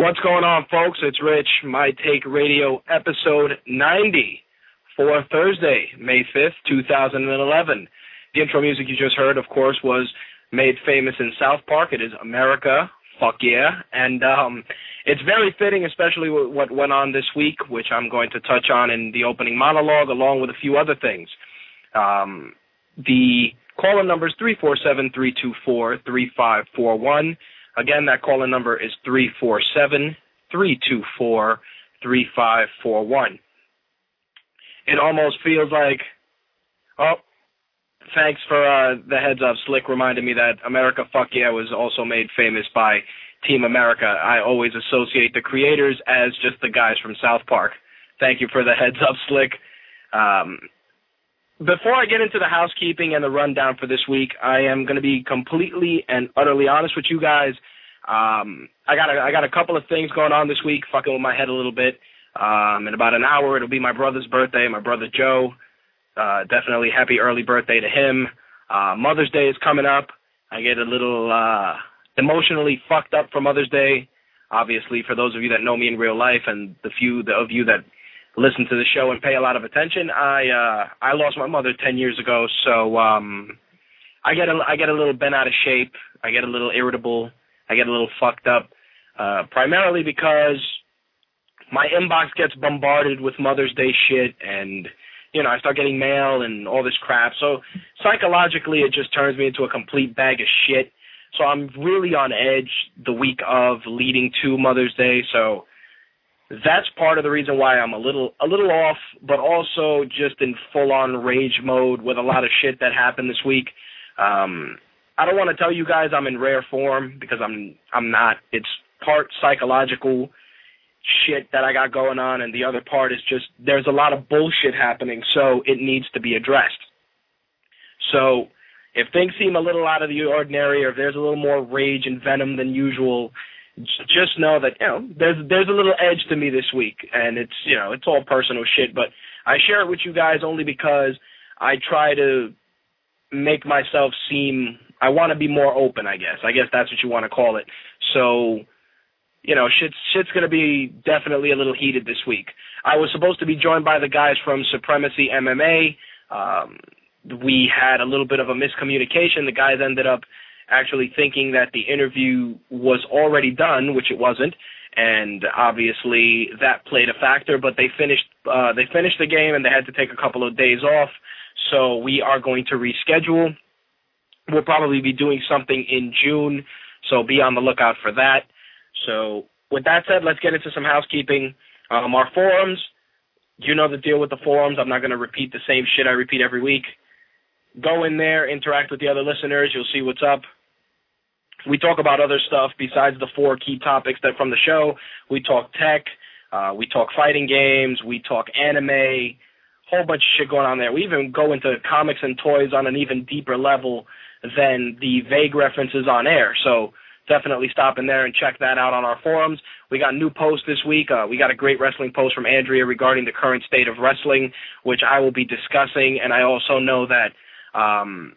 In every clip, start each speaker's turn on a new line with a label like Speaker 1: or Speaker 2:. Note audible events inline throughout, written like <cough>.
Speaker 1: What's going on, folks? It's Rich, My Take Radio, episode 90 for Thursday, May 5th, 2011. The intro music you just heard, of course, was made famous in South Park. It is America, fuck yeah. And um, it's very fitting, especially what went on this week, which I'm going to touch on in the opening monologue, along with a few other things. Um, the call-in number is 347 324 3541. Again, that call-in number is 347 324 3541. It almost feels like, oh, thanks for uh, the heads up. Slick reminded me that America Fuck Yeah was also made famous by Team America. I always associate the creators as just the guys from South Park. Thank you for the heads up, Slick. Um, before I get into the housekeeping and the rundown for this week, I am going to be completely and utterly honest with you guys. Um, I got a, I got a couple of things going on this week, fucking with my head a little bit. Um, in about an hour, it'll be my brother's birthday. My brother Joe. Uh, definitely happy early birthday to him. Uh, Mother's Day is coming up. I get a little uh, emotionally fucked up for Mother's Day. Obviously, for those of you that know me in real life and the few of you that listen to the show and pay a lot of attention. I uh I lost my mother 10 years ago, so um I get a I get a little bent out of shape. I get a little irritable. I get a little fucked up uh primarily because my inbox gets bombarded with Mother's Day shit and you know, I start getting mail and all this crap. So psychologically it just turns me into a complete bag of shit. So I'm really on edge the week of leading to Mother's Day. So that's part of the reason why I'm a little a little off, but also just in full on rage mode with a lot of shit that happened this week. Um, I don't want to tell you guys I'm in rare form because I'm I'm not. It's part psychological shit that I got going on, and the other part is just there's a lot of bullshit happening, so it needs to be addressed. So if things seem a little out of the ordinary, or if there's a little more rage and venom than usual, just know that you know there's there's a little edge to me this week, and it's you know it's all personal shit, but I share it with you guys only because I try to make myself seem I want to be more open. I guess I guess that's what you want to call it. So you know shit's shit's gonna be definitely a little heated this week. I was supposed to be joined by the guys from Supremacy MMA. Um, we had a little bit of a miscommunication. The guys ended up actually thinking that the interview was already done, which it wasn't, and obviously that played a factor. But they finished uh, they finished the game and they had to take a couple of days off, so we are going to reschedule. We'll probably be doing something in June, so be on the lookout for that. So with that said, let's get into some housekeeping. Um, our forums, you know the deal with the forums. I'm not going to repeat the same shit I repeat every week. Go in there, interact with the other listeners. You'll see what's up we talk about other stuff besides the four key topics that from the show. We talk tech, uh, we talk fighting games, we talk anime, whole bunch of shit going on there. We even go into comics and toys on an even deeper level than the vague references on air. So definitely stop in there and check that out on our forums. We got new posts this week. Uh, we got a great wrestling post from Andrea regarding the current state of wrestling, which I will be discussing. And I also know that um,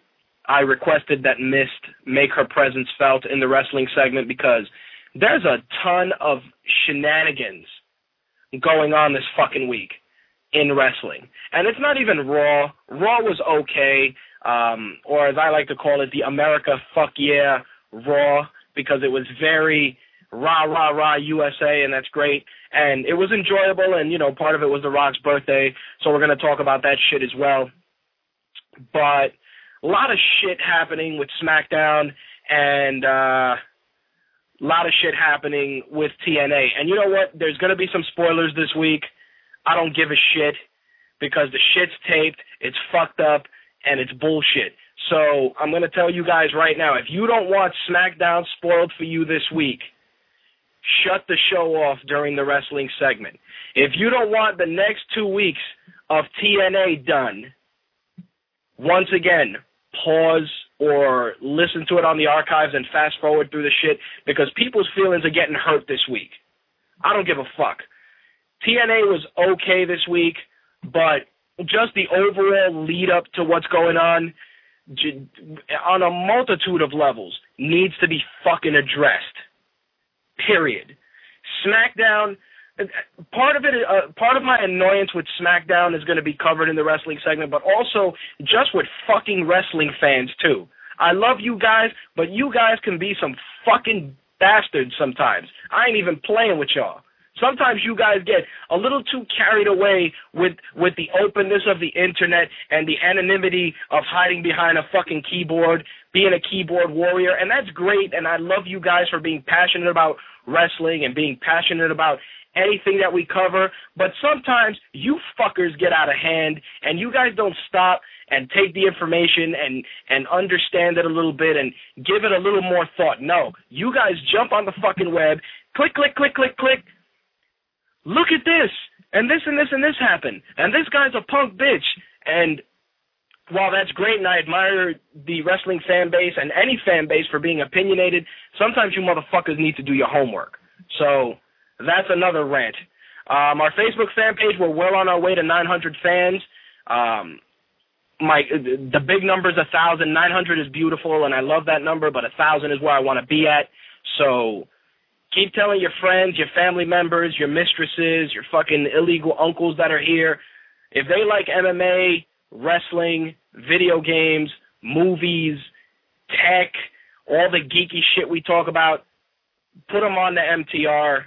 Speaker 1: I requested that Mist make her presence felt in the wrestling segment because there's a ton of shenanigans going on this fucking week in wrestling. And it's not even Raw. Raw was okay, um, or as I like to call it, the America fuck yeah Raw, because it was very rah rah rah USA, and that's great. And it was enjoyable, and you know, part of it was The Rock's birthday, so we're gonna talk about that shit as well. But a lot of shit happening with SmackDown and uh, a lot of shit happening with TNA. And you know what? There's to be some spoilers this week. I don't give a shit because the shit's taped, it's fucked up, and it's bullshit. So I'm going to tell you guys right now if you don't want SmackDown spoiled for you this week, shut the show off during the wrestling segment. If you don't want the next two weeks of TNA done, once again, pause or listen to it on the archives and fast forward through the shit because people's feelings are getting hurt this week. I don't give a fuck. TNA was okay this week, but just the overall lead up to what's going on on a multitude of levels needs to be fucking addressed. Period. SmackDown part of it uh, part of my annoyance with SmackDown is going to be covered in the wrestling segment, but also just with fucking wrestling fans too. I love you guys, but you guys can be some fucking bastards sometimes. I ain't even playing with y'all. Sometimes you guys get a little too carried away with with the openness of the internet and the anonymity of hiding behind a fucking keyboard, being a keyboard warrior, and that's great. And I love you guys for being passionate about wrestling and being passionate about anything that we cover. But sometimes you fuckers get out of hand, and you guys don't stop and take the information and and understand it a little bit and give it a little more thought. No, you guys jump on the fucking web, click, click, click, click, click look at this, and this and this and this happened, and this guy's a punk bitch. And while that's great, and I admire the wrestling fan base and any fan base for being opinionated, sometimes you motherfuckers need to do your homework. So that's another rant. Um, our Facebook fan page, we're well on our way to 900 fans. Um, my the big number is a thousand. Nine hundred is beautiful, and I love that number, but a thousand is where I want to be at. So Keep telling your friends, your family members, your mistresses, your fucking illegal uncles that are here. If they like MMA, wrestling, video games, movies, tech, all the geeky shit we talk about, put them on the MTR.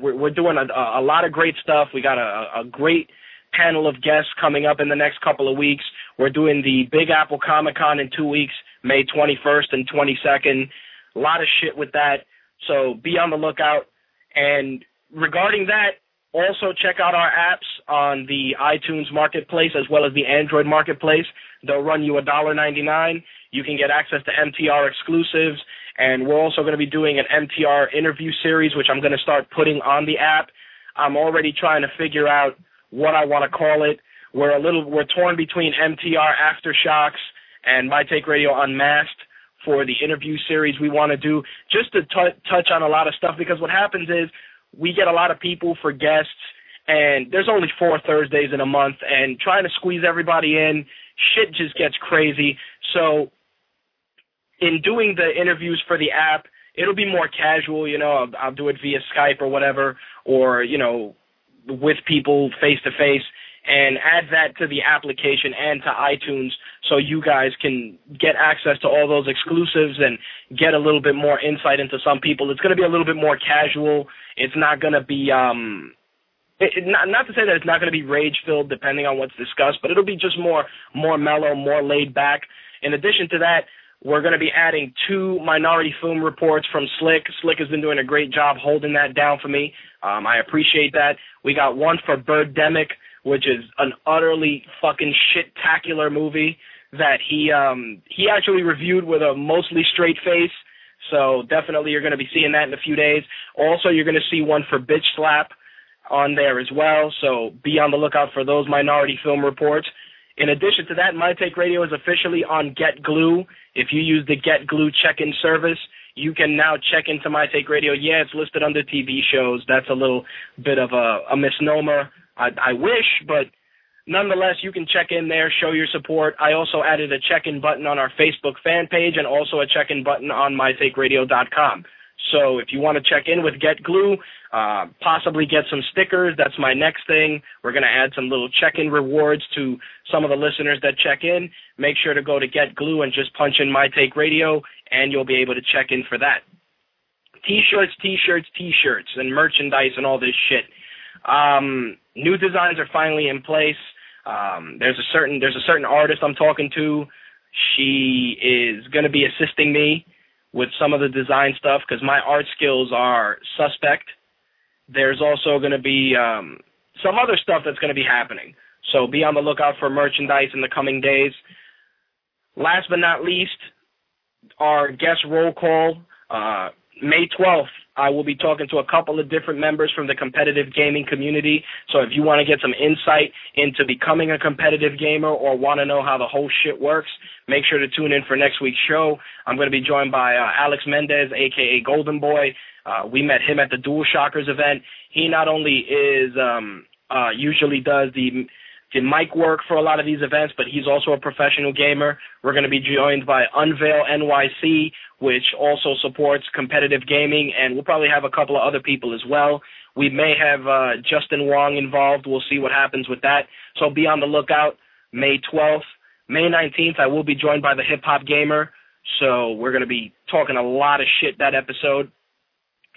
Speaker 1: We're, we're doing a, a lot of great stuff. We got a, a great panel of guests coming up in the next couple of weeks. We're doing the Big Apple Comic Con in two weeks, May 21st and 22nd. A lot of shit with that. So be on the lookout. And regarding that, also check out our apps on the iTunes Marketplace as well as the Android Marketplace. They'll run you $1.99. You can get access to MTR exclusives. And we're also going to be doing an MTR interview series, which I'm going to start putting on the app. I'm already trying to figure out what I want to call it. We're a little, we're torn between MTR Aftershocks and My Take Radio Unmasked for the interview series we want to do, just to t- touch on a lot of stuff. Because what happens is we get a lot of people for guests, and there's only four Thursdays in a month, and trying to squeeze everybody in, shit just gets crazy. So, in doing the interviews for the app, it'll be more casual. You know, I'll, I'll do it via Skype or whatever, or you know, with people face to face and add that to the application and to iTunes so you guys can get access to all those exclusives and get a little bit more insight into some people. It's going to be a little bit more casual. It's not going to be um it, it, not not to say that it's not going to be rage filled depending on what's discussed, but it'll be just more more mellow, more laid back. In addition to that, we're going to be adding two minority film reports from Slick. Slick has been doing a great job holding that down for me. Um, I appreciate that. We got one for Birdemic, which is an utterly fucking shit-tacular movie that he um he actually reviewed with a mostly straight face. So definitely you're going to be seeing that in a few days. Also, you're going to see one for Bitch Slap on there as well. So be on the lookout for those minority film reports. In addition to that, My Take Radio is officially on Get Glue. If you use the Get Glue check-in service, you can now check into My Take Radio. Yeah, it's listed under TV shows. That's a little bit of a, a misnomer. I, I wish, but nonetheless, you can check in there, show your support. I also added a check-in button on our Facebook fan page and also a check-in button on mytakeradio.com. So if you want to check in with Get Glue, uh, possibly get some stickers, that's my next thing. We're going to add some little check-in rewards to some of the listeners that check in. Make sure to go to Get Glue and just punch in My Take Radio, and you'll be able to check in for that. T-shirts, T-shirts, T-shirts, and merchandise and all this shit. Um, new designs are finally in place. Um, there's a certain there's a certain artist I'm talking to. She is going to be assisting me with some of the design stuff because my art skills are suspect. There's also going to be um, some other stuff that's going to be happening. So be on the lookout for merchandise in the coming days. Last but not least, our guest roll call. Uh, May 12th, I will be talking to a couple of different members from the competitive gaming community. So if you want to get some insight into becoming a competitive gamer or want to know how the whole shit works, make sure to tune in for next week's show. I'm going to be joined by uh, Alex Mendez, aka Golden Boy. Uh, we met him at the Dual Shockers event. He not only is um, uh, usually does the the mic work for a lot of these events, but he's also a professional gamer. We're going to be joined by Unveil NYC, which also supports competitive gaming, and we'll probably have a couple of other people as well. We may have uh, Justin Wong involved. We'll see what happens with that. So be on the lookout. May 12th, May 19th, I will be joined by the Hip Hop Gamer. So we're going to be talking a lot of shit that episode.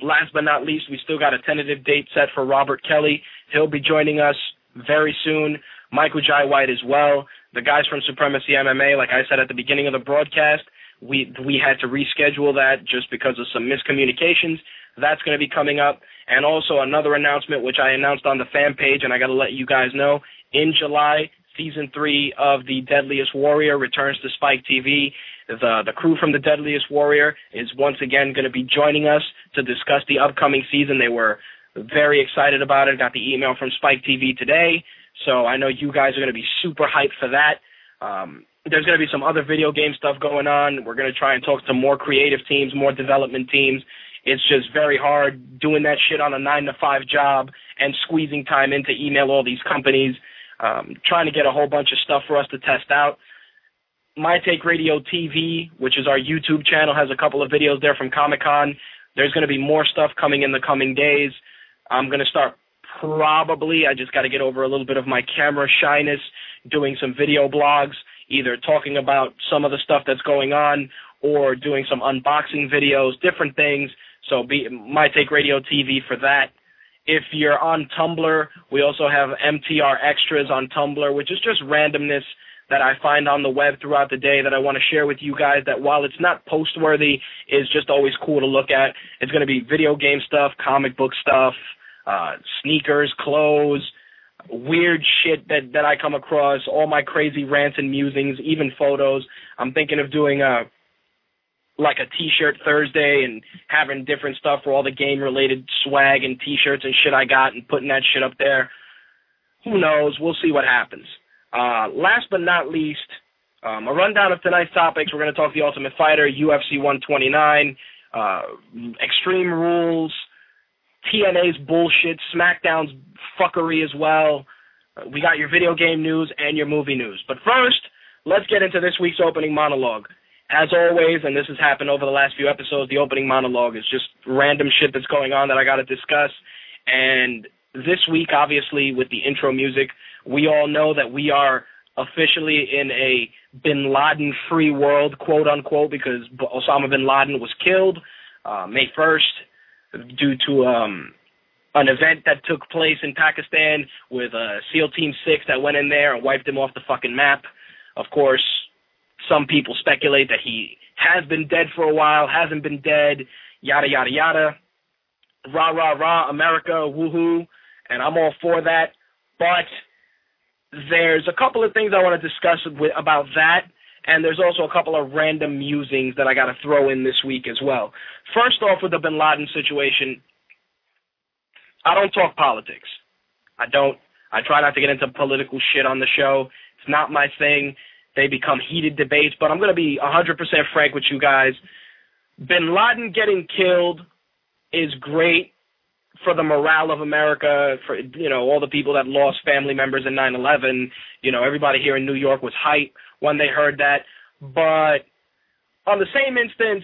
Speaker 1: Last but not least, we still got a tentative date set for Robert Kelly. He'll be joining us very soon. Michael Jai White as well. The guys from Supremacy MMA, like I said at the beginning of the broadcast, we we had to reschedule that just because of some miscommunications. That's going to be coming up, and also another announcement which I announced on the fan page, and I got to let you guys know in July. Season three of The Deadliest Warrior returns to Spike TV. The the crew from The Deadliest Warrior is once again going to be joining us to discuss the upcoming season. They were very excited about it. Got the email from Spike TV today. So I know you guys are going to be super hyped for that. Um, there's going to be some other video game stuff going on. We're going to try and talk to more creative teams, more development teams. It's just very hard doing that shit on a nine to five job and squeezing time in to email all these companies, um, trying to get a whole bunch of stuff for us to test out. My Take Radio TV, which is our YouTube channel, has a couple of videos there from Comic Con. There's going to be more stuff coming in the coming days. I'm going to start probably. I just got to get over a little bit of my camera shyness, doing some video blogs, either talking about some of the stuff that's going on or doing some unboxing videos, different things. So be my take radio TV for that. If you're on Tumblr, we also have MTR extras on Tumblr, which is just randomness that I find on the web throughout the day that I want to share with you guys that while it's not post worthy is just always cool to look at. It's going to be video game stuff, comic book stuff, uh, sneakers, clothes, weird shit that that I come across, all my crazy rants and musings, even photos. I'm thinking of doing a like a t-shirt Thursday and having different stuff for all the game related swag and t-shirts and shit I got and putting that shit up there. Who knows? We'll see what happens. Uh, last but not least, um, a rundown of tonight's topics. We're going to talk the Ultimate Fighter, UFC 129, uh, Extreme Rules, TNA's bullshit, SmackDown's fuckery as well. Uh, we got your video game news and your movie news. But first, let's get into this week's opening monologue. As always, and this has happened over the last few episodes, the opening monologue is just random shit that's going on that I got to discuss. And this week, obviously, with the intro music, we all know that we are officially in a bin Laden free world, quote unquote, because Osama bin Laden was killed uh, May 1st due to um, an event that took place in Pakistan with uh, SEAL Team 6 that went in there and wiped him off the fucking map. Of course, some people speculate that he has been dead for a while, hasn't been dead, yada, yada, yada. Rah, rah, rah, America, woohoo. And I'm all for that. But there's a couple of things I want to discuss with, about that and there's also a couple of random musings that I got to throw in this week as well. First off, with the Bin Laden situation, I don't talk politics. I don't. I try not to get into political shit on the show. It's not my thing. They become heated debates, but I'm going to be 100% frank with you guys. Bin Laden getting killed is great for the morale of America, for you know all the people that lost family members in 9/11. You know everybody here in New York was hype when they heard that. But on the same instance,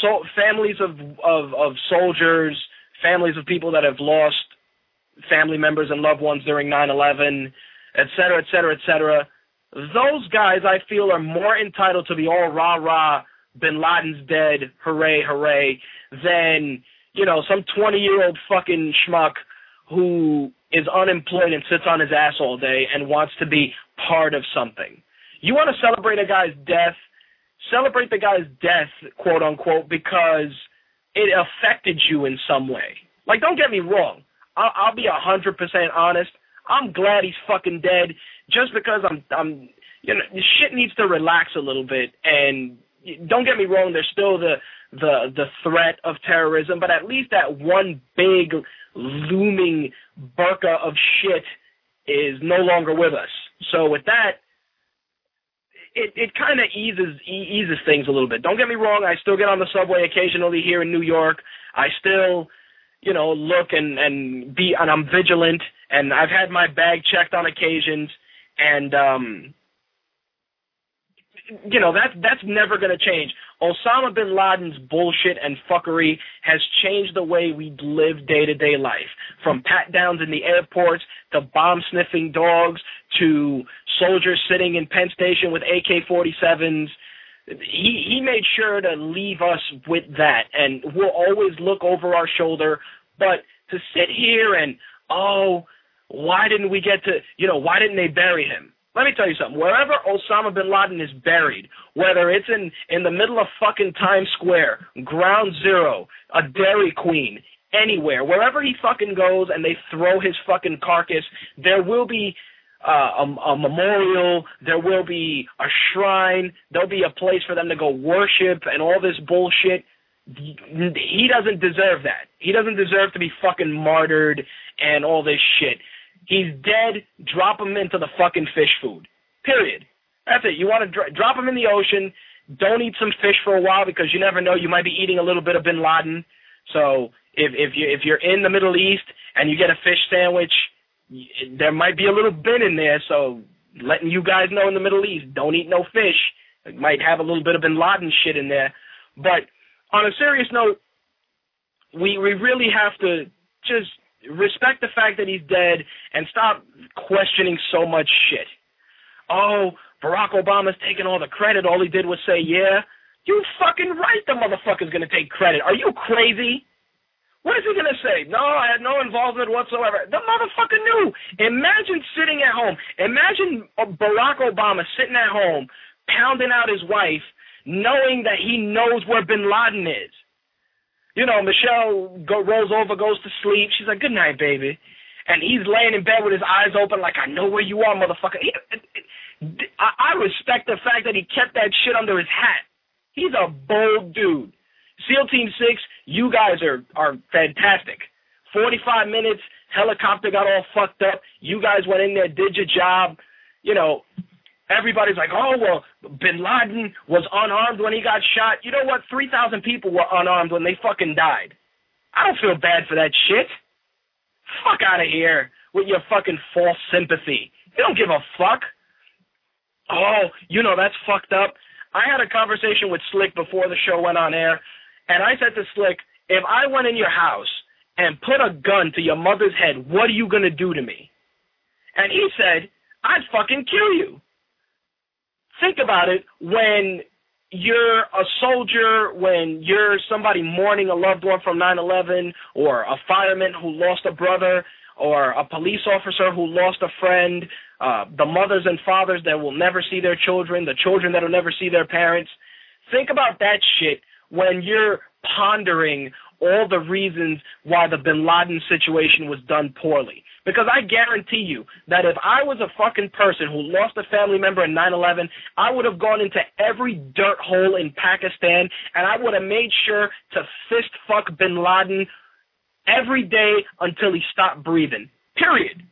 Speaker 1: so families of, of of soldiers, families of people that have lost family members and loved ones during 9/11, et cetera, et cetera, et cetera. Those guys, I feel, are more entitled to be all rah rah. Bin Laden's dead, hooray, hooray, than you know some 20 year old fucking schmuck who is unemployed and sits on his ass all day and wants to be part of something. You want to celebrate a guy's death, celebrate the guy's death, quote unquote, because it affected you in some way. Like, don't get me wrong. I'll, I'll be a hundred percent honest. I'm glad he's fucking dead, just because I'm, I'm, you know, shit needs to relax a little bit, and don't get me wrong, there's still the the the threat of terrorism, but at least that one big looming burqa of shit is no longer with us. So with that, it it kind of eases eases things a little bit. Don't get me wrong, I still get on the subway occasionally here in New York. I still, you know, look and and be and I'm vigilant and I've had my bag checked on occasions and um you know that that's never going to change. Osama bin Laden's bullshit and fuckery has changed the way we live day to day life. From pat downs in the airports to bomb sniffing dogs to soldiers sitting in Penn Station with AK 47s. He he made sure to leave us with that, and we'll always look over our shoulder. But to sit here and oh, why didn't we get to you know why didn't they bury him? Let me tell you something. Wherever Osama bin Laden is buried, whether it's in in the middle of fucking Times Square, Ground Zero, a Dairy Queen, anywhere, wherever he fucking goes, and they throw his fucking carcass, there will be uh, a, a memorial. There will be a shrine. There'll be a place for them to go worship and all this bullshit. He doesn't deserve that. He doesn't deserve to be fucking martyred and all this shit. He's dead. Drop him into the fucking fish food. Period. That's it. You want to dr- drop him in the ocean. Don't eat some fish for a while because you never know. You might be eating a little bit of Bin Laden. So if if you if you're in the Middle East and you get a fish sandwich, there might be a little bin in there. So letting you guys know in the Middle East, don't eat no fish. It might have a little bit of Bin Laden shit in there. But on a serious note, we we really have to just respect the fact that he's dead and stop questioning so much shit. Oh, Barack Obama's taking all the credit. All he did was say, yeah. You fucking right the motherfucker's gonna take credit. Are you crazy? What is he gonna say? No, I had no involvement whatsoever. The motherfucker knew. Imagine sitting at home. Imagine Barack Obama sitting at home, pounding out his wife, knowing that he knows where Bin Laden is you know, Michelle go, rolls over, goes to sleep. She's like, "Good night, baby," and he's laying in bed with his eyes open, like, "I know where you are, motherfucker." He, I, I respect the fact that he kept that shit under his hat. He's a bold dude. SEAL Team Six, you guys are are fantastic. Forty five minutes, helicopter got all fucked up. You guys went in there, did your job. You know, everybody's like, oh, well, bin Laden was unarmed when he got shot. You know what? 3,000 people were unarmed when they fucking died. I don't feel bad for that shit. Fuck out of here with your fucking false sympathy. You don't give a fuck. Oh, you know, that's fucked up. I had a conversation with Slick before the show went on air, and I said to Slick, if I went in your house and put a gun to your mother's head, what are you going to do to me? And he said, I'd fucking kill you think about it when you're a soldier, when you're somebody mourning a loved one from 9/11, or a fireman who lost a brother, or a police officer who lost a friend, uh, the mothers and fathers that will never see their children, the children that will never see their parents. Think about that shit when you're pondering all the reasons why the bin Laden situation was done poorly. Because I guarantee you that if I was a fucking person who lost a family member in 9/11, I would have gone into every dirt hole in Pakistan and I would have made sure to fist fuck bin Laden every day until he stopped breathing. Period.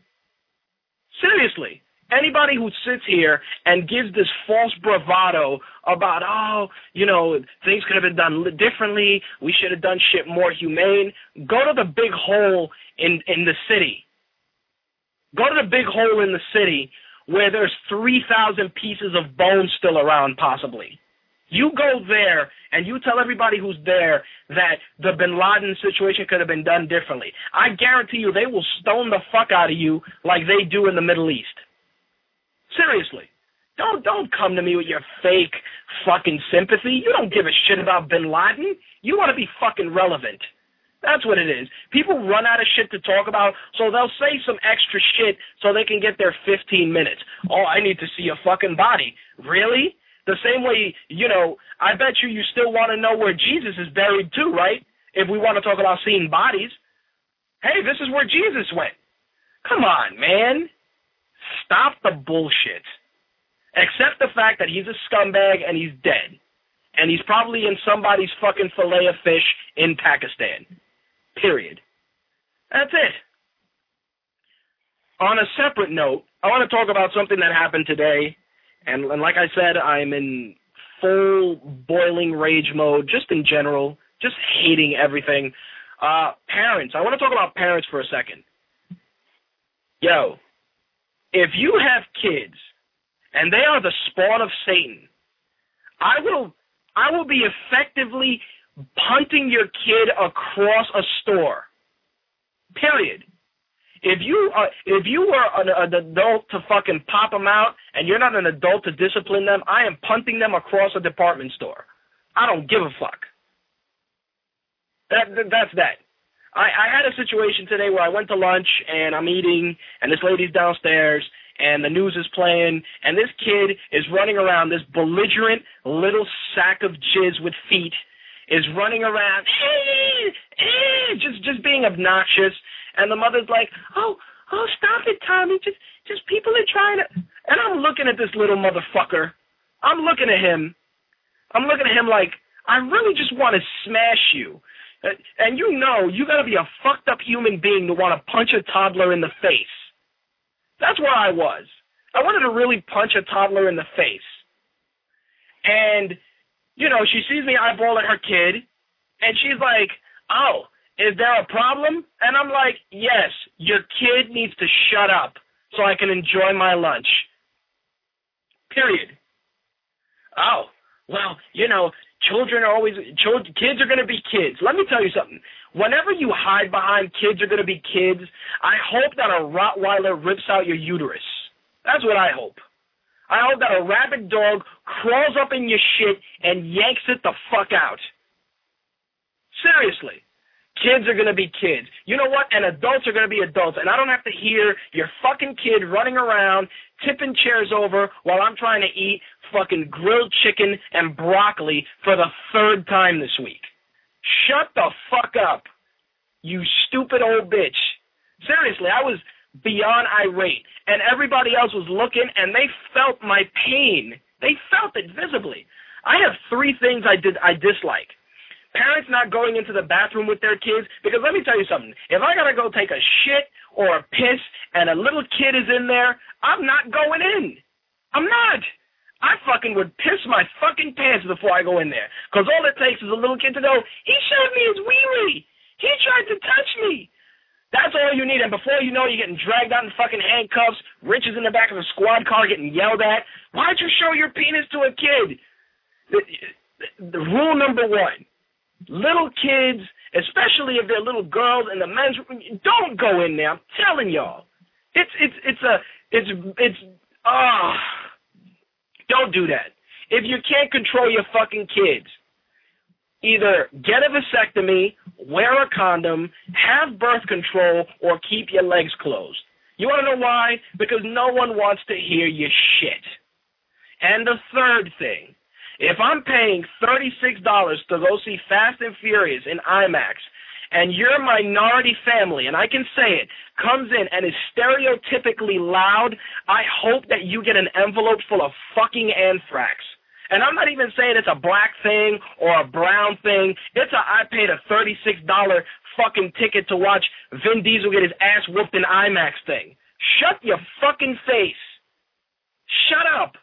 Speaker 1: Seriously anybody who sits here and gives this false bravado about, oh, you know, things could have been done differently, we should have done shit more humane, go to the big hole in, in the city. Go to the big hole in the city where there's 3,000 pieces of bone still around, possibly. You go there and you tell everybody who's there that the bin Laden situation could have been done differently. I guarantee you they will stone the fuck out of you like they do in the Middle East. Seriously. Don't don't come to me with your fake fucking sympathy. You don't give a shit about bin Laden. You want to be fucking relevant. That's what it is. People run out of shit to talk about, so they'll say some extra shit so they can get their 15 minutes. Oh, I need to see a fucking body. Really? The same way, you know, I bet you you still want to know where Jesus is buried too, right? If we want to talk about seeing bodies. Hey, this is where Jesus went. Come on, man. Stop the bullshit. Accept the fact that he's a scumbag and he's dead. and he's probably in somebody's fucking fillet of fish in Pakistan. Period. That's it. On a separate note, I want to talk about something that happened today, and, and like I said, I'm in full boiling rage mode, just in general, just hating everything. Uh, parents, I want to talk about parents for a second. Yo, if you have kids and they are the spawn of Satan, I will I will be effectively punting your kid across a store. Period. If you are, if you were an, an adult to fucking pop them out, and you're not an adult to discipline them, I am punting them across a department store. I don't give a fuck. That, that that's that. I, I had a situation today where I went to lunch and I'm eating, and this lady's downstairs, and the news is playing, and this kid is running around, this belligerent little sack of jizz with feet is running around, just just being obnoxious, and the mother's like, oh, oh, stop it, Tommy, just just people are trying to, and I'm looking at this little motherfucker, I'm looking at him, I'm looking at him like, I really just want to smash you. Uh, and you know, you got to be a fucked up human being to want to punch a toddler in the face. That's where I was. I wanted to really punch a toddler in the face. And, you know, she sees me eyeballing her kid, and she's like, oh, is there a problem? And I'm like, yes, your kid needs to shut up so I can enjoy my lunch. Period. Oh, well, you know, children are always, children, kids are going to be kids. Let me tell you something. Whenever you hide behind kids are going to be kids, I hope that a Rottweiler rips out your uterus. That's what I hope. I hope that a rabid dog crawls up in your shit and yanks it the fuck out. Seriously. Kids are going to be kids. You know what? And adults are going to be adults. And I don't have to hear your fucking kid running around, tipping chairs over while I'm trying to eat fucking grilled chicken and broccoli for the third time this week. Shut the fuck up, you stupid old bitch. Seriously, I was beyond irate, and everybody else was looking, and they felt my pain. They felt it visibly. I have three things I did I dislike. Parents not going into the bathroom with their kids, because let me tell you something. If I gotta go take a shit or a piss and a little kid is in there, I'm not going in. I'm not. I fucking would piss my fucking pants before I go in there. Because all it takes is a little kid to go, he showed me his wee wee. He tried to touch me. That's all you need. And before you know you're getting dragged out in fucking handcuffs, Rich is in the back of a squad car getting yelled at. Why'd you show your penis to a kid? The, the, the rule number one little kids, especially if they're little girls in the men's don't go in there. I'm telling y'all. It's, it's, it's a, it's, it's, ah. Don't do that. If you can't control your fucking kids, either get a vasectomy, wear a condom, have birth control, or keep your legs closed. You want to know why? Because no one wants to hear your shit. And the third thing, if I'm paying $36 to go see Fast and Furious in IMAX, and your minority family, and I can say it, comes in and is stereotypically loud, I hope that you get an envelope full of fucking anthrax. And I'm not even saying it's a black thing or a brown thing. It's a I paid a $36 fucking ticket to watch Vin Diesel get his ass whooped in IMAX thing. Shut your fucking face. Shut up.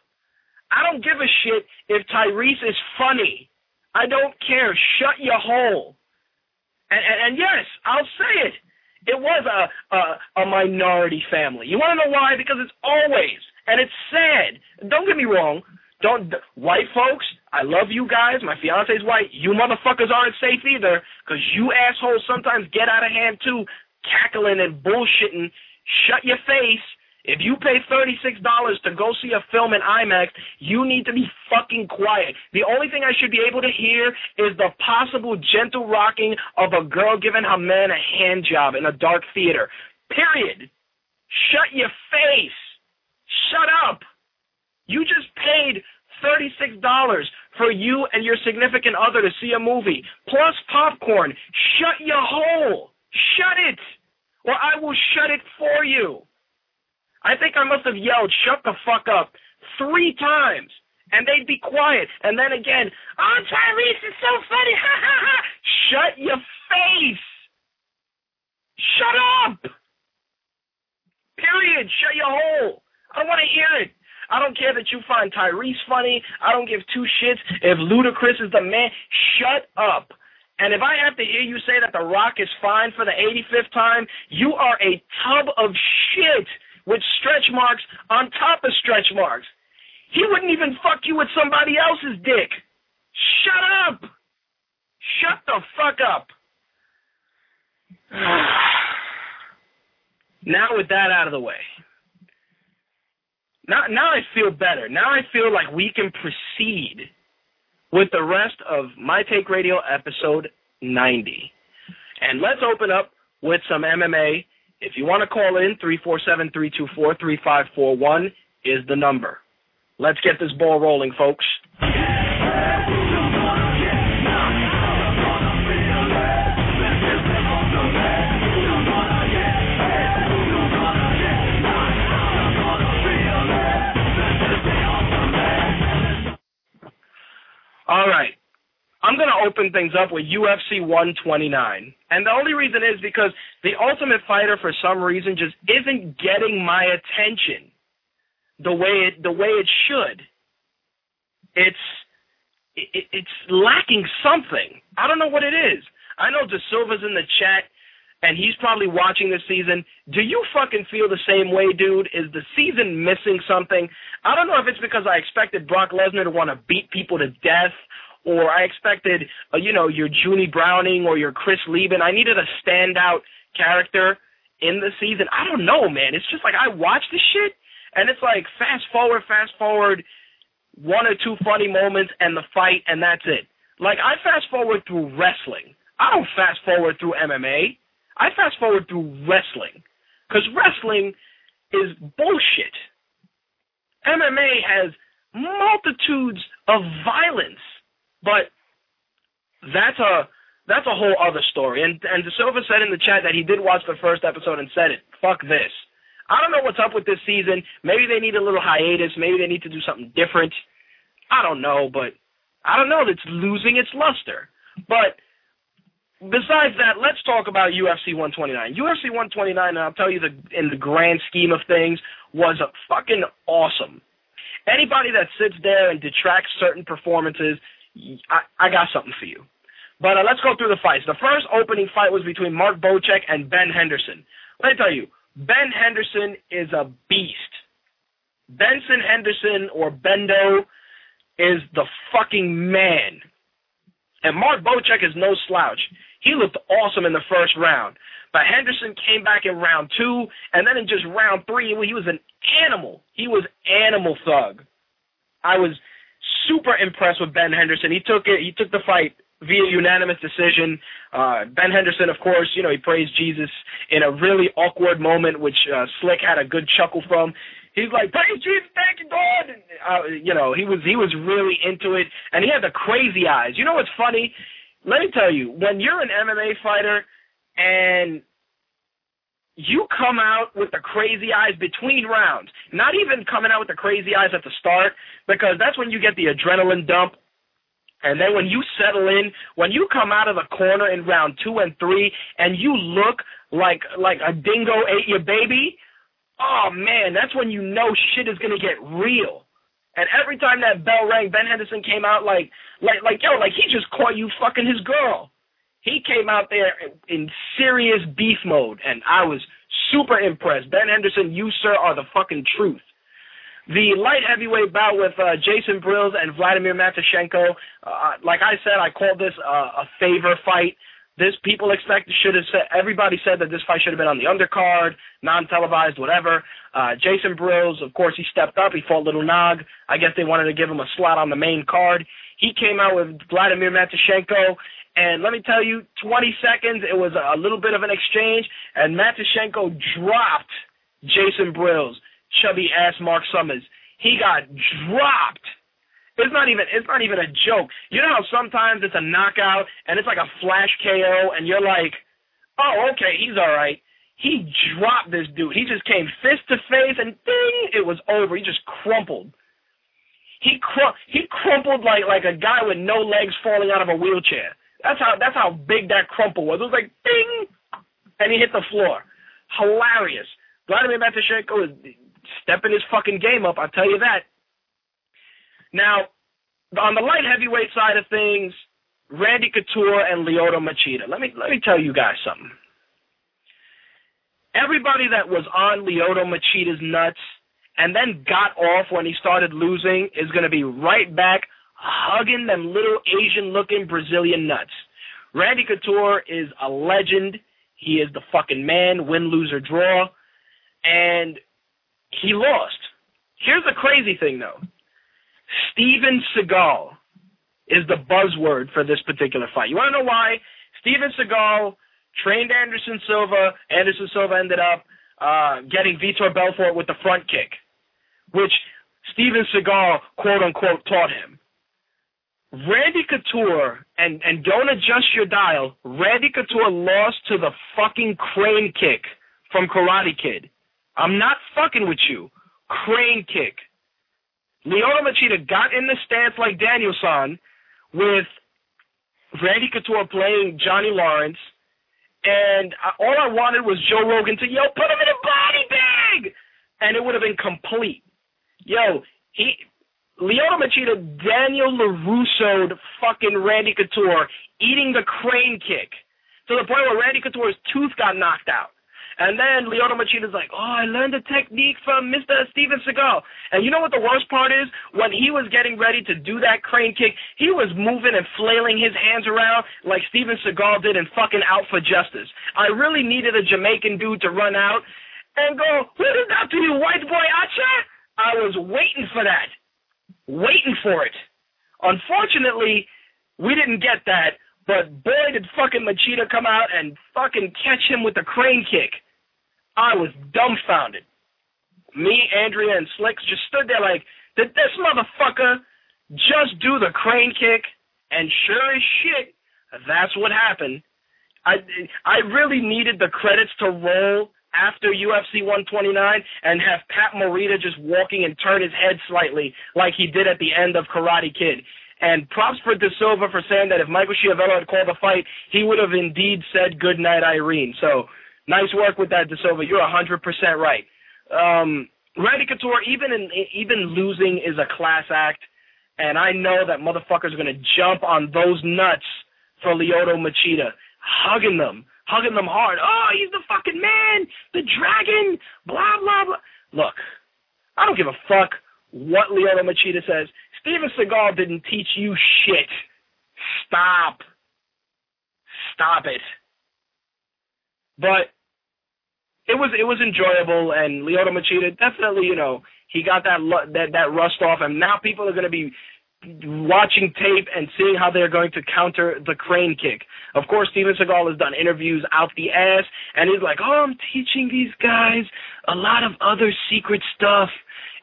Speaker 1: I don't give a shit if Tyrese is funny. I don't care. Shut your hole. And, and, and yes, I'll say it. It was a, a a minority family. You want to know why? Because it's always, and it's sad. Don't get me wrong. Don't white folks. I love you guys. My fiance's white. You motherfuckers aren't safe either. Cause you assholes sometimes get out of hand too, cackling and bullshitting. Shut your face if you pay $36 to go see a film in IMAX, you need to be fucking quiet. The only thing I should be able to hear is the possible gentle rocking of a girl giving her man a hand job in a dark theater. Period. Shut your face. Shut up. You just paid $36 for you and your significant other to see a movie, plus popcorn. Shut your hole. Shut it. Or I will shut it for you. I think I must have yelled, shut the fuck up, three times. and they'd be quiet. And then again, oh, Tyrese is so funny. <laughs> Ha ha ha. Shut your face. Shut up. Period. Shut your hole. I don't want to hear it. I don't care that you find Tyrese funny. I don't give two shits if Ludacris is the man. Shut up. And if I have to hear you say that The Rock is fine for the 85th time, you are a tub of shit with stretch marks on top of stretch marks. He wouldn't even fuck you with somebody else's dick. Shut up. Shut the fuck up. <sighs> now with that out of the way. Now now I feel better. Now I feel like we can proceed with the rest of My Take Radio episode 90. And let's open up with some MMA. If you want to call in, 347-324-3541 is the number. Let's get this ball rolling, folks. All right. I'm going to open things up with UFC 129. And the only reason is because the Ultimate Fighter, for some reason, just isn't getting my attention the way it the way it should. It's it, it's lacking something. I don't know what it is. I know De Silva's in the chat and he's probably watching this season. Do you fucking feel the same way, dude? Is the season missing something? I don't know if it's because I expected Brock Lesnar to want to beat people to death, or I expected, uh, you know, your Junie Browning or your Chris Leben. I needed a standout character in the season. I don't know, man. It's just like I watch this shit and it's like fast forward, fast forward, one or two funny moments and the fight, and that's it. Like I fast forward through wrestling. I don't fast forward through MMA. I fast forward through wrestling because wrestling is bullshit. MMA has multitudes of violence, but that's a that's a whole other story. And and De Silva said in the chat that he did watch the first episode and said it. Fuck this. I don't know what's up with this season. Maybe they need a little hiatus. Maybe they need to do something different. I don't know, but I don't know. It's losing its luster. But besides that, let's talk about UFC 129. UFC 129, and I'll tell you the in the grand scheme of things, was fucking awesome. Anybody that sits there and detracts certain performances, I, I got something for you. But uh, let's go through the fights. The first opening fight was between Mark Bocek and Ben Henderson. Let me tell you, Ben Henderson is a beast. Benson Henderson or Bendo is the fucking man. And Mark Bocek is no slouch. He looked awesome in the first round. But Henderson came back in round two, and then in just round three, he was an animal. He was animal thug. I was super impressed with Ben Henderson. He took it. He took the fight via unanimous decision. Uh, ben Henderson, of course, you know, he praised Jesus in a really awkward moment, which uh, Slick had a good chuckle from. He's like, praise Jesus, thank you, God. And, uh, you know, he was he was really into it, and he had the crazy eyes. You know what's funny? Let me tell you, when you're an MMA fighter and you come out with the crazy eyes between rounds, not even coming out with the crazy eyes at the start, because that's when you get the adrenaline dump and then when you settle in, when you come out of the corner in round two and three, and you look like like a dingo ate your baby, oh man, that's when you know shit is gonna get real. And every time that bell rang, Ben Henderson came out like like like yo, like he just caught you fucking his girl. He came out there in serious beef mode, and I was super impressed. Ben Henderson, you sir are the fucking truth. The light heavyweight bout with uh, Jason Brilz and Vladimir Matyushenko. Uh, like I said, I called this uh, a favor fight. This people expect should have said. Everybody said that this fight should have been on the undercard, non-televised, whatever. Uh, Jason Brilz, of course, he stepped up. He fought Little Nog. I guess they wanted to give him a slot on the main card. He came out with Vladimir Matyushenko, and let me tell you, 20 seconds, it was a little bit of an exchange, and Matyushenko dropped Jason Brilz chubby ass Mark Summers. He got dropped. It's not even it's not even a joke. You know how sometimes it's a knockout and it's like a flash KO and you're like, oh okay, he's all right. He dropped this dude. He just came fist to face and ding, it was over. He just crumpled. he cr- he crumpled like like a guy with no legs falling out of a wheelchair. That's how that's how big that crumple was. It was like ding, and he hit the floor. Hilarious. Vladimir Matyushenko is stepping his fucking game up. I'll tell you that. Now, on the light heavyweight side of things, Randy Couture and Lyoto Machida. Let me let me tell you guys something. Everybody that was on Lyoto Machida's nuts and then got off when he started losing is going to be right back hugging them little Asian looking Brazilian nuts. Randy Couture is a legend. He is the fucking man, win, lose, or draw. And he lost. Here's the crazy thing though. Steven Seagal is the buzzword for this particular fight. You want to know why? Steven Seagal trained Anderson Silva. Anderson Silva ended up uh, getting Vitor Belfort with the front kick, which Steven Seagal quote unquote taught him. Randy Couture, and, and don't adjust your dial, Randy Couture lost to the fucking crane kick from Karate Kid. I'm not fucking with you. Crane kick. Lyoto Machida got in the stance like Daniel-san with Randy Couture playing Johnny Lawrence, and uh, all I wanted was Joe Rogan to yo put him in a body bag, and it would have been complete. Yo, he Lyoto Machida, Daniel LaRusso, fucking Randy Couture, eating the crane kick to the point where Randy Couture's tooth got knocked out. And then Lyoto Machida's like, oh, I learned the technique from Mr. Steven Seagal. And you know what the worst part is? When he was getting ready to do that crane kick, he was moving and flailing his hands around like Steven Seagal did in fucking Out for Justice. I really needed a Jamaican dude to run out and go, what is that to you, white boy Acha? I was waiting for that waiting for it. Unfortunately, we didn't get that, but boy did fucking Machida come out and fucking catch him with the crane kick. I was dumbfounded. Me, Andrea, and Slicks just stood there like, did this motherfucker just do the crane kick? And sure as shit, that's what happened. I I really needed the credits to roll after UFC 129 and have Pat Morita just walking and turn his head slightly like he did at the end of Karate Kid. And props for De Silva for saying that if Michael Schiavello had called the fight, he would have indeed said good night, Irene. So nice work with that, De Silva. You're 100% right. Um, Randy Couture, even in even losing is a class act, and I know that motherfuckers are gonna jump on those nuts for Lyoto Machida, hugging them, hugging them hard. Oh, he's the fucking man, the dragon, blah, blah, blah. Look, I don't give a fuck what Lyoto Machida says. Steven Seagal didn't teach you shit. Stop. Stop it. But it was it was enjoyable, and Lyoto Machida definitely, you know, he got that that that rust off, and now people are going to be watching tape and seeing how they're going to counter the crane kick. Of course, Steven Seagal has done interviews out the ass, and he's like, "Oh, I'm teaching these guys a lot of other secret stuff.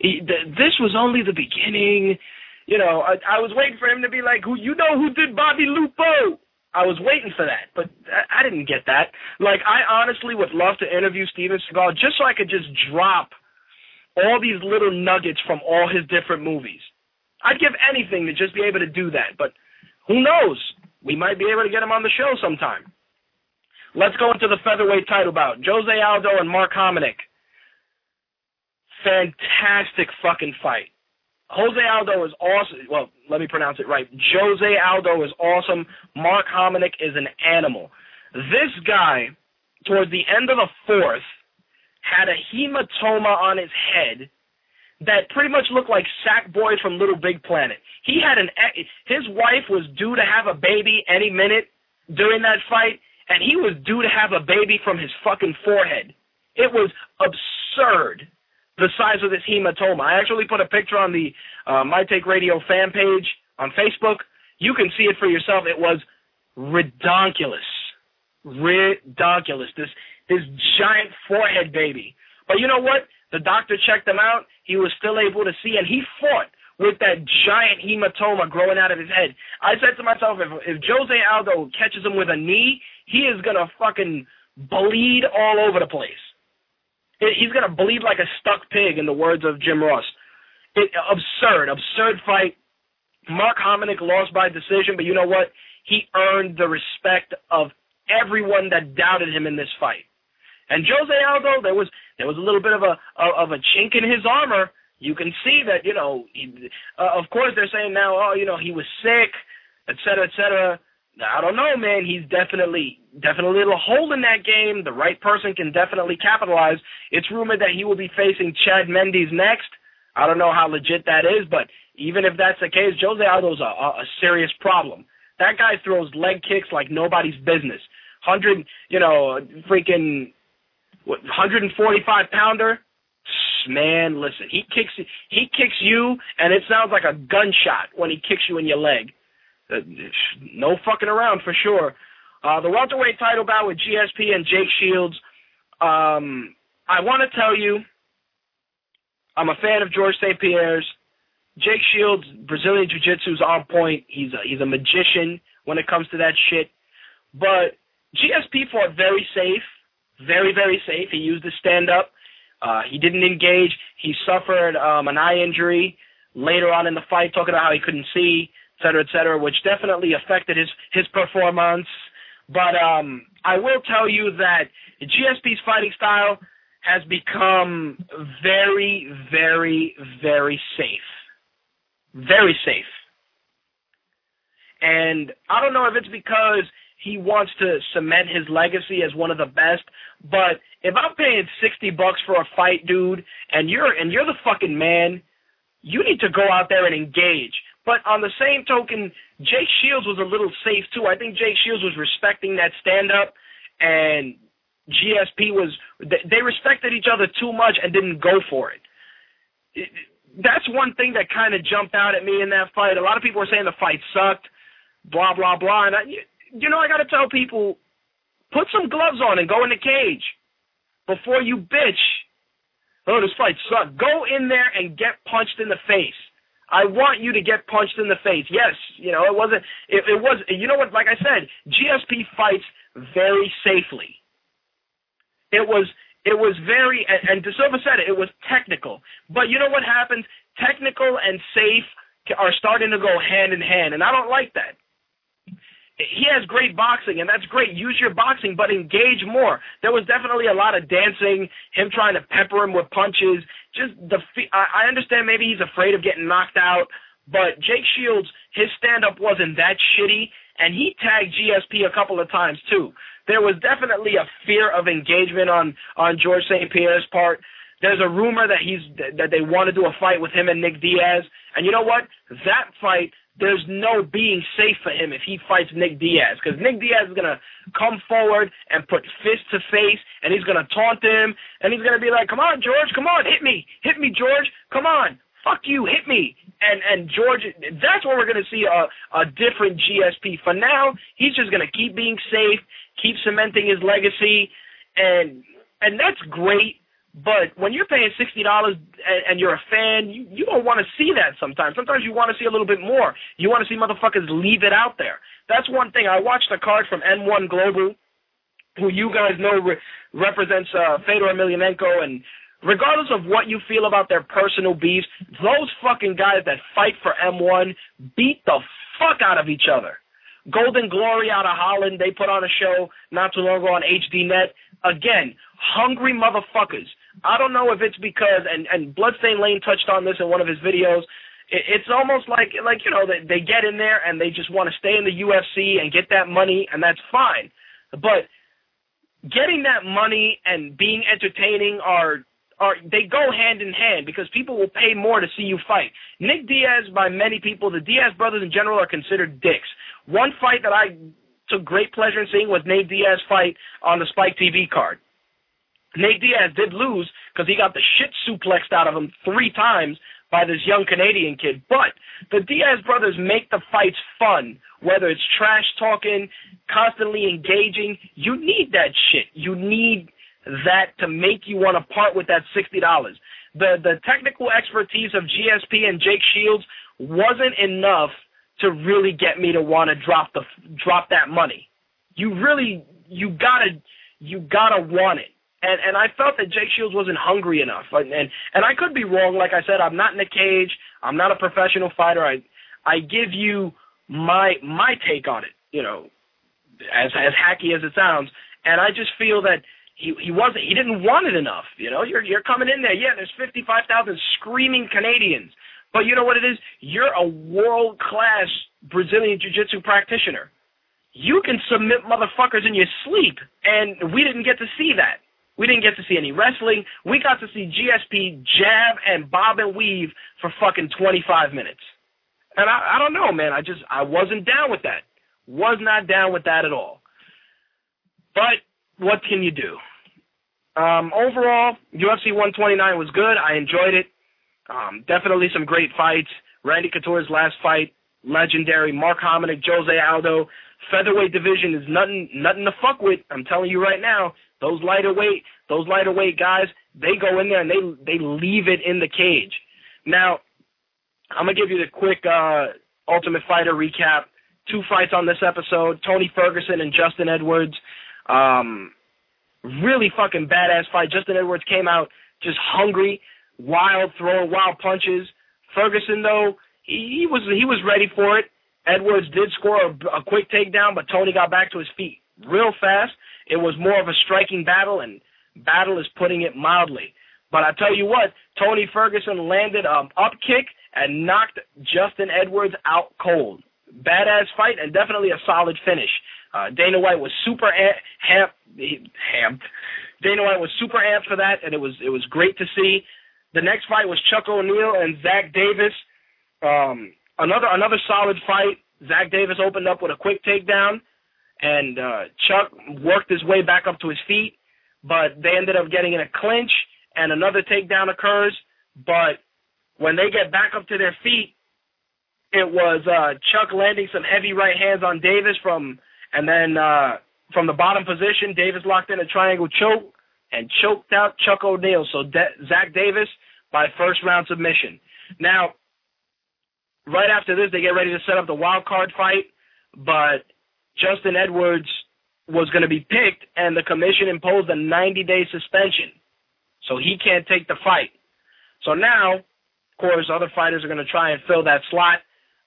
Speaker 1: This was only the beginning." You know, I, I was waiting for him to be like, "Who you know who did Bobby Lupo?" I was waiting for that, but I, I didn't get that. Like, I honestly would love to interview Steven Seagal just so I could just drop all these little nuggets from all his different movies. I'd give anything to just be able to do that. But who knows? We might be able to get him on the show sometime. Let's go into the featherweight title bout. Jose Aldo and Mark Hominick. Fantastic fucking fight. Jose Aldo is awesome. Well, let me pronounce it right. Jose Aldo is awesome. Mark Hominick is an animal. This guy, towards the end of the fourth, had a hematoma on his head that pretty much looked like Sackboy from Little Big Planet. He had an his wife was due to have a baby any minute during that fight, and he was due to have a baby from his fucking forehead. It was absurd the size of this hematoma. I actually put a picture on the uh, My Take Radio fan page on Facebook. You can see it for yourself. It was redonkulous, redonkulous. This this giant forehead baby. But you know what? The doctor checked him out. He was still able to see, and he fought with that giant hematoma growing out of his head. I said to myself, if if Jose Aldo catches him with a knee, he is gonna fucking bleed all over the place. He's gonna bleed like a stuck pig, in the words of Jim Ross. It, absurd, absurd fight. Mark Hominick lost by decision, but you know what? He earned the respect of everyone that doubted him in this fight. And Jose Aldo, there was there was a little bit of a of a chink in his armor. You can see that, you know. He, uh, of course, they're saying now, oh, you know, he was sick, et cetera, et cetera. I don't know, man. He's definitely definitely a hole in that game. The right person can definitely capitalize. It's rumored that he will be facing Chad Mendes next. I don't know how legit that is, but even if that's the case, Jose Aldo's a, a serious problem. That guy throws leg kicks like nobody's business. Hundred, you know, freaking what, 145 pounder. Man, listen, he kicks he kicks you, and it sounds like a gunshot when he kicks you in your leg. Uh, no fucking around for sure. Uh, the welterweight title bout with GSP and Jake Shields. Um, I want to tell you, I'm a fan of George St. Pierre's. Jake Shields, Brazilian Jiu Jitsu is on point. He's a, he's a magician when it comes to that shit. But GSP fought very safe, very very safe. He used his stand up. Uh, he didn't engage. He suffered um, an eye injury later on in the fight, talking about how he couldn't see et cetera, et cetera, which definitely affected his his performance. But um, I will tell you that GSP's fighting style has become very, very, very safe. Very safe. And I don't know if it's because he wants to cement his legacy as one of the best, but if I'm paying 60 bucks for a fight, dude, and you're and you're the fucking man, you need to go out there and engage. But on the same token, Jake Shields was a little safe too. I think Jake Shields was respecting that stand up, and GSP was they respected each other too much and didn't go for it. That's one thing that kind of jumped out at me in that fight. A lot of people were saying the fight sucked, blah blah blah, and I, you know I got to tell people, put some gloves on and go in the cage before you bitch. Oh, this fight sucked. Go in there and get punched in the face. I want you to get punched in the face. Yes, you know, it wasn't, it, it was, you know what, like I said, GSP fights very safely. It was, it was very, and, and De said it, it was technical. But you know what happens? Technical and safe are starting to go hand in hand, and I don't like that he has great boxing, and that's great. Use your boxing, but engage more. There was definitely a lot of dancing, him trying to pepper him with punches. Just the I understand maybe he's afraid of getting knocked out, but Jake Shields, his stand up wasn't that shitty, and he tagged GSP a couple of times too. There was definitely a fear of engagement on on George St. Pierre's part. There's a rumor that he's that they want to do a fight with him and Nick Diaz, and you know what? That fight there's no being safe for him if he fights Nick Diaz because Nick Diaz is gonna come forward and put fist to face, and he's gonna taunt him, and he's gonna be like, "Come on, George, come on, hit me, hit me, George, come on, fuck you, hit me." And and George, that's where we're gonna see a a different GSP. For now, he's just gonna keep being safe, keep cementing his legacy, and and that's great but when you're paying sixty dollars and, you're a fan, you, you don't want to see that sometimes. Sometimes you want to see a little bit more. You want to see motherfuckers leave it out there. That's one thing. I watched a card from M1 Global, who you guys know re- represents uh, Fedor Emelianenko, and regardless of what you feel about their personal beefs, those fucking guys that fight for M1 beat the fuck out of each other. Golden Glory out of Holland, they put on a show not too long ago on HDNet. Again, hungry motherfuckers. I don't know if it's because and and Bloodstain Lane touched on this in one of his videos. It, it's almost like like you know they they get in there and they just want to stay in the UFC and get that money and that's fine. But getting that money and being entertaining are are they go hand in hand because people will pay more to see you fight. Nick Diaz, by many people, the Diaz brothers in general are considered dicks. One fight that I took great pleasure in seeing was Nate Diaz fight on the Spike TV card. Nate Diaz did lose because he got the shit suplexed out of him three times by this young Canadian kid. But the Diaz brothers make the fights fun, whether it's trash talking, constantly engaging. You need that shit. You need that to make you want to part with that sixty dollars. The the technical expertise of GSP and Jake Shields wasn't enough to really get me to want to drop the drop that money. You really you gotta you gotta want it And and I felt that Jake Shields wasn't hungry enough. And and, and I could be wrong. Like I said, I'm not in a cage. I'm not a professional fighter. I I give you my my take on it. You know, as as hacky as it sounds. And I just feel that he he wasn't he didn't want it enough. You know, you're you're coming in there. Yeah, there's 55,000 screaming Canadians. But you know what it is? You're a world class Brazilian Jiu Jitsu practitioner. You can submit motherfuckers in your sleep, and we didn't get to see that. We didn't get to see any wrestling. We got to see GSP jab and bob and weave for fucking 25 minutes. And I, I don't know, man. I just I wasn't down with that. Was not down with that at all. But what can you do? Um, overall, UFC 129 was good. I enjoyed it. Um, definitely some great fights. Randy Couture's last fight, legendary. Mark Hominick, Jose Aldo. Featherweight division is nothing, nothing to fuck with. I'm telling you right now. Those lighter weight, those lighter weight guys, they go in there and they they leave it in the cage. Now, I'm gonna give you the quick uh, Ultimate Fighter recap. Two fights on this episode: Tony Ferguson and Justin Edwards. Um, really fucking badass fight. Justin Edwards came out just hungry, wild, throwing wild punches. Ferguson though, he, he was he was ready for it. Edwards did score a, a quick takedown, but Tony got back to his feet real fast. It was more of a striking battle, and battle is putting it mildly. But I tell you what, Tony Ferguson landed an up kick and knocked Justin Edwards out cold. Badass fight and definitely a solid finish. Uh, Dana White was super amped, amped. Dana White was super amped for that, and it was it was great to see. The next fight was Chuck O'Neill and Zach Davis. Um, another another solid fight. Zach Davis opened up with a quick takedown, and uh, Chuck worked his way back up to his feet, but they ended up getting in a clinch, and another takedown occurs. But when they get back up to their feet, it was uh, Chuck landing some heavy right hands on Davis from and then uh, from the bottom position, Davis locked in a triangle choke and choked out Chuck O'Neill. So De- Zach Davis by first round submission. Now, right after this, they get ready to set up the wild card fight, but Justin Edwards was going to be picked, and the commission imposed a 90 day suspension. So he can't take the fight. So now, of course, other fighters are going to try and fill that slot.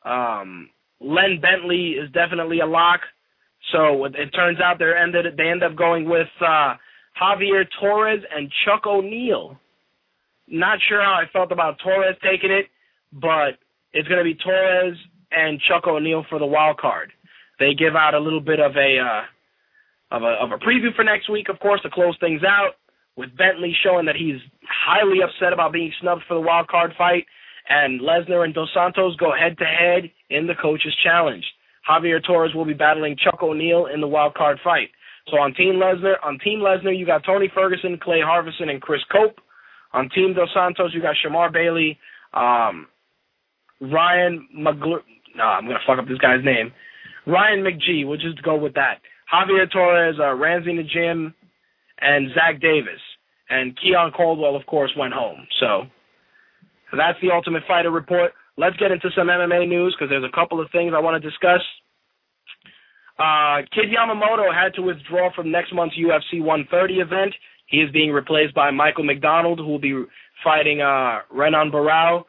Speaker 1: Um, Len Bentley is definitely a lock. So it, turns out they ended they end up going with uh, Javier Torres and Chuck O'Neill. Not sure how I felt about Torres taking it, but it's going to be Torres and Chuck O'Neill for the wild card. They give out a little bit of a uh, of a of a preview for next week, of course, to close things out. With Bentley showing that he's highly upset about being snubbed for the wild card fight, and Lesnar and Dos Santos go head to head in the coaches challenge. Javier Torres will be battling Chuck O'Neil in the wild card fight. So on Team Lesnar, on Team Lesnar, you got Tony Ferguson, Clay Harvison, and Chris Cope. On Team Dos Santos, you got Shamar Bailey, um, Ryan McGl- No, I'm gonna fuck up this guy's name. Ryan McGee. We'll just go with that. Javier Torres, uh, Ramsey Nijem, and Zach Davis. And Keon Caldwell, of course, went home. So that's the Ultimate Fighter report. Let's get into some MMA news because there's a couple of things I want to discuss. Uh, Kid Yamamoto had to withdraw from next month's UFC 130 event. He is being replaced by Michael McDonald, who will be fighting uh, Renan Barao.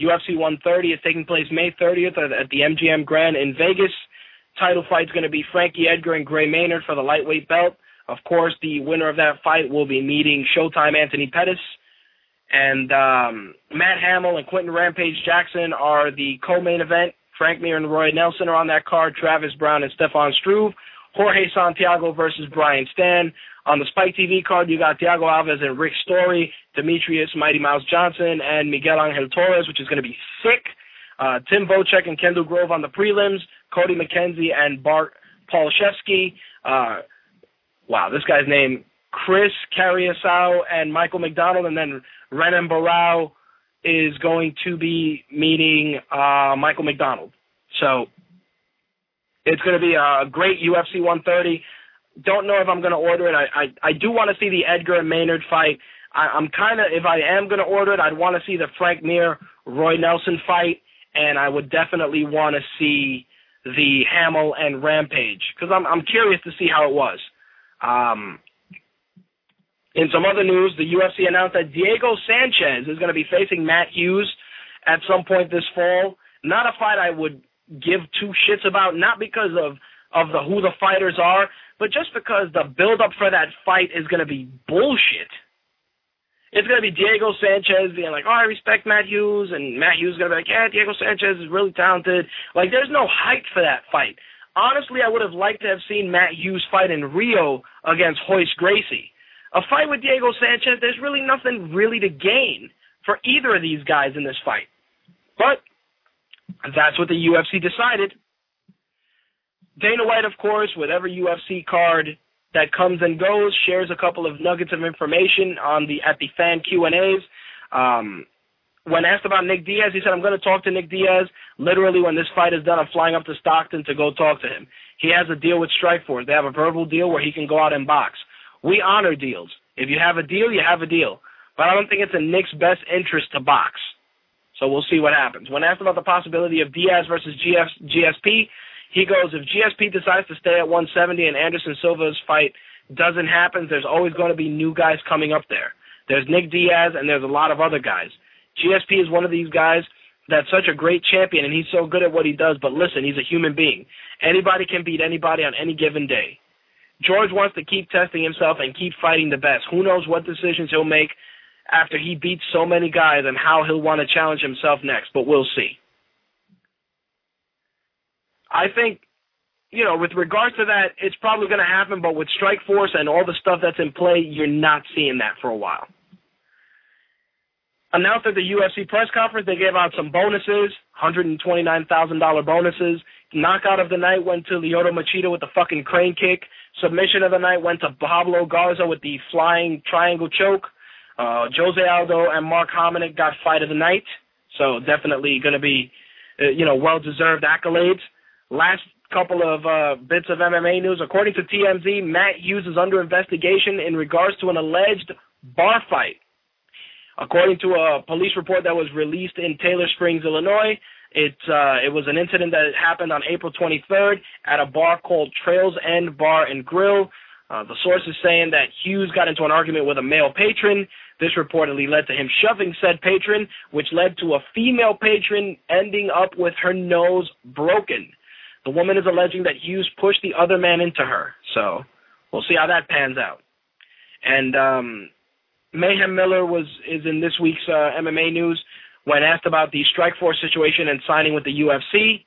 Speaker 1: UFC 130 is taking place May 30th at the MGM Grand in Vegas. Title fight is going to be Frankie Edgar and Gray Maynard for the lightweight belt. Of course, the winner of that fight will be meeting Showtime Anthony Pettis and um, Matt Hamill and Quinton Rampage Jackson are the co-main event. Frank Mir and Roy Nelson are on that card. Travis Browne and Stefan Struve. Jorge Santiago versus Brian Stann. On the Spike TV card, you got Thiago Alves and Rick Story, Demetrius Mighty Mouse Johnson, and Miguel Angel Torres, which is going to be sick. Uh, Tim Vocek and Kendall Grove on the prelims. Cody McKenzie and Bart Palaszewski. Uh, wow, this guy's name. Chris Cariaso and Michael McDonald, and then Renan Barao is going to be meeting uh, Michael McDonald. So it's going to be a great UFC 130. Don't know if I'm going to order it. I, I, I do want to see the Edgar and Maynard fight. I, I'm kind of, if I am going to order it, I'd want to see the Frank Mir Roy Nelson fight, and I would definitely want to see the Hamill and Rampage because I'm I'm curious to see how it was. Um, In some other news, the UFC announced that Diego Sanchez is going to be facing Matt Hughes at some point this fall. Not a fight I would give two shits about, not because of of the who the fighters are, but just because the build up for that fight is going to be bullshit. It's going to be Diego Sanchez being like, "Oh, I respect Matt Hughes," and Matt Hughes is going to be like, "Yeah, Diego Sanchez is really talented." Like, there's no hype for that fight. Honestly, I would have liked to have seen Matt Hughes fight in Rio against Royce Gracie. A fight with Diego Sanchez, there's really nothing really to gain for either of these guys in this fight. But that's what the UFC decided. Dana White, of course, with every UFC card that comes and goes, shares a couple of nuggets of information on the at the fan Q and A's. Um, when asked about Nick Diaz, he said, "I'm going to talk to Nick Diaz. Literally, when this fight is done, I'm flying up to Stockton to go talk to him. He has a deal with Strikeforce. They have a verbal deal where he can go out and box. We honor deals. If you have a deal, you have a deal. But I don't think it's in Nick's best interest to box. So we'll see what happens. When asked about the possibility of Diaz versus GF, GSP, he goes, if GSP decides to stay at 170 and Anderson Silva's fight doesn't happen, there's always going to be new guys coming up there. There's Nick Diaz and there's a lot of other guys. GSP is one of these guys that's such a great champion and he's so good at what he does, but listen, he's a human being. Anybody can beat anybody on any given day. George wants to keep testing himself and keep fighting the best. Who knows what decisions he'll make after he beats so many guys and how he'll want to challenge himself next, but we'll see. I think, you know, with regards to that, it's probably going to happen, but with Strikeforce and all the stuff that's in play, you're not seeing that for a while. Announced at the UFC press conference, they gave out some bonuses, $129,000 bonuses. Knockout of the night went to Lyoto Machida with the fucking crane kick. Submission of the night went to Pablo Garza with the flying triangle choke. Uh, Jose Aldo and Mark Hominick got fight of the night. So definitely going to be, uh, you know, well-deserved accolades. Last couple of uh, bits of MMA news. According to TMZ, Matt Hughes is under investigation in regards to an alleged bar fight. According to a police report that was released in Taylor Springs, Illinois, it uh, it was an incident that happened on April 23rd at a bar called Trails End Bar and Grill. Uh, the source is saying that Hughes got into an argument with a male patron. This reportedly led to him shoving said patron, which led to a female patron ending up with her nose broken. The woman is alleging that Hughes pushed the other man into her. So we'll see how that pans out. And um, Mayhem Miller was is in this week's uh, MMA news when asked about the Strikeforce situation and signing with the UFC.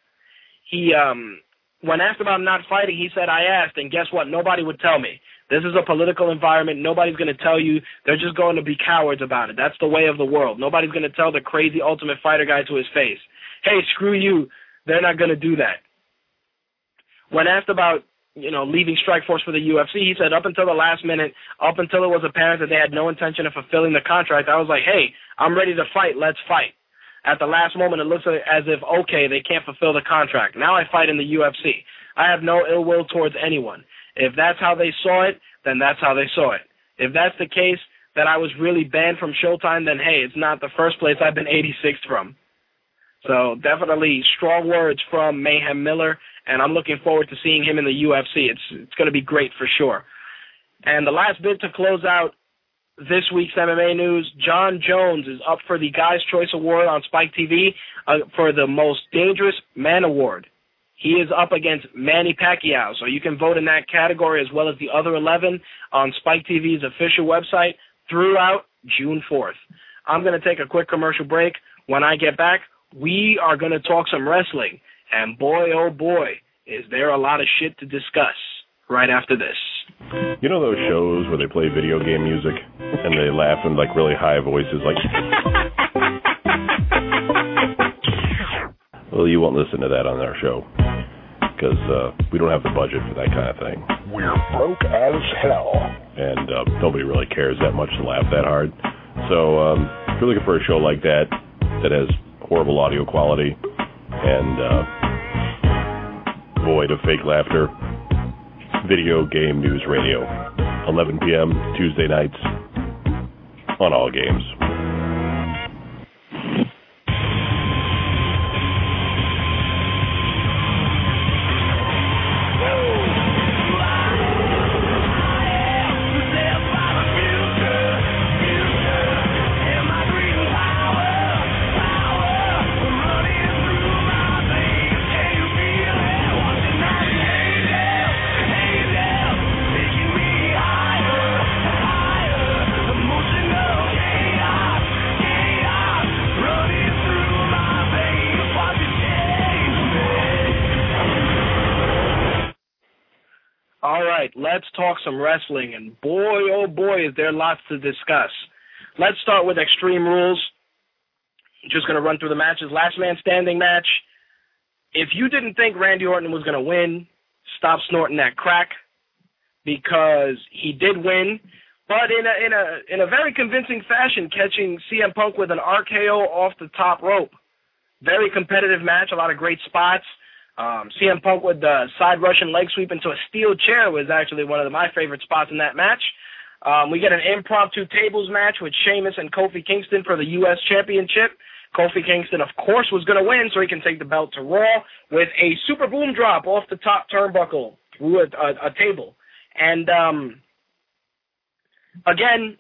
Speaker 1: He um, when asked about not fighting, he said, "I asked, and guess what? Nobody would tell me. This is a political environment. Nobody's going to tell you. They're just going to be cowards about it. That's the way of the world. Nobody's going to tell the crazy Ultimate Fighter guy to his face, "Hey, screw you." They're not going to do that. When asked about you know leaving Strikeforce for the UFC, he said up until the last minute, up until it was apparent that they had no intention of fulfilling the contract, I was like, hey, I'm ready to fight. Let's fight. At the last moment, it looks as if okay, they can't fulfill the contract. Now I fight in the UFC. I have no ill will towards anyone. If that's how they saw it, then that's how they saw it. If that's the case, that I was really banned from Showtime, then hey, it's not the first place I've been 86th from. So definitely strong words from Mayhem Miller, and I'm looking forward to seeing him in the UFC. It's it's going to be great for sure. And the last bit to close out this week's MMA news: Jon Jones is up for the Guys' Choice Award on Spike TV uh, for the Most Dangerous Man Award. He is up against Manny Pacquiao, so you can vote in that category as well as the other 11 on Spike TV's official website throughout June 4th. I'm going to take a quick commercial break. When I get back, we are going to talk some wrestling. And boy, oh boy, is there a lot of shit to discuss right after this.
Speaker 2: You know those shows where they play video game music and they laugh in like really high voices, like. <laughs> well, you won't listen to that on our show because uh, we don't have the budget for that kind of thing.
Speaker 3: We're broke as hell,
Speaker 2: and uh, nobody really cares that much to laugh that hard. So um, if you're looking for a show like that that has horrible audio quality and uh, void of fake laughter. Video Game News Radio, 11 p.m. Tuesday nights on all games.
Speaker 1: Let's talk some wrestling. And boy, oh boy, is there lots to discuss. Let's start with Extreme Rules. Just going to run through the matches. Last man standing match. If you didn't think Randy Orton was going to win, stop snorting that crack because he did win, but in a in a in a very convincing fashion, catching CM Punk with an RKO off the top rope. Very competitive match, a lot of great spots. Um, CM Punk with the side Russian leg sweep into a steel chair was actually one of my favorite spots in that match. Um, we get an impromptu tables match with Sheamus and Kofi Kingston for the U.S. Championship. Kofi Kingston, of course, was going to win, so he can take the belt to Raw with a super boom drop off the top turnbuckle through a, a, a table. And um, again,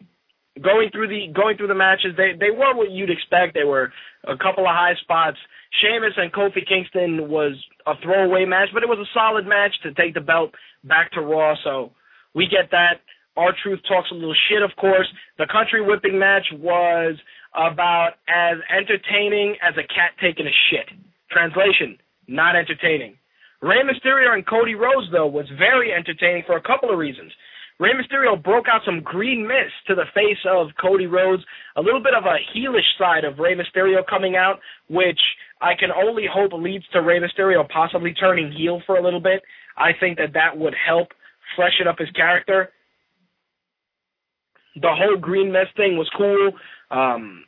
Speaker 1: going through the going through the matches, they they were what you'd expect. They were a couple of high spots. Sheamus and Kofi Kingston was a throwaway match, but it was a solid match to take the belt back to Raw. So we get that. Our truth talks a little shit, of course. The country whipping match was about as entertaining as a cat taking a shit. Translation, not entertaining. Rey Mysterio and Cody Rhodes, though, was very entertaining for a couple of reasons. Rey Mysterio broke out some green mist to the face of Cody Rhodes, a little bit of a heelish side of Rey Mysterio coming out, which I can only hope leads to Rey Mysterio possibly turning heel for a little bit. I think that that would help freshen up his character. The whole green mess thing was cool. Um,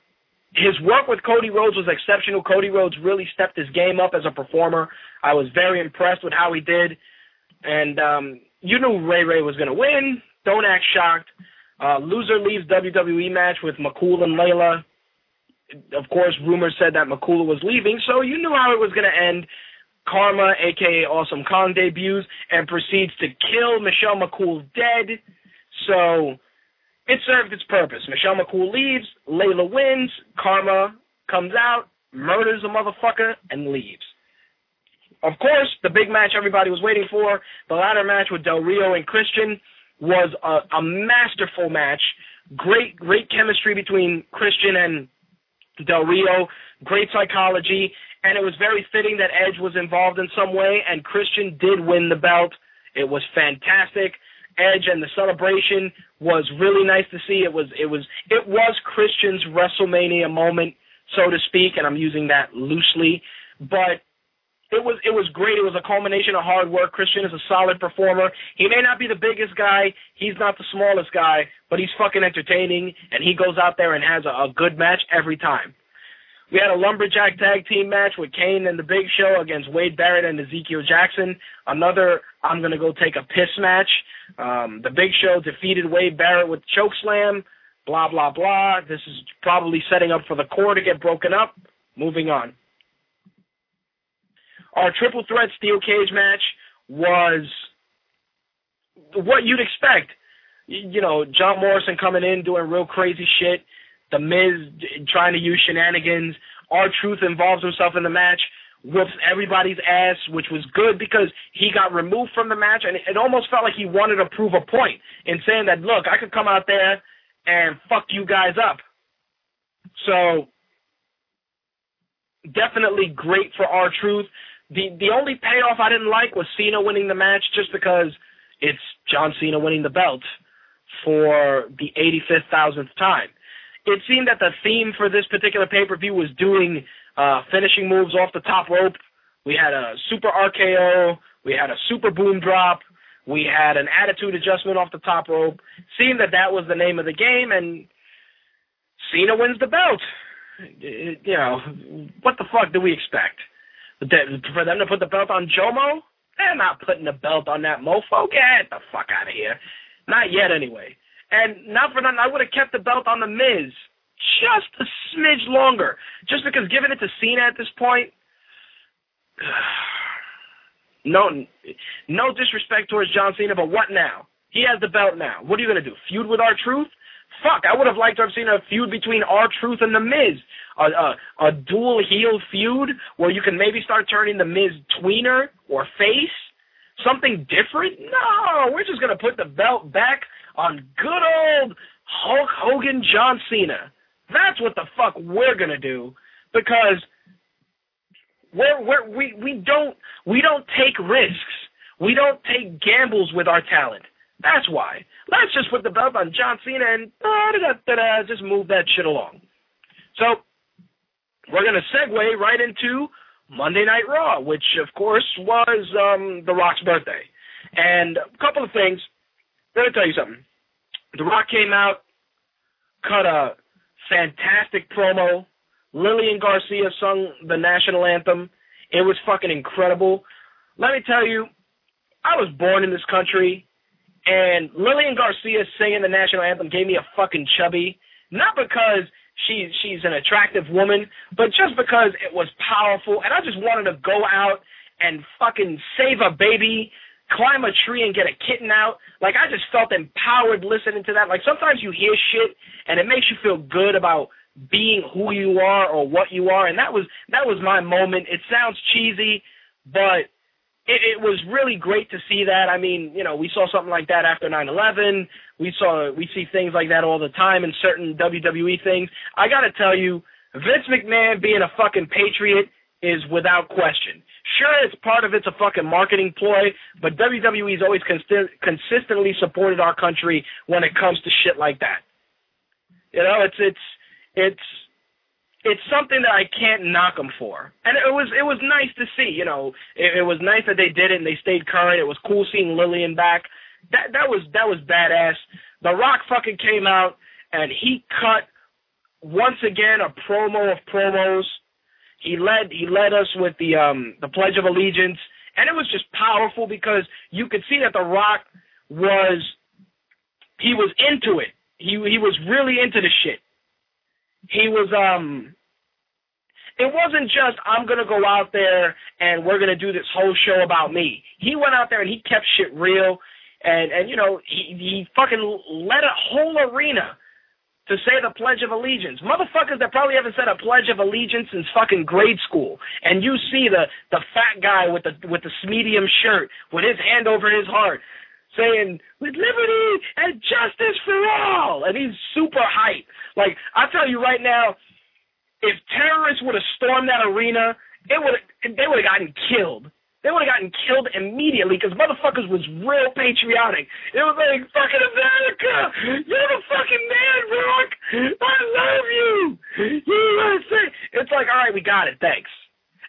Speaker 1: his work with Cody Rhodes was exceptional. Cody Rhodes really stepped his game up as a performer. I was very impressed with how he did. And um, you knew Ray Ray was going to win. Don't act shocked. Uh, loser leaves WWE match with McCool and Layla. Of course, rumors said that McCool was leaving, so you knew how it was going to end. Karma, aka Awesome Kong, debuts and proceeds to kill Michelle McCool dead. So it served its purpose. Michelle McCool leaves, Layla wins, Karma comes out, murders a motherfucker, and leaves. Of course, the big match everybody was waiting for, the ladder match with Del Rio and Christian, was a, a masterful match. Great, great chemistry between Christian and Del Rio. Great psychology, and it was very fitting that Edge was involved in some way, and Christian did win the belt. It was fantastic. Edge and the celebration was really nice to see. It was it was it was Christian's WrestleMania moment, so to speak, and I'm using that loosely. But it was it was great. It was a culmination of hard work. Christian is a solid performer. He may not be the biggest guy, he's not the smallest guy, but he's fucking entertaining, and he goes out there and has a, a good match every time. We had a lumberjack tag team match with Kane and the Big Show against Wade Barrett and Ezekiel Jackson. Another I'm gonna go take a piss match. Um, the Big Show defeated Wade Barrett with choke slam. Blah blah blah. This is probably setting up for the Corre to get broken up. Moving on. Our triple threat steel cage match was what you'd expect. You know, John Morrison coming in doing real crazy shit. The Miz trying to use shenanigans. Our Truth involves himself in the match, whoops everybody's ass, which was good because he got removed from the match, and it almost felt like he wanted to prove a point in saying that, look, I could come out there and fuck you guys up. So definitely great for R-Truth. The the only payoff I didn't like was Cena winning the match just because it's John Cena winning the belt for the 85th thousandth time. It seemed that the theme for this particular pay per view was doing uh, finishing moves off the top rope. We had a super RKO, we had a super boom drop, we had an attitude adjustment off the top rope. Seemed that that was the name of the game, and Cena wins the belt. You know, what the fuck do we expect? For them to put the belt on JoMo? They're not putting the belt on that mofo. Get the fuck out of here. Not yet, anyway. And not for nothing, I would have kept the belt on the Miz just a smidge longer, just because giving it to Cena at this point. <sighs> No, no disrespect towards John Cena, but what now? He has the belt now. What are you gonna do? Feud with R-Truth? Fuck, I would have liked to have seen a feud between R-Truth and the Miz a, a, a dual heel feud where you can maybe start turning the Miz tweener or face? Something different? No, we're just gonna put the belt back on good old Hulk Hogan John Cena. That's what the fuck we're gonna do because we're, we're we we don't we don't take risks. We don't take gambles with our talent. That's why. Let's just put the belt on John Cena and da-da-da-da, just move that shit along. So we're gonna segue right into Monday Night Raw, which of course was um, The Rock's birthday. And a couple of things. Let me tell you something. The Rock came out, cut a fantastic promo. Lillian Garcia sung the national anthem. It was fucking incredible. Let me tell you, I was born in this country, and Lillian Garcia singing the national anthem gave me a fucking chubby. Not because she she's an attractive woman, but just because it was powerful, and I just wanted to go out and fucking save a baby, climb a tree and get a kitten out. Like I just felt empowered listening to that. Like sometimes you hear shit and it makes you feel good about being who you are or what you are, and that was that was my moment. It sounds cheesy, but it, it was really great to see that. I mean, you know, we saw something like that after 9/11. We saw we see things like that all the time in certain WWE things. I got to tell you, Vince McMahon being a fucking patriot is without question. Sure, it's part of it's a fucking marketing ploy, but WWE's always consi- consistently supported our country when it comes to shit like that. You know, it's it's it's it's something that I can't knock them for. And it was it was nice to see, you know, it, it was nice that they did it and they stayed current. It was cool seeing Lillian back. That that was that was badass. The Rock fucking came out and he cut once again a promo of promos. He led he led us with the um the Pledge of Allegiance and it was just powerful because you could see that The Rock was he was into it. He he was really into the shit he was um it wasn't just I'm gonna go out there and we're gonna do this whole show about me. He went out there and he kept shit real and and you know he he fucking led a whole arena to say the Pledge of Allegiance. Motherfuckers that probably haven't said a Pledge of Allegiance since fucking grade school. And you see the the fat guy with the with the medium shirt with his hand over his heart saying with liberty and justice for all, and he's super hype. Like I tell you right now, if terrorists would have stormed that arena, it would they would have gotten killed. They would have gotten killed immediately because motherfuckers was real patriotic. It was like fucking America, you're the fucking man, Rock. I love you, USA. It's like, all right, we got it, thanks.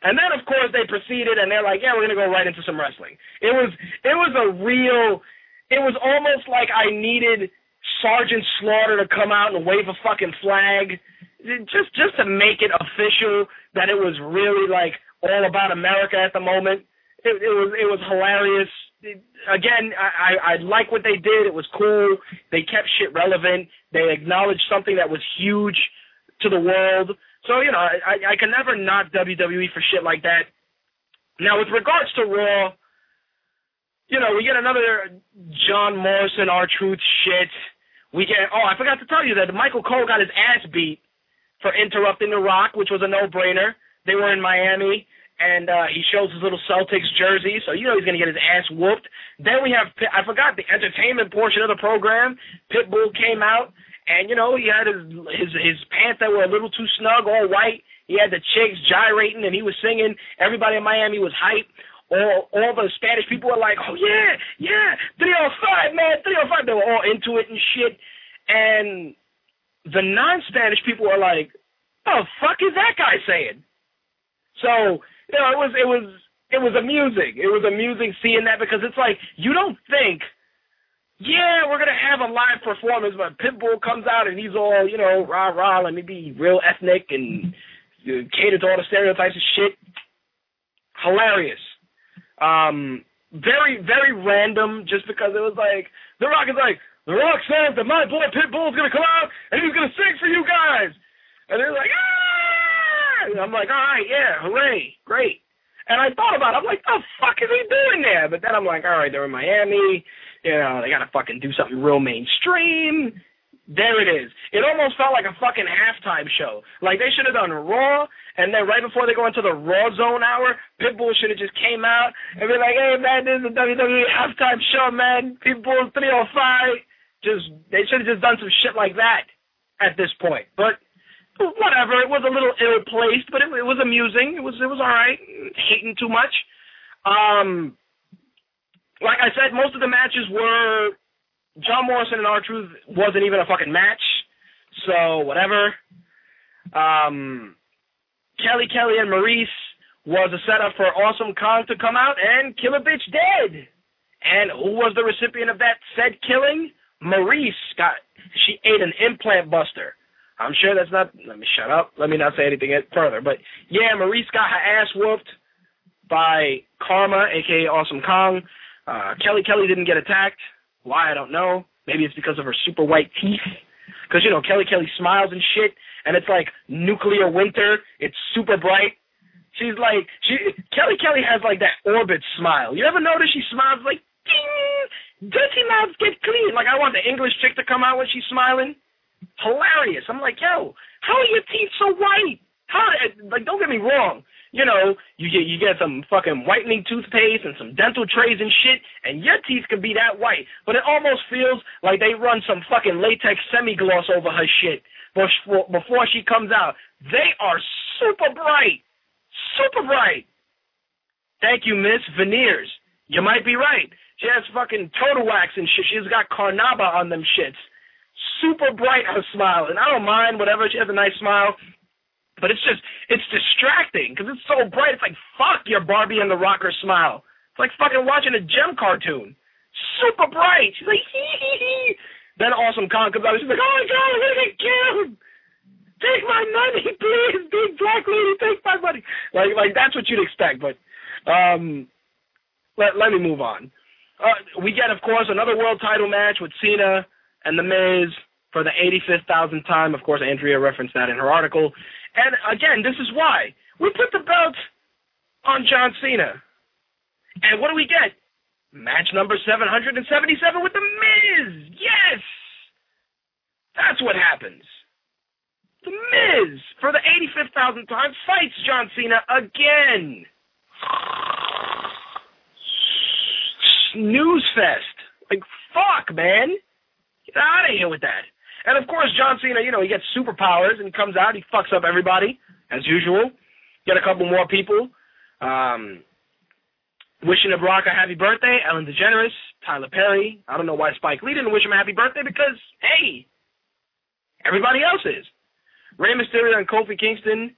Speaker 1: And then of course they proceeded and they're like, yeah, we're gonna go right into some wrestling. It was it was a real it was almost like I needed Sergeant Slaughter to come out and wave a fucking flag, just just to make it official that it was really like all about America at the moment. It, it was it was hilarious. It, again, I, I I like what they did. It was cool. They kept shit relevant. They acknowledged something that was huge to the world. So you know, I I can never knock WWE for shit like that. Now, with regards to Raw, you know, we get another John Morrison, R-Truth shit. We get, oh, I forgot to tell you that Michael Cole got his ass beat for interrupting The Rock, which was a no-brainer. They were in Miami, and uh, he shows his little Celtics jersey, so you know he's going to get his ass whooped. Then we have, I forgot the entertainment portion of the program. Pitbull came out, and, you know, he had his, his, his pants that were a little too snug, all white. He had the chicks gyrating, and he was singing. Everybody in Miami was hype all all the Spanish people were like, oh yeah, yeah, 305, man, three or five. They were all into it and shit. And the non-Spanish people were like, oh fuck is that guy saying? So you know, it was it was it was amusing. It was amusing seeing that because it's like you don't think. Yeah, we're gonna have a live performance, but Pitbull comes out and he's all, you know, rah rah, let me be real ethnic and cater to all the stereotypes and shit. Hilarious. Um, very, very random just because it was like, The Rock is like, The Rock says that my boy Pitbull's going to come out and he's to sing for you guys. And they're like, ah! And I'm like, all right, yeah, hooray, great. And I thought about it. I'm like, the fuck is he doing there? But then I'm like, all right, they're in Miami. You know, they got to fucking do something real mainstream. There it is. It almost felt like a fucking halftime show. Like they should have done Raw, and then right before they go into the Raw Zone hour, Pitbull should have just came out and be like, "Hey man, this is a WWE halftime show, man. Pitbull 305." Just they should have just done some shit like that at this point. But whatever, it was a little ill placed, but it, it was amusing. It was it was all right. Hating too much. Um, like I said, most of the matches were John Morrison and R-Truth wasn't even a fucking match, so whatever. Um, Kelly Kelly and Maryse was a setup for Awesome Kong to come out and kill a bitch dead. And who was the recipient of that said killing? Maryse got she ate an implant buster. I'm sure that's not. Let me shut up. Let me not say anything further. But yeah, Maryse got her ass whooped by Karma, aka Awesome Kong. Uh, Kelly Kelly didn't get attacked. Why I don't know. Maybe it's because of her super white teeth. Because you know Kelly Kelly smiles and shit, and it's like nuclear winter. It's super bright. She's like she Kelly Kelly has like that orbit smile. You ever notice she smiles like ding, dirty mouths get clean. Like I want the English chick to come out when she's smiling. Hilarious. I'm like, yo, how are your teeth so white? How like don't get me wrong you know, you get you get some fucking whitening toothpaste and some dental trays and shit, and your teeth can be that white. But it almost feels like they run some fucking latex semi gloss over her shit before before she comes out. They are super bright, super bright. Thank you, Miss Veneers. You might be right. She has fucking Turtle Wax and shit. She's got carnauba on them shits. Super bright her smile, and I don't mind whatever. She has a nice smile. But it's just, it's distracting because it's so bright. It's like, fuck your Barbie and the Rocker smile. It's like fucking watching a Jem cartoon. Super bright. She's like, hee hee hee. Then Awesome Kong comes out she's like, oh my god, gonna get killed. Take my money, <laughs> please, big black lady, take my money. Like, like that's what you'd expect. But, um, let let me move on. Uh, we get, of course, another world title match with Cena and The Miz for the 85th thousandth time. Of course, Andrea referenced that in her article. And again, this is why we put the belt on John Cena. And what do we get? Match number 777 with The Miz. Yes! That's what happens. The Miz, for the 85,000th time, fights John Cena again. Snooze fest. Like, fuck, man. Get out of here with that. And of course, John Cena, you know, he gets superpowers and comes out, he fucks up everybody as usual. Get a couple more people. Um, wishing a Brock a happy birthday, Ellen DeGeneres, Tyler Perry. I don't know why Spike Lee didn't wish him a happy birthday because, hey, everybody else is. Rey Mysterio and Kofi Kingston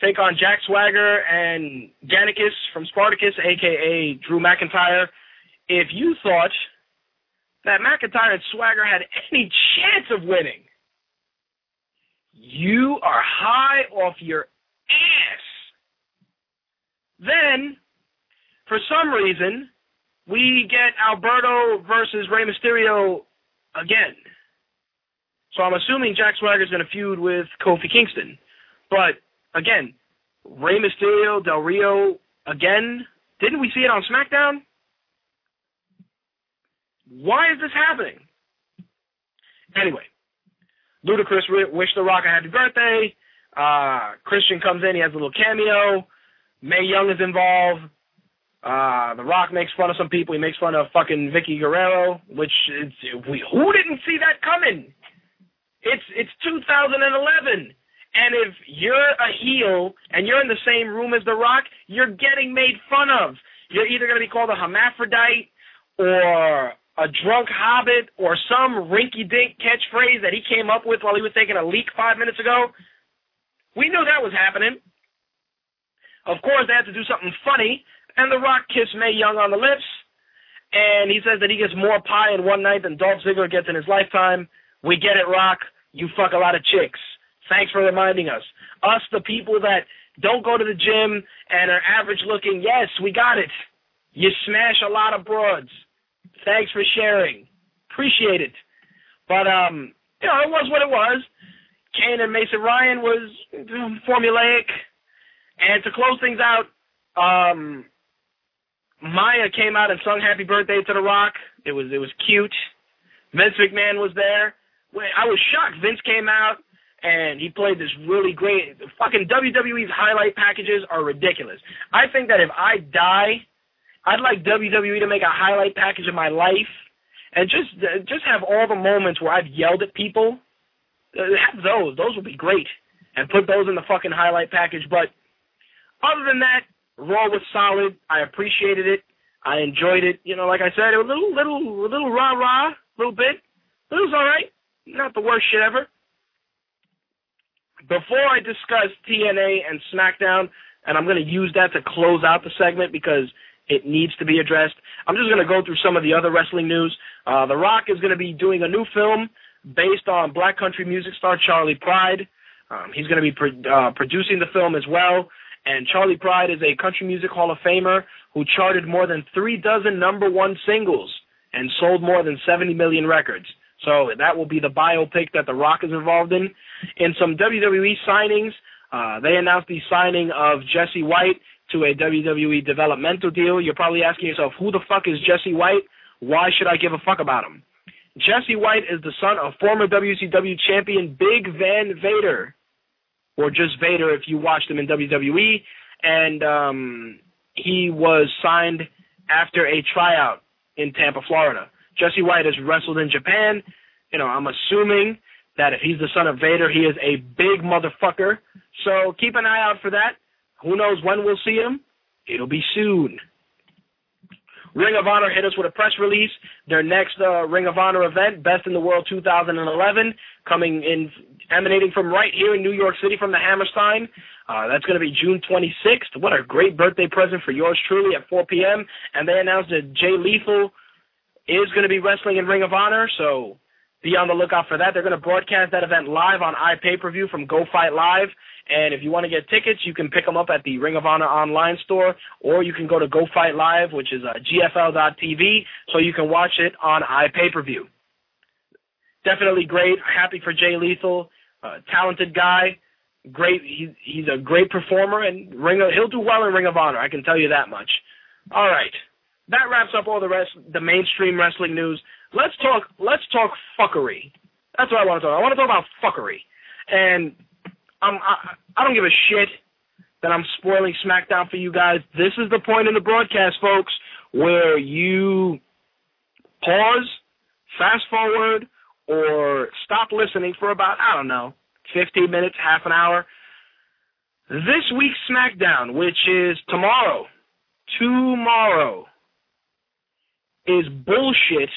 Speaker 1: take on Jack Swagger and Gannicus from Spartacus, aka Drew McIntyre. If you thought that McIntyre and Swagger had any chance of winning, you are high off your ass. Then, for some reason, we get Alberto versus Rey Mysterio again. So I'm assuming Jack Swagger's going to feud with Kofi Kingston. But again, Rey Mysterio, Del Rio again. Didn't we see it on SmackDown? Why is this happening? Anyway, Ludacris wished The Rock a happy birthday. Uh, Christian comes in, he has a little cameo. Mae Young is involved. Uh, the Rock makes fun of some people. He makes fun of fucking Vickie Guerrero, which is, we, who didn't see that coming? It's it's 2011, and if you're a heel and you're in the same room as The Rock, you're getting made fun of. You're either going to be called a hermaphrodite or a drunk hobbit or some rinky dink catchphrase that he came up with while he was taking a leak five minutes ago. We knew that was happening. Of course, they had to do something funny, and The Rock kissed Mae Young on the lips, and he says that he gets more pie in one night than Dolph Ziggler gets in his lifetime. We get it, Rock. You fuck a lot of chicks. Thanks for reminding us. Us, the people that don't go to the gym and are average looking, yes, we got it. You smash a lot of broads. Thanks for sharing. Appreciate it. But um, you know, it was what it was. Kane and Mason Ryan was formulaic. And to close things out, um, Maya came out and sung "Happy Birthday" to The Rock. It was it was cute. Vince McMahon was there. I was shocked. Vince came out and he played this really great. Fucking WWE's highlight packages are ridiculous. I think that if I die I'd like WWE to make a highlight package of my life and just just have all the moments where I've yelled at people. Uh, have those. Those would be great. And put those in the fucking highlight package. But other than that, Raw was solid. I appreciated it. I enjoyed it. You know, like I said, a little, little, a little rah rah, a little bit. But it was all right. Not the worst shit ever. Before I discuss TNA and SmackDown, and I'm going to use that to close out the segment because it needs to be addressed. I'm just going to go through some of the other wrestling news. Uh, the Rock is going to be doing a new film based on black country music star Charley Pride. Um, he's going to be pro- uh, producing the film as well. And Charley Pride is a country music Hall of Famer who charted more than three dozen number one singles and sold more than 70 million records. So that will be the biopic that The Rock is involved in. In some WWE signings, uh, they announced the signing of Jesse White to a WWE developmental deal. You're probably asking yourself, who the fuck is Jesse White? Why should I give a fuck about him? Jesse White is the son of former WCW champion Big Van Vader, or just Vader if you watched him in WWE, and um, he was signed after a tryout in Tampa, Florida. Jesse White has wrestled in Japan. You know, I'm assuming that if he's the son of Vader, he is a big motherfucker. So keep an eye out for that. Who knows when we'll see him? It'll be soon. Ring of Honor hit us with a press release. Their next uh, Ring of Honor event, Best in the World 2011, coming in, emanating from right here in New York City from the Hammerstein. Uh, that's going to be June 26th. What a great birthday present for yours truly at 4 p.m. And they announced that Jay Lethal is going to be wrestling in Ring of Honor, so be on the lookout for that. They're going to broadcast that event live on iPay-per-view from Go Fight Live. And if you want to get tickets, you can pick them up at the Ring of Honor online store, or you can go to Go Fight Live, which is uh, GFL.tv, so you can watch it on iPay-per-view. Definitely great. Happy for Jay Lethal. Uh, talented guy. Great. He's he's a great performer, and Ring of, he'll do well in Ring of Honor. I can tell you that much. All right. That wraps up all the rest, the mainstream wrestling news. Let's talk. Let's talk fuckery. That's what I want to talk. About. I want to talk about fuckery, and I'm, I, I don't give a shit that I'm spoiling SmackDown for you guys. This is the point in the broadcast, folks, where you pause, fast forward, or stop listening for about, I don't know, 15 minutes, half an hour. This week's SmackDown, which is tomorrow, tomorrow, is bullshit.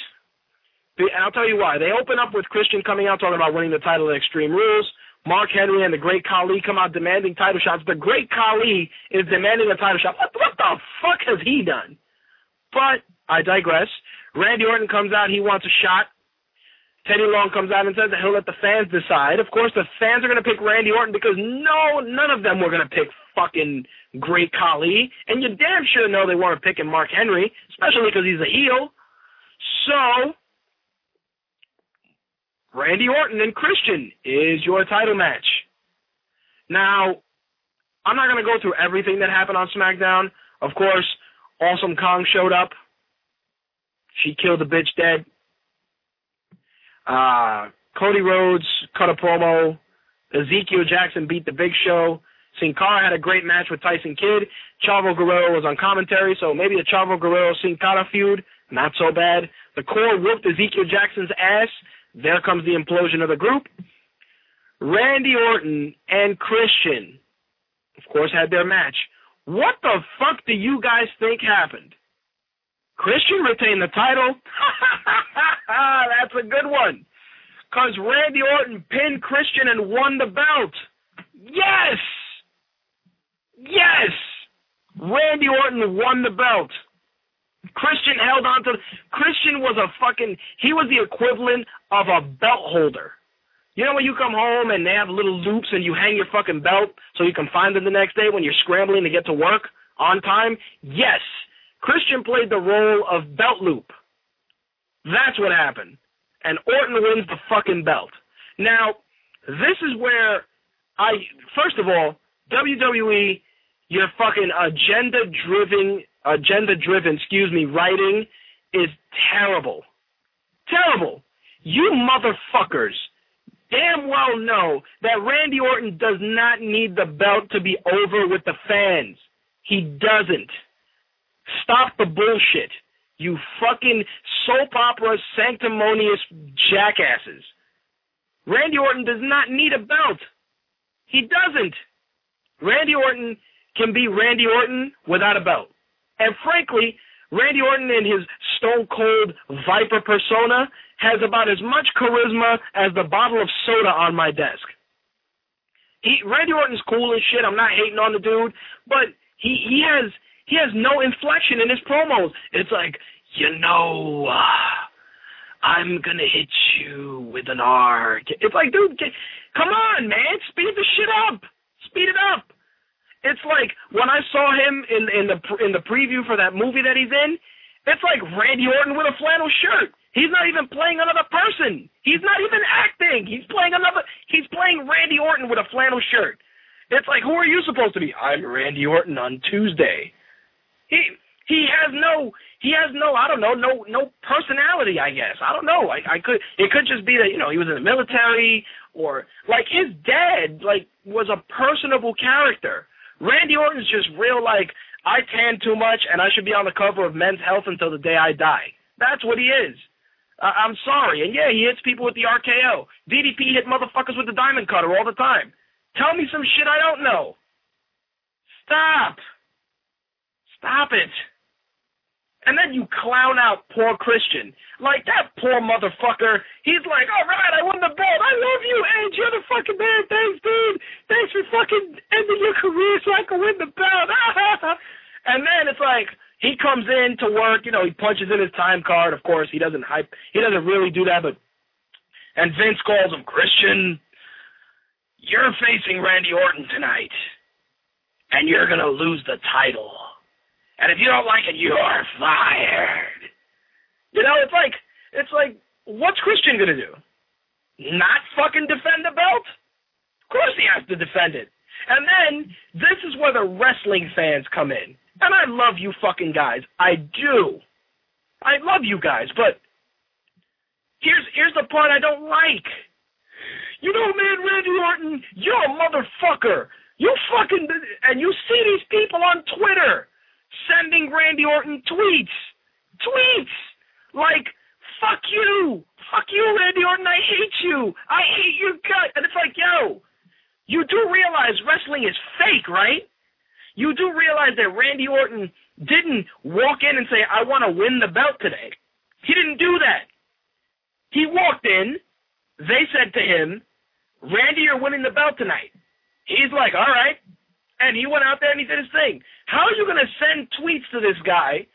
Speaker 1: And I'll tell you why. They open up with Christian coming out talking about winning the title at Extreme Rules. Mark Henry and the Great Khali come out demanding title shots. The Great Khali is demanding a title shot. What, what the fuck has he done? But I digress. Randy Orton comes out. He wants a shot. Teddy Long comes out and says that he'll let the fans decide. Of course, the fans are going to pick Randy Orton because no, none of them were going to pick fucking Great Khali. And you damn sure know they weren't picking Mark Henry, especially because he's a heel. So Randy Orton and Christian is your title match. Now, I'm not going to go through everything that happened on SmackDown. Of course, Awesome Kong showed up. She killed the bitch dead. Uh, Cody Rhodes cut a promo. Ezekiel Jackson beat the Big Show. Sin Cara had a great match with Tyson Kidd. Chavo Guerrero was on commentary, so maybe a Chavo Guerrero Sin Cara feud, not so bad. The Corre whooped Ezekiel Jackson's ass. There comes the implosion of the group. Randy Orton and Christian, of course, had their match. What the fuck do you guys think happened? Christian retained the title. <laughs> That's a good one. Because Randy Orton pinned Christian and won the belt. Yes! Yes! Randy Orton won the belt. Christian held on to Christian was a fucking he was the equivalent of a belt holder. You know when you come home and they have little loops and you hang your fucking belt so you can find them the next day when you're scrambling to get to work on time? Yes. Christian played the role of belt loop. That's what happened. And Orton wins the fucking belt. Now, this is where I first of all, WWE, your fucking agenda driven agenda driven, excuse me, writing is terrible. Terrible. You motherfuckers damn well know that Randy Orton does not need the belt to be over with the fans. He doesn't. Stop the bullshit. You fucking soap opera sanctimonious jackasses. Randy Orton does not need a belt. He doesn't. Randy Orton can be Randy Orton without a belt. And frankly, Randy Orton in his stone cold viper persona has about as much charisma as the bottle of soda on my desk. He Randy Orton's cool and shit. I'm not hating on the dude, but he he has he has no inflection in his promos. It's like, you know, uh, I'm gonna hit you with an R. It's like, dude, get, come on, man, speed the shit up, speed it up. It's like when I saw him in in the in the preview for that movie that he's in. It's like Randy Orton with a flannel shirt. He's not even playing another person. He's not even acting. He's playing another. He's playing Randy Orton with a flannel shirt. It's like, who are you supposed to be? I'm Randy Orton on Tuesday. He he has no he has no I don't know no no personality I guess I don't know I I could it could just be that you know he was in the military or like his dad like was a personable character Randy Orton's just real like I tan too much and I should be on the cover of Men's Health until the day I die. That's what he is. I'm sorry. And yeah he hits people with the RKO DDP hit motherfuckers with the diamond cutter all the time. Tell me some shit I don't know. Stop. Stop it and then you clown out poor Christian. Like that poor motherfucker. He's like, all right, I won the belt. I love you, Edge. You're the fucking man. Thanks, dude. Thanks for fucking ending your career so I can win the belt. <laughs> and then it's like he comes in to work. You know, he punches in his time card. Of course, he doesn't hype. He doesn't really do that, but and Vince calls him Christian. You're facing Randy Orton tonight, and you're gonna lose the title. And if you don't like it, you're fired. You know, it's like it's like what's Christian gonna do? Not fucking defend the belt? Of course he has to defend it. And then this is where the wrestling fans come in. And I love you fucking guys. I do. I love you guys, but here's here's the part I don't like. You know, man, Randy Orton, you're a motherfucker. You fucking and you see these people on Twitter sending Randy Orton tweets. Tweets! Like, fuck you! Fuck you, Randy Orton, I hate you! I hate your gut! And it's like, yo, you do realize wrestling is fake, right? You do realize that Randy Orton didn't walk in and say, I want to win the belt today. He didn't do that. He walked in, they said to him, Randy, you're winning the belt tonight. He's like, all right, and he went out there and he did his thing. How are you going to send tweets to this guy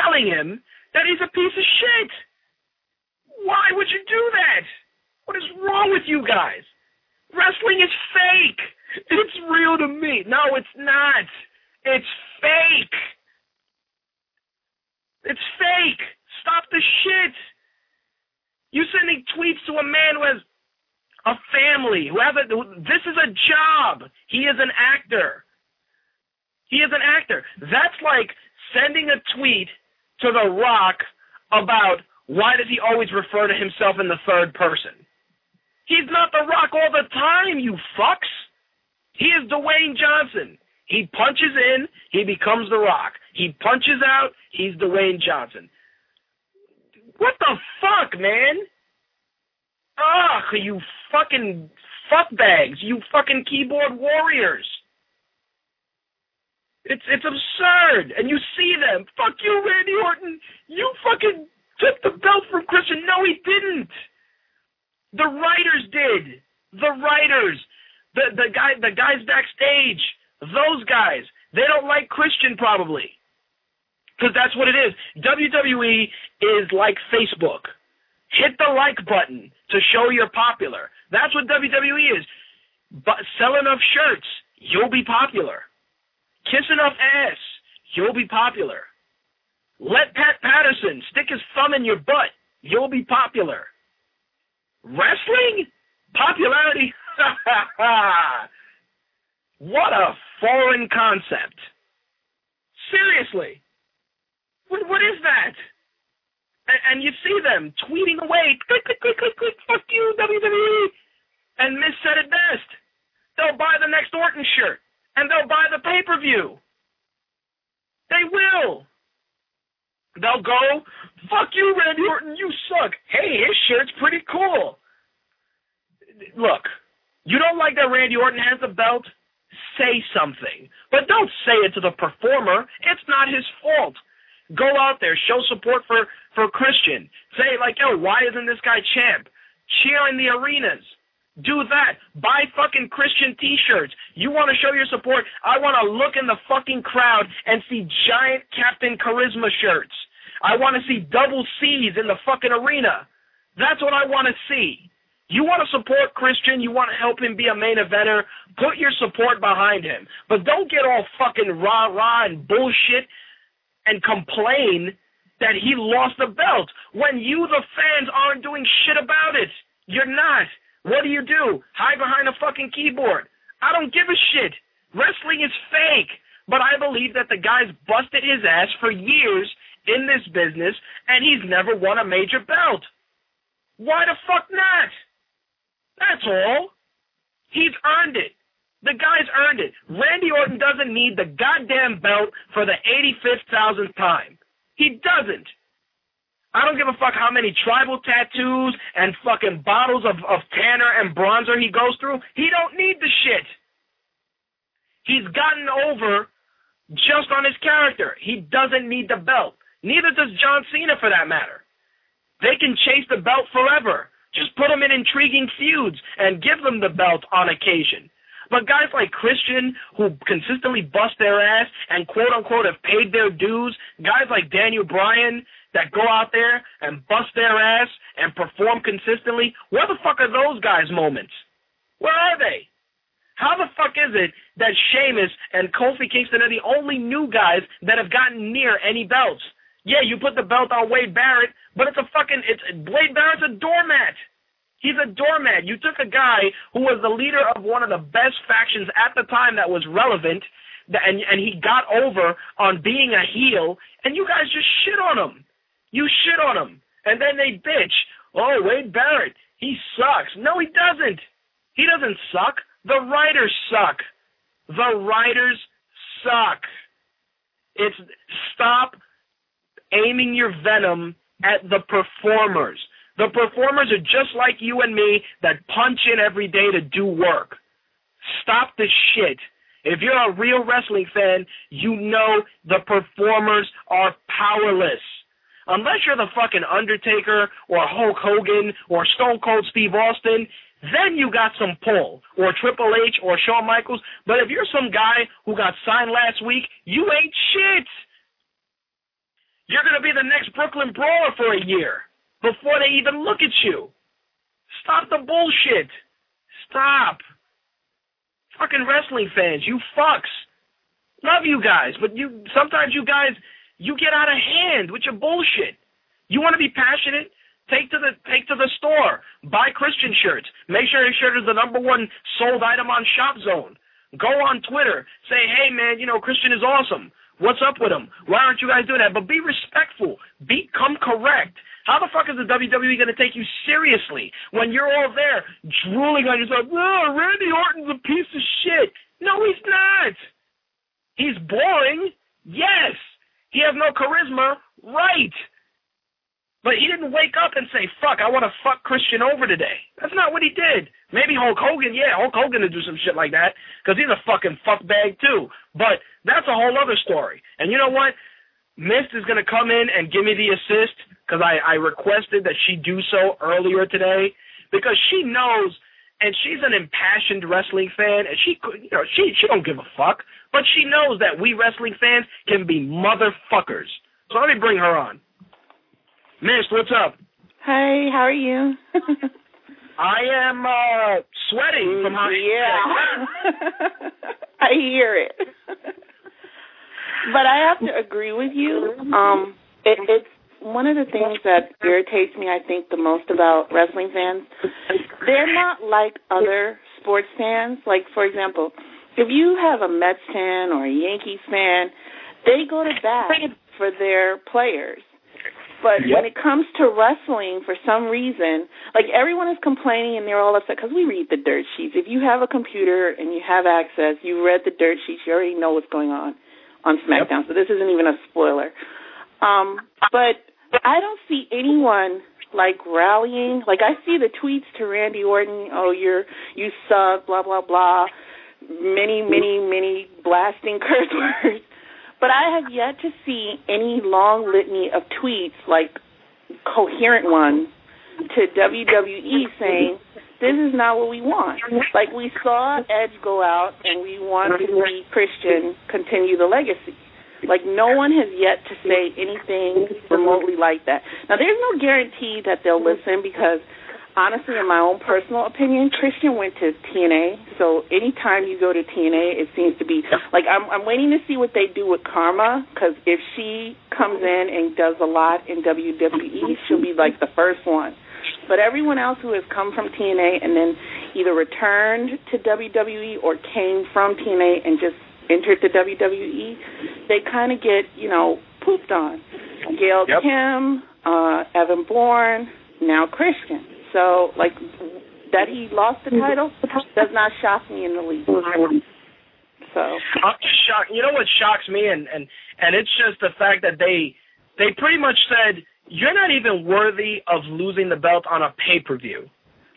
Speaker 1: telling him that he's a piece of shit? Why would you do that? What is wrong with you guys? Wrestling is fake. It's real to me. No, it's not. It's fake. It's fake. Stop the shit. You sending tweets to a man who has a family, who have a, this is a job. He is an actor. He is an actor. That's like sending a tweet to The Rock about why does he always refer to himself in the third person? He's not The Rock all the time, you fucks. He is Dwayne Johnson. He punches in, he becomes The Rock. He punches out, he's Dwayne Johnson. What the fuck, man? Ugh, you fucking fuckbags, you fucking keyboard warriors. It's it's absurd, and you see them. Fuck you, Randy Orton. You fucking took the belt from Christian. No, he didn't. The writers did. The writers, the the guy, the guys backstage, those guys. They don't like Christian probably, because that's what it is. WWE is like Facebook. Hit the like button to show you're popular. That's what WWE is. But sell enough shirts, you'll be popular. Kiss enough ass, you'll be popular. Let Pat Patterson stick his thumb in your butt, you'll be popular. Wrestling? Popularity? <laughs> what a foreign concept. Seriously. What, what is that? And, you see them tweeting away, click, click, click, click, click, fuck you, WWE. And Miz said it best. They'll buy the next Orton shirt, and they'll buy the pay per view. They will. They'll go, fuck you, Randy Orton, you suck. Hey, his shirt's pretty cool. Look, you don't like that Randy Orton has the belt? Say something. But don't say it to the performer. It's not his fault. Go out there, show support for for Christian. Say like, yo, why isn't this guy champ? Cheer in the arenas. Do that. Buy fucking Christian t-shirts. You want to show your support? I want to look in the fucking crowd and see giant Captain Charisma shirts. I want to see double C's in the fucking arena. That's what I want to see. You want to support Christian, you want to help him be a main eventer, put your support behind him. But don't get all fucking rah rah and bullshit and complain that he lost the belt when you, the fans, aren't doing shit about it. You're not. What do you do? Hide behind a fucking keyboard. I don't give a shit. Wrestling is fake. But I believe that the guy's busted his ass for years in this business and he's never won a major belt. Why the fuck not? That's all. He's earned it. The guy's earned it. Randy Orton doesn't need the goddamn belt for the 85th thousandth time. He doesn't. I don't give a fuck how many tribal tattoos and fucking bottles of, of tanner and bronzer he goes through. He don't need the shit. He's gotten over just on his character. He doesn't need the belt. Neither does John Cena for that matter. They can chase the belt forever. Just put them in intriguing feuds and give them the belt on occasion. But guys like Christian, who consistently bust their ass and quote unquote have paid their dues, guys like Daniel Bryan that go out there and bust their ass and perform consistently, where the fuck are those guys' moments? Where are they? How the fuck is it that Sheamus and Kofi Kingston are the only new guys that have gotten near any belts? Yeah, you put the belt on Wade Barrett, but it's a fucking it's Wade Barrett's a doormat. He's a doormat. You took a guy who was the leader of one of the best factions at the time that was relevant, and and he got over on being a heel, and you guys just shit on him. You shit on him, and then they bitch. Oh, Wade Barrett, he sucks. No, he doesn't. He doesn't suck. The writers suck. The writers suck. It's stop aiming your venom at the performers. The performers are just like you and me that punch in every day to do work. Stop the shit. If you're a real wrestling fan, you know the performers are powerless. Unless you're the fucking Undertaker or Hulk Hogan or Stone Cold Steve Austin, then you got some pull. Or Triple H or Shawn Michaels. But if you're some guy who got signed last week, you ain't shit. You're going to be the next Brooklyn Brawler for a year before they even look at you. Stop the bullshit. Stop. Fucking wrestling fans, you fucks. Love you guys, but you sometimes you guys you get out of hand with your bullshit. You want to be passionate? Take to the take to the store. Buy Christian shirts. Make sure your shirt is the number one sold item on Shop Zone. Go on Twitter. Say, hey man, you know Christian is awesome. What's up with them? Why aren't you guys doing that? But be respectful. Become correct. How the fuck is the WWE going to take you seriously when you're all there drooling on yourself? Oh, Randy Orton's a piece of shit. No, he's not. He's boring. Yes. He has no charisma. Right. But he didn't wake up and say, fuck, I want to fuck Christian over today. That's not what he did. Maybe Hulk Hogan, yeah, Hulk Hogan would do some shit like that because he's a fucking fuckbag too. But that's a whole other story. And you know what? Mist is going to come in and give me the assist because I, I requested that she do so earlier today because she knows and she's an impassioned wrestling fan and she could you know she she don't give a fuck but she knows that we wrestling fans can be motherfuckers so let me bring her on Mist what's up
Speaker 4: Hi, how are you? <laughs>
Speaker 1: I am uh sweating from how
Speaker 4: yeah. <laughs> I hear it. but I have to agree with you. Um it, it's one of the things that irritates me, I think, the most about wrestling fans, they're not like other sports fans. Like, for example, if you have a Mets fan or a Yankees fan, they go to bat for their players. But yep. when it comes to wrestling, for some reason, like everyone is complaining and they're all upset because we read the dirt sheets. If you have a computer and you have access, you read the dirt sheets, you already know what's going on on SmackDown. Yep. So this isn't even a spoiler. Um, but I don't see anyone like rallying. Like I see the tweets to Randy Orton, "Oh, you're you suck," blah blah blah, many many many blasting <laughs> curse words. But I have yet to see any long litany of tweets like coherent ones, to WWE saying this is not what we want. Like we saw Edge go out and we want to see Christian continue the legacy. Like no one has yet to say anything remotely like that. Now there's no guarantee that they'll listen because honestly, in my own personal opinion, Christian went to TNA. So anytime you go to TNA, it seems to be like I'm, I'm waiting to see what they do with Karma because if she comes in and does a lot in WWE, she'll be like the first one. But everyone else who has come from TNA and then either returned to WWE or came from TNA and just entered the WWE, they kind of get, you know, pooped on. Gail
Speaker 1: Yep.
Speaker 4: Kim, uh, Evan Bourne, now Christian. So, like, that he lost the title does not shock me in the least. So, uh,
Speaker 1: I'm just shocked. You know what shocks me, and and and it's just the fact that they they pretty much said you're not even worthy of losing the belt on a pay per view.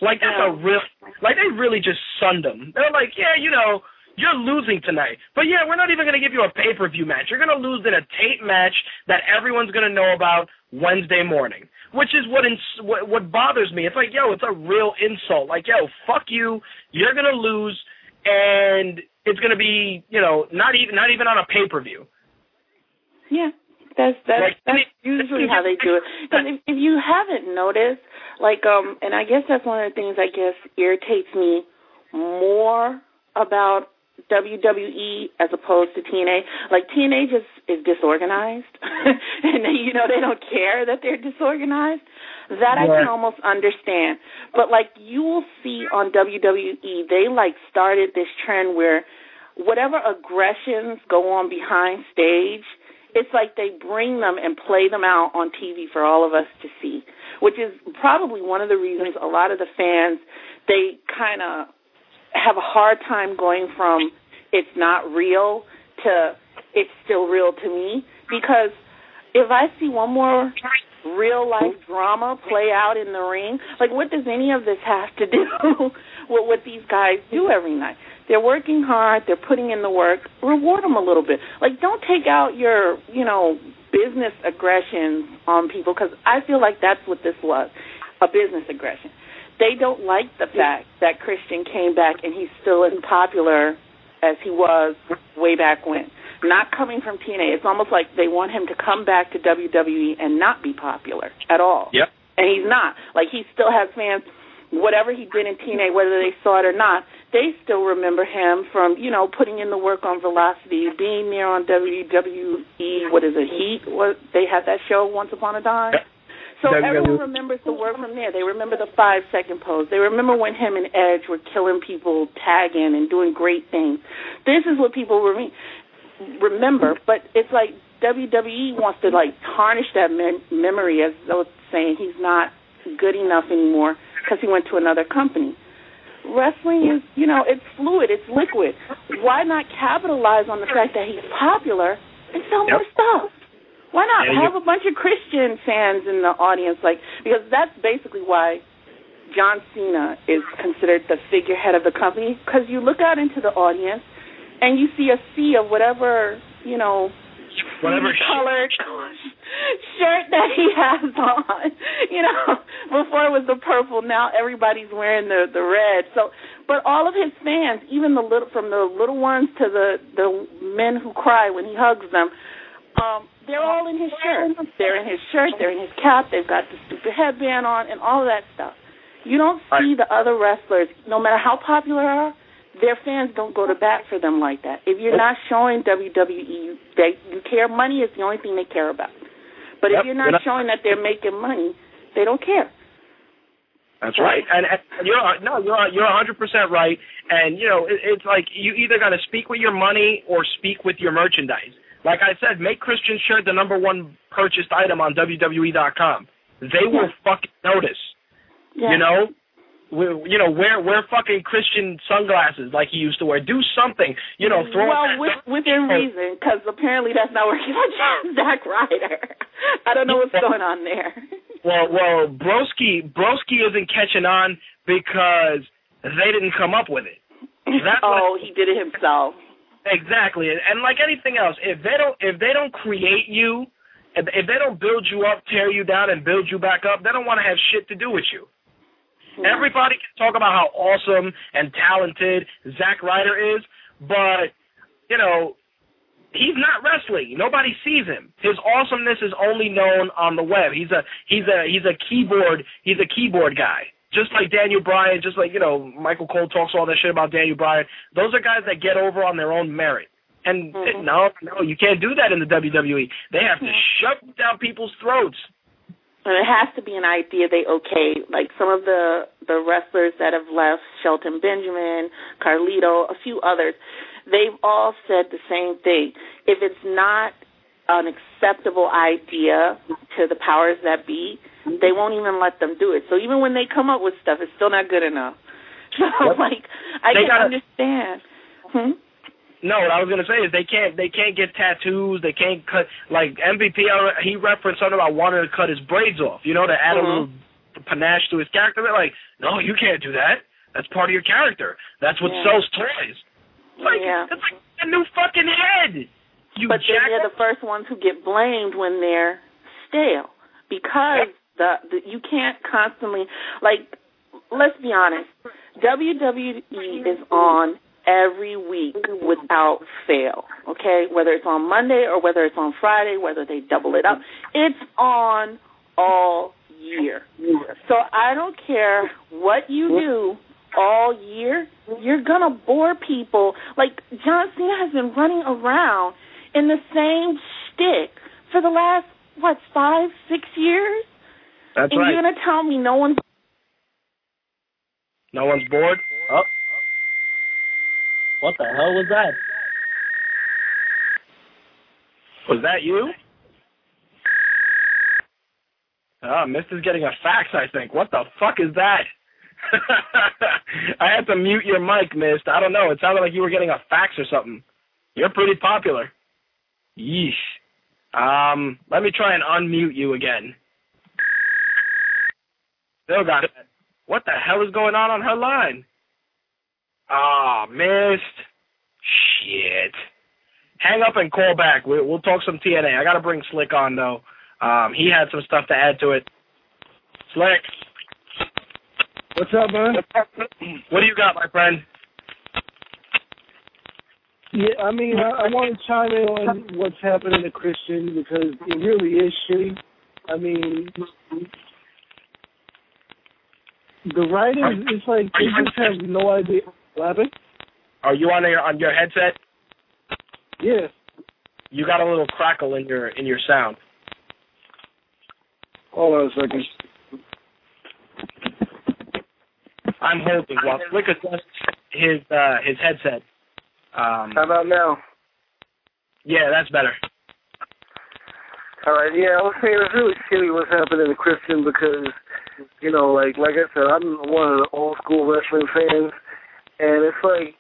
Speaker 1: Like that's a real like they really just sunned them. They're like, yeah, you know, you're losing tonight, but yeah, we're not even gonna give you a pay per view match. You're gonna lose in a tape match that everyone's gonna know about Wednesday morning. Which is what ins- what, what bothers me. It's like, yo, it's a real insult. Like, yo, fuck you. You're gonna lose, and it's gonna be, you know, not even not even on a pay per view.
Speaker 4: yeah. That's that's
Speaker 1: Like,
Speaker 4: that's usually <laughs> how they do it. Because if, if you haven't noticed, like um, and I guess that's one of the things I guess irritates me more about WWE as opposed to TNA. Like TNA just is disorganized, <laughs> and they, you know they don't care that they're disorganized. That I can almost understand. But like you will see on WWE, they like started this trend where whatever aggressions go on behind stage, it's like they bring them and play them out on TV for all of us to see, which is probably one of the reasons a lot of the fans they kind of have a hard time going from it's not real to it's still real to me because if I see one more real life drama play out in the ring, like what does any of this have to do <laughs> with what these guys do every night? They're working hard, they're putting in the work. Reward them a little bit. Like don't take out your, you know, business aggressions on people cuz I feel like that's what this was, a business aggression. They don't like the fact that Christian came back and he's still as popular as he was way back when. Not coming from TNA, it's almost like they want him to come back to WWE and not be popular at all.
Speaker 1: Yep.
Speaker 4: And he's not. Like he still has fans. Whatever he did in TNA, whether they saw it or not, they still remember him from you know putting in the work on Velocity, being there on WWE. What is it? Heat? What they had that show once upon a time.
Speaker 1: Yep.
Speaker 4: So
Speaker 1: WWE.
Speaker 4: everyone remembers the work from there. They remember the five second pose. They remember when him and Edge were killing people, tagging, and doing great things. This is what people rem- remember. But it's like WWE wants to like tarnish that mem- memory as though it's saying he's not good enough anymore because he went to another company. Wrestling is, you know, it's fluid, it's liquid. Why not capitalize on the fact that he's popular and sell more stuff? Why not
Speaker 1: you-
Speaker 4: have a bunch of Christian fans in the audience? Like because that's basically why John Cena is considered the figurehead of the company. Because you look out into the audience and you see a sea of whatever you know
Speaker 1: Whatever <laughs>
Speaker 4: colored <laughs> shirt that he has on. You know, before it was the purple, now everybody's wearing the the red. So, but all of his fans, even the little from the little ones to the the men who cry when he hugs them, um, they're all in his shirt. They're in his shirt. They're in his cap. They've got the stupid headband on and all of that stuff. You don't see the other wrestlers, no matter how popular they are, their fans don't go to bat for them like that. If you're not showing WWE, you, they you care. Money is the only thing they care about. But
Speaker 1: Yep,
Speaker 4: if you're not
Speaker 1: not-
Speaker 4: showing that they're making money, they don't care.
Speaker 1: That's right, and, and you're no, you're you're 100 percent right. And you know, it, it's like you either got to speak with your money or speak with your merchandise. Like I said, make Christian shirt the number one purchased item on WWE.com. They will fucking notice.
Speaker 4: Yeah.
Speaker 1: You know, we, you know, wear wear fucking Christian sunglasses like he used to wear. Do something. You know, throw.
Speaker 4: well, with, within reason, because apparently that's not working on <laughs> Zack Ryder. I don't know what's going on there.
Speaker 1: Well, well, Broski Broski isn't catching on because they didn't come up with it. <laughs> That's
Speaker 4: oh, he did it himself.
Speaker 1: Exactly, and like anything else, if they don't if they don't create you, if, if they don't build you up, tear you down, and build you back up, they don't want to have shit to do with you. Everybody can talk about how awesome and talented Zack Ryder is, but you know he's not wrestling. Nobody sees him. His awesomeness is only known on the web. He's a he's a he's a keyboard he's a keyboard guy. Just like Daniel Bryan, just like you know Michael Cole talks all that shit about Daniel Bryan. Those are guys that get over on their own merit. And
Speaker 4: Mhm.
Speaker 1: no, no, you can't do that in the WWE. They have to
Speaker 4: Mhm.
Speaker 1: shove down people's throats.
Speaker 4: And it has to be an idea they okay. Like some of the the wrestlers that have left, Shelton Benjamin, Carlito, a few others, they've all said the same thing. If it's not an acceptable idea to the powers that be, they won't even let them do it. So even when they come up with stuff, it's still not good enough. <laughs> So
Speaker 1: Yep.
Speaker 4: like I
Speaker 1: They
Speaker 4: can understand. Hmm?
Speaker 1: No, what I was gonna say is they can't they can't get tattoos. They can't cut like MVP. He referenced something about wanting to cut his braids off. You know, to add
Speaker 4: Mhm.
Speaker 1: a little panache to his character. They're like, no, you can't do that. That's part of your character. That's what
Speaker 4: Yeah.
Speaker 1: sells toys. It's like
Speaker 4: yeah.
Speaker 1: it's like a new fucking head. You
Speaker 4: but then they're the first ones who get blamed when they're stale because the, the you can't constantly like let's be honest. WWE is on every week without fail okay? Whether it's on Monday or whether it's on Friday whether they double it up it's on all year. So I don't care what you do all year you're gonna bore people. Like John Cena has been running around in the same shtick for the last what five, six years,
Speaker 1: That's
Speaker 4: and
Speaker 1: right.
Speaker 4: you're gonna tell me no one's
Speaker 1: No one's bored. Oh,
Speaker 5: What the hell was that?
Speaker 1: was that you? Ah, Mist is getting a fax. I think. What the fuck is that? <laughs> I had to mute your mic, Mist. I don't know. It sounded like you were getting a fax or something. You're pretty popular. Yeesh. Um, let me try and unmute you again. Still got it. What the hell is going on on her line? Ah, missed. Shit. Hang up and call back. We, we'll talk some TNA. I got to bring Slick on though. Um, he had some stuff to add to it. Slick,
Speaker 6: What's up, man?
Speaker 1: what do you got, my friend?
Speaker 6: Yeah, I mean, I, I want to chime in on what's happening to Christian because it really is shitty. I mean, the writers, it's like they just have no idea. What happened?
Speaker 1: Are you on your on your headset?
Speaker 6: Yeah.
Speaker 1: You got a little crackle in your in your sound.
Speaker 6: Hold on a second.
Speaker 1: I'm holding while Slick adjusts his uh, his headset. Um,
Speaker 6: How about now?
Speaker 1: yeah, that's better.
Speaker 6: All right, yeah, I was saying it's really shitty what's happening to Christian because, you know, like like I said, I'm one of the old school wrestling fans, and it's like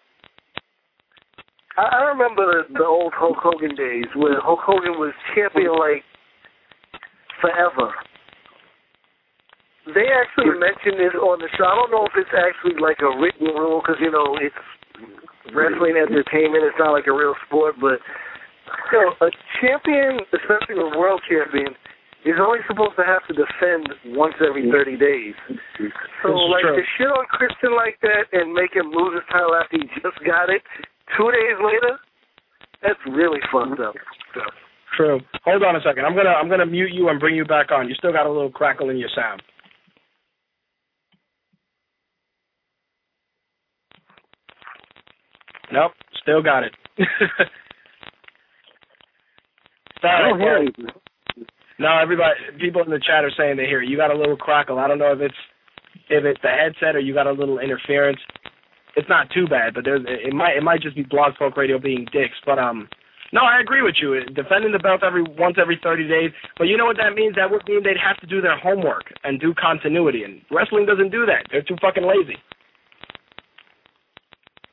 Speaker 6: I, I remember the, the old Hulk Hogan days where Hulk Hogan was champion like forever. They actually mentioned it on the show. I don't know if it's actually like a written rule because you know it's wrestling entertainment. It's not like a real sport, but so a champion, especially a world champion, is only supposed to have to defend once every 30 days. So, like,
Speaker 1: true.
Speaker 6: to shit on Christian like that and make him lose his title after he just got it two days later, that's really fucked up.
Speaker 1: True. Hold on a second. I'm gonna I'm gonna mute you and bring you back on. You still got a little crackle in your sound. Nope, still got it. <laughs>
Speaker 6: I don't hear
Speaker 1: Sorry.
Speaker 6: anything.
Speaker 1: No, everybody, people in the chat are saying they hear it. You got a little crackle. I don't know if it's if it's the headset or you got a little interference. It's not too bad, but there's it might it might just be Blog Talk Radio being dicks. But um, no, I agree with you. Defending the belt every once every thirty days, but you know what that means? That would mean they'd have to do their homework and do continuity, and wrestling doesn't do that. They're too fucking lazy.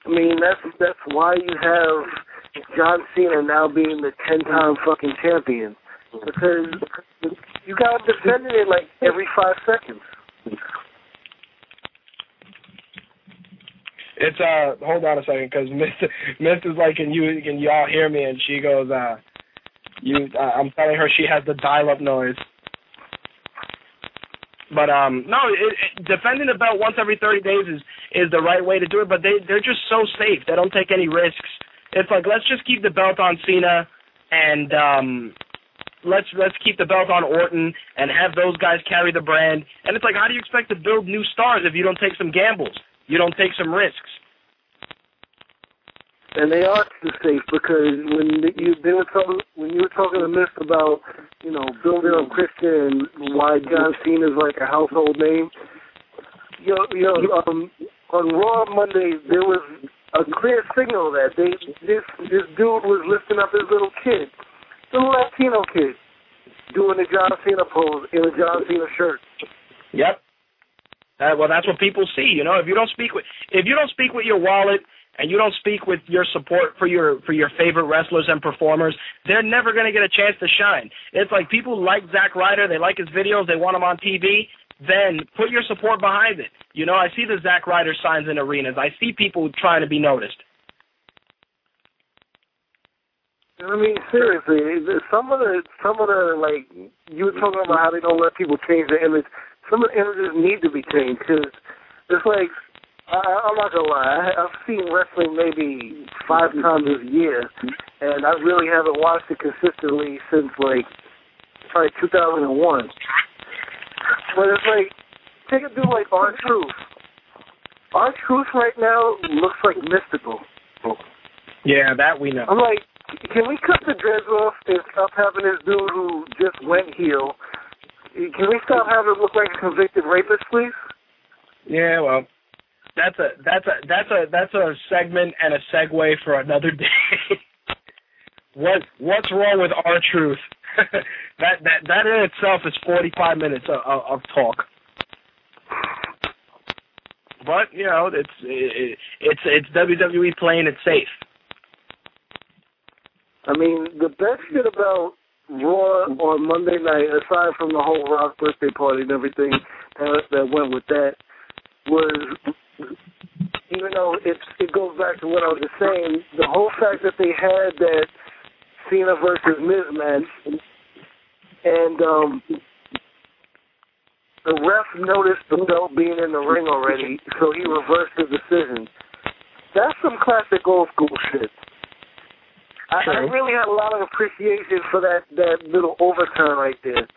Speaker 6: I mean, that's that's why you have John Cena now being the ten-time fucking champion because you got defending it like every five seconds.
Speaker 1: It's uh, hold on a second, because Miss <laughs> Miss is like, can you can y'all hear me? And she goes, uh, you, uh, I'm telling her she has the dial-up noise. But um, no, it, it, defending the belt once every 30 days is is the right way to do it. But they they're just so safe. They don't take any risks. It's like let's just keep the belt on Cena, and um, let's let's keep the belt on Orton and have those guys carry the brand. And it's like, how do you expect to build new stars if you don't take some gambles? You don't take some risks.
Speaker 6: And they are too safe because when you they were talking when you were talking to Mist about you know building up Christian and why John Cena is like a household name. You know, you know, um, on Raw Monday there was a clear signal that they this this dude was lifting up his little kid, little Latino kid, doing the John Cena pose in a John Cena shirt.
Speaker 1: Yep. Uh, well, that's what people see. You know, if you don't speak with if you don't speak with your wallet and you don't speak with your support for your for your favorite wrestlers and performers, they're never going to get a chance to shine. It's like people like Zack Ryder, they like his videos, they want him on TV. Then put your support behind it. You know, I see the Zack Ryder signs in arenas. I see people trying to be noticed.
Speaker 6: I mean, seriously, some of the some of the like you were talking about how they don't let people change their image. Some of the images need to be changed because it's like I, I'm not gonna lie. I, I've seen wrestling maybe five times a year, and I really haven't watched it consistently since like probably 2001. But it's like take a dude like R-Truth. Our Truth right now looks like Mystikal.
Speaker 1: Yeah, that we know.
Speaker 6: I'm like, can we cut the dreads off and stop having this dude who just went heel? Can we stop having him look like a convicted rapist, please?
Speaker 1: Yeah, well, that's a that's a that's a that's a segment and a segue for another <laughs> day. what what's wrong with our truth? <laughs> that that that in itself is 45 minutes of, of, talk. But you know, it's it, it's it's WWE playing it safe.
Speaker 6: I mean, the best shit about Raw on Monday night, aside from the whole Rock birthday party and everything that, that went with that, was even though it it goes back to what I was just saying, the whole fact that they had that Cena versus Miz match, and um, the ref noticed the belt being in the ring already, so he reversed the decision. That's some classic old school shit. I, I really had a lot of appreciation for that that little overturn right there.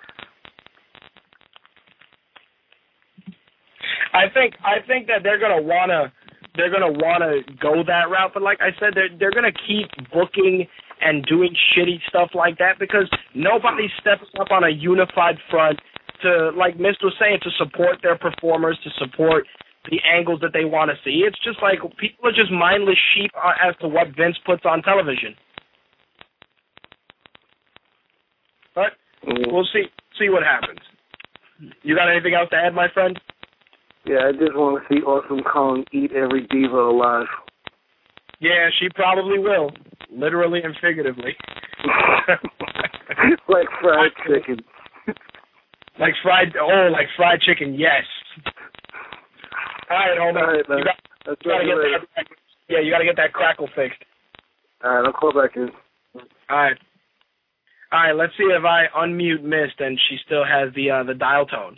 Speaker 1: I think I think that they're gonna wanna they're gonna wanna go that route, but like I said, they're they're gonna keep booking and doing shitty stuff like that because nobody steps up on a unified front to, like Mist was saying, to support their performers, to support the angles that they want to see. It's just like people are just mindless sheep uh, as to what Vince puts on television. But we'll see see what happens. You got anything else to add, my friend?
Speaker 6: Yeah, I just want to see Awesome Kong eat every diva alive.
Speaker 1: Yeah, she probably will, literally and figuratively. <laughs>
Speaker 6: like fried <laughs> chicken.
Speaker 1: like fried, oh, like fried chicken. Yes. All right, hold on.
Speaker 6: All right, man.
Speaker 1: you got, you gotta get that. Yeah, you gotta get that crackle fixed.
Speaker 6: All right, I'll call back in.
Speaker 1: All right. All right. Let's see if I unmute Mist and she still has the uh, the dial tone.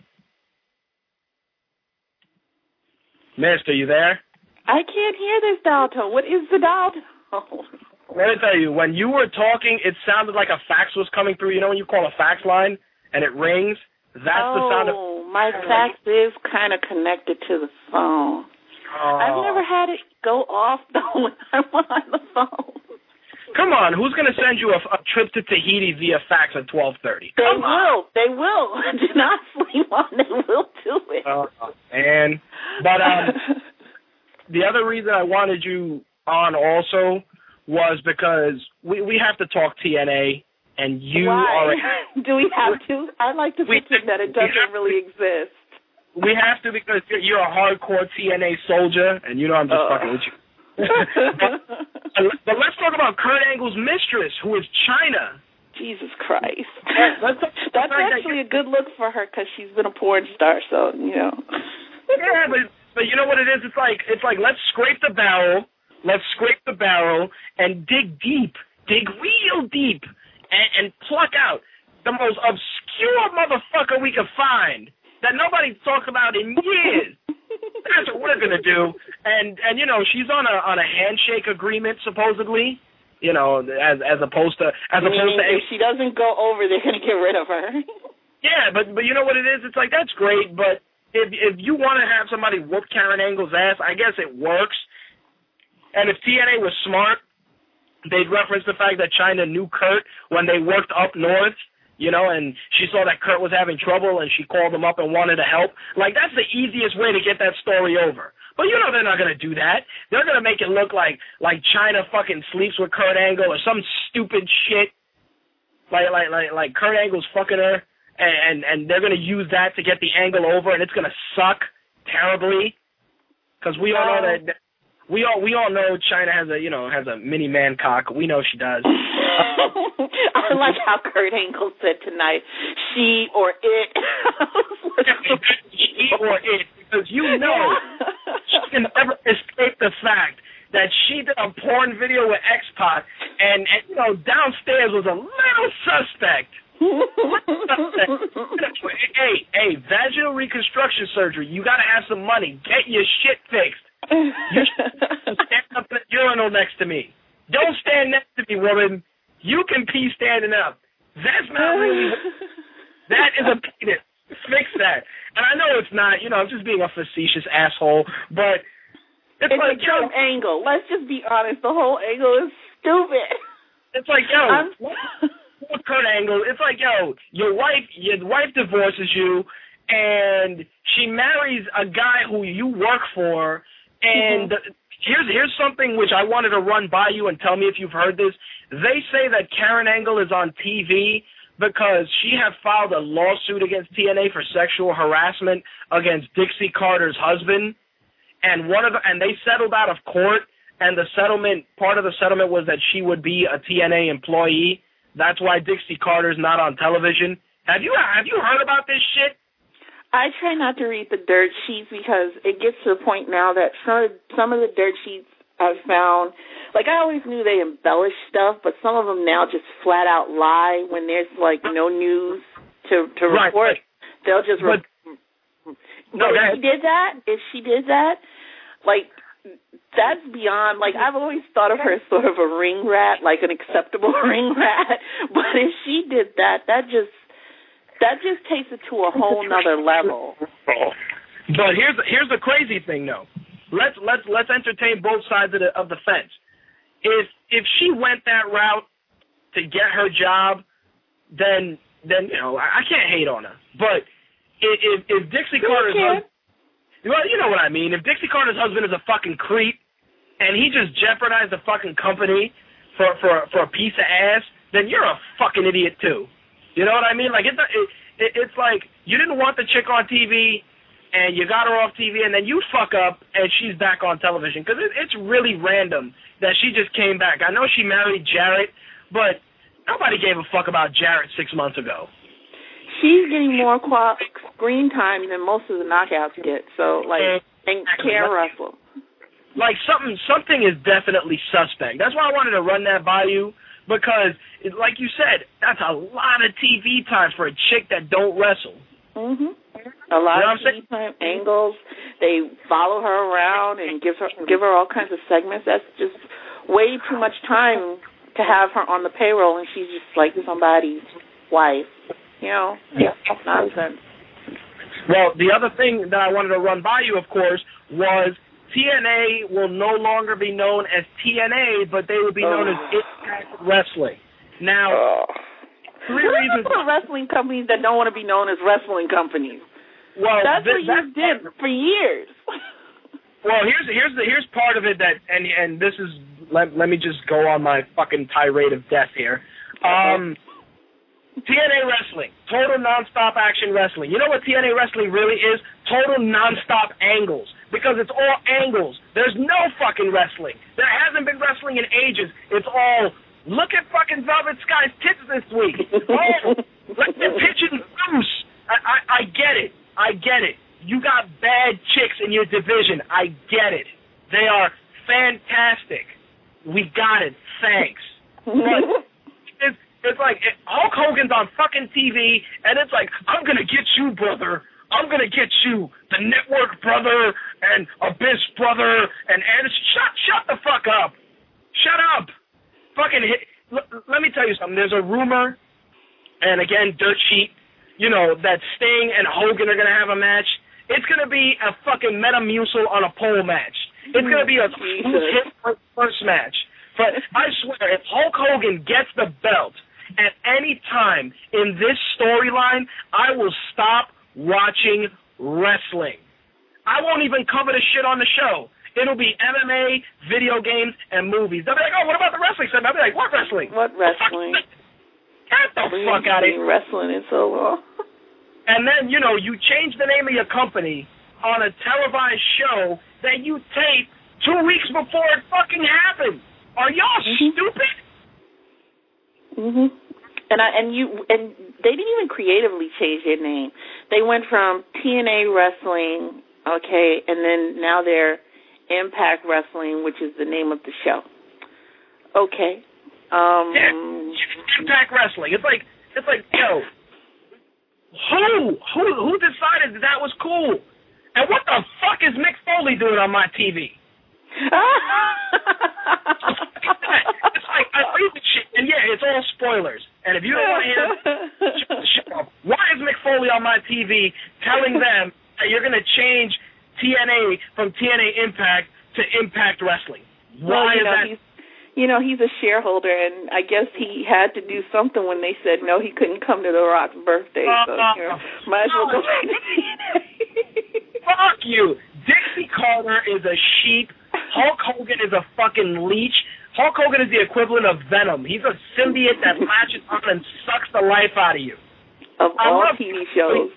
Speaker 1: Mist, are you there?
Speaker 4: I can't hear this dial tone. What is the dial tone? <laughs>
Speaker 1: Let me tell you, when you were talking, it sounded like a fax was coming through. You know when you call a fax line and it rings? That's the sound of.
Speaker 4: oh, my fax is kind of connected to the phone.
Speaker 1: Oh.
Speaker 4: I've never had it go off though <laughs> when I'm on the phone.
Speaker 1: Come on, who's going to send you a, a trip to Tahiti via fax at twelve thirty?
Speaker 4: They will. They will. <laughs> Do not sleep on. They will do it.
Speaker 1: Uh, and but um, <laughs> the other reason I wanted you on also was because we we have to talk TNA, and you
Speaker 4: Why?
Speaker 1: are. <laughs>
Speaker 4: do we have to? I like to
Speaker 1: We-
Speaker 4: pretend that it doesn't
Speaker 1: to-
Speaker 4: really exist.
Speaker 1: We have to because you're, you're a hardcore TNA soldier, and you know I'm just
Speaker 4: Uh.
Speaker 1: fucking with you. But, but let's talk about Kurt Angle's mistress, who is Chyna.
Speaker 4: Jesus Christ. That's actually a good look for her because she's been a porn star. So you know.
Speaker 1: Yeah, but but you know what it is? It's like it's like let's scrape the barrel, let's scrape the barrel and dig deep, dig real deep, and, and pluck out the most obscure motherfucker we could find that nobody talks about in years. That's what we're gonna do. And and you know she's on a on a handshake agreement supposedly. You know, as as opposed to as opposed to
Speaker 4: if she doesn't go over, they're gonna get rid of her.
Speaker 1: yeah, but but you know what it is? It's like that's great, but if if you want to have somebody whoop Karen Angle's ass, I guess it works. And if TNA was smart, they'd reference the fact that Chyna knew Kurt when they worked up north you know, and she saw that Kurt was having trouble and she called him up and wanted to help. Like that's the easiest way to get that story over. But you know they're not gonna do that. They're gonna make it look like like Chyna fucking sleeps with Kurt Angle or some stupid shit. Like like like like Kurt Angle's fucking her and and, and they're gonna use that to get the angle over and it's gonna suck terribly. Because we all know that we all we all know Chyna has a you know has a mini man cock. We know she does. <laughs>
Speaker 4: I um, like how Kurt Angle said tonight, she or it.
Speaker 1: she or it, because you know she can never escape the fact that she did a porn video with X Pac, and, and you know downstairs was a little suspect. hey, hey, vaginal reconstruction surgery. You got to have some money. Get your shit fixed. You stand up in the urinal next to me. Don't stand next to me, woman. You can pee standing up. That's not really. <laughs> that is a penis. Fix that. And I know it's not. You know, I'm just being a facetious asshole, but it's,
Speaker 4: it's
Speaker 1: like yo,
Speaker 4: angle. Let's just be honest. The whole angle is stupid.
Speaker 1: It's like yo,
Speaker 4: I'm-
Speaker 1: what Kurt Angle? It's like yo, your wife, your wife divorces you, and she marries a guy who you work for, and mm-hmm. here's here's something which I wanted to run by you and tell me if you've heard this. They say that Karen Angle is on TV because she had filed a lawsuit against TNA for sexual harassment against Dixie Carter's husband, and one of the, and they settled out of court. And the settlement part of the settlement was that she would be a TNA employee. That's why Dixie Carter's not on television. Have you have you heard about this shit?
Speaker 4: I try not to read the dirt sheets because it gets to the point now that some of, some of the dirt sheets I've found, like I always knew they embellish stuff, but some of them now just flat out lie when there's like no news to to
Speaker 1: Right,
Speaker 4: report. They'll just
Speaker 1: But-
Speaker 4: re-
Speaker 1: No,
Speaker 4: if she did that, if she did that, like that's beyond like I've always thought of her as sort of a ring rat, like an acceptable <laughs> ring rat. But if she did that, that just that just takes it to a whole nother level.
Speaker 1: But here's here's the crazy thing though. Let's let's let's entertain both sides of the of the fence. If if she went that route to get her job, then then you know I, I can't hate on her. But if if, if Dixie Carter's
Speaker 4: can.
Speaker 1: husband, well, you know what I mean. If Dixie Carter's husband is a fucking creep, and he just jeopardized the fucking company for for for a piece of ass, then you're a fucking idiot too. You know what I mean? Like it's it, it, it's like you didn't want the chick on TV, and you got her off TV, and then you fuck up, and she's back on television because it, it's really random that she just came back. I know she married Jarrett, but nobody gave a fuck about Jarrett six months ago.
Speaker 4: She's getting more qual- screen time than most of the knockouts get. So like, and Karen Russell.
Speaker 1: like something something is definitely suspect. That's why I wanted to run that by you because, it, like you said, that's a lot of TV time for a chick that don't wrestle.
Speaker 4: Mhm. A lot
Speaker 1: You know
Speaker 4: of
Speaker 1: what I'm saying?
Speaker 4: TV time angles. They follow her around and give her give her all kinds of segments. That's just way too much time to have her on the payroll, and she's just like somebody's wife. You know, it's nonsense.
Speaker 1: Well, the other thing that I wanted to run by you, of course, was TNA will no longer be known as TNA, but they will be known as Impact Wrestling. Now, three
Speaker 4: What are
Speaker 1: reasons.
Speaker 4: the wrestling companies that don't want to be known as wrestling companies?
Speaker 1: Well,
Speaker 4: That's
Speaker 1: thi-
Speaker 4: what you did for years. <laughs>
Speaker 1: Well, here's here's the here's part of it that and and this is let let me just go on my fucking tirade of death here. Um, TNA wrestling, total nonstop action wrestling. You know what TNA wrestling really is? Total nonstop angles because it's all angles. There's no fucking wrestling. There hasn't been wrestling in ages. It's all look at fucking Velvet Sky's tits this week. <laughs> Oh, let the pigeon loose. I, I I get it. I get it. you got bad chicks in your division. I get it. They are fantastic. We got it. Thanks. <laughs> But it's, like Hulk Hogan's on fucking TV, and it's like, I'm gonna get you, brother. I'm gonna get you, the network brother and Abyss brother and Anderson. Shut, shut the fuck up. Shut up. Fucking hit. L- let me tell you something. There's a rumor, and again, dirt sheet. You know that Sting and Hogan are gonna have a match. It's gonna be a fucking Metamucil on a pole match. It's gonna be a mm, hit <laughs> first match. But I swear, if Hulk Hogan gets the belt at any time in this storyline, I will stop watching wrestling. I won't even cover the shit on the show. It'll be MMA, video games, and movies. They'll be like, oh, what about the wrestling segment? I'll be like, what wrestling?
Speaker 4: What wrestling? <laughs>
Speaker 1: Get the
Speaker 4: We
Speaker 1: fuck out of here.
Speaker 4: wrestling in so long. <laughs>
Speaker 1: And then, you know, you change the name of your company on a televised show that you tape two weeks before it fucking happens. Are y'all
Speaker 4: Mhm.
Speaker 1: stupid?
Speaker 4: Mhm. And I and you and they didn't even creatively change their name. They went from TNA Wrestling, okay, and then now they're Impact Wrestling, which is the name of the show. Okay. Um
Speaker 1: Yeah, Impact Wrestling. It's like it's like yo, who who who decided that that was cool? And what the fuck is Mick Foley doing on my TV? It's like I read the shit, and yeah, it's all spoilers. And if you don't want to hear, shut the shit up. Why is Mick Foley on my TV telling them that you're going to change TNA from TNA Impact to Impact Wrestestling?
Speaker 4: well,
Speaker 1: Why
Speaker 4: you
Speaker 1: is
Speaker 4: know,
Speaker 1: that?
Speaker 4: he's you know, he's a shareholder and I guess he had to do something when they said no, he couldn't come to the Rock's birthday. So
Speaker 1: Uh,
Speaker 4: you know, might as well go back to TNA.
Speaker 1: Fuck you. Dixie Carter is a sheep. Hulk Hogan is a fucking leech. Hulk Hogan is the equivalent of Venom. He's a symbiote that latches on and sucks the life out of you.
Speaker 4: of
Speaker 1: I
Speaker 4: all
Speaker 1: love-
Speaker 4: TV shows.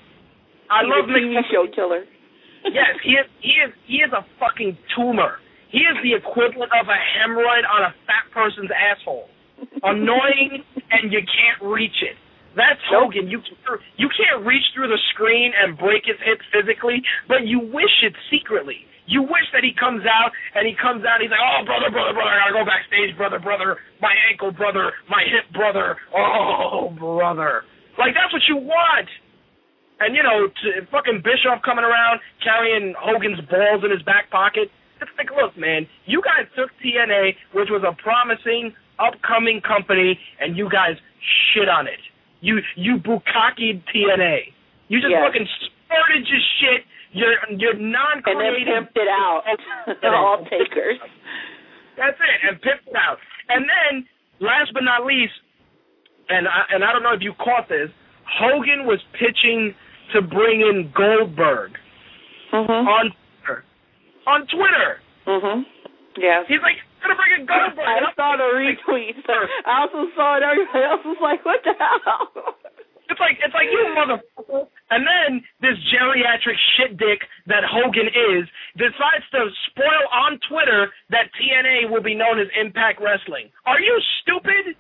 Speaker 1: I
Speaker 4: he's
Speaker 1: love
Speaker 4: a TV show killer.
Speaker 1: yes, he is. He is. He is a fucking tumor. He is the equivalent of a hemorrhoid on a fat person's asshole. <laughs> Annoying, and you can't reach it. That's. Hogan. You you can't reach through the screen and break his hip physically, but you wish it secretly. You wish that he comes out and he comes out. And he's like, "Oh, brother, brother, brother, I gotta go backstage, brother, brother, my ankle, brother, my hip, brother. Oh, brother." Like that's what you want. And you know, to, fucking Bischoff coming around carrying Hogan's balls in his back pocket. It's like, look, man, you guys took TNA, which was a promising, upcoming company, and you guys shit on it. You you bukakied TNA. You just
Speaker 4: Yeah.
Speaker 1: fucking spurted your shit. You're you're non.
Speaker 4: and then pimped it out <laughs> <laughs> to all takers.
Speaker 1: That's it, and pimped it out. And then, last but not least, and I, and I don't know if you caught this, Hogan was pitching to bring in Goldberg
Speaker 4: Mhm.
Speaker 1: on Twitter. On Twitter,
Speaker 4: Mhm. Yeah.
Speaker 1: he's like, "Gonna bring in Goldberg."
Speaker 4: I saw the retweet. So I also saw it. Everybody else was like, "What the hell?"
Speaker 1: It's like it's like you motherfucker. And then this geriatric shit dick that Hogan is decides to spoil on Twitter that TNA will be known as Impact Wrestling. Are you stupid?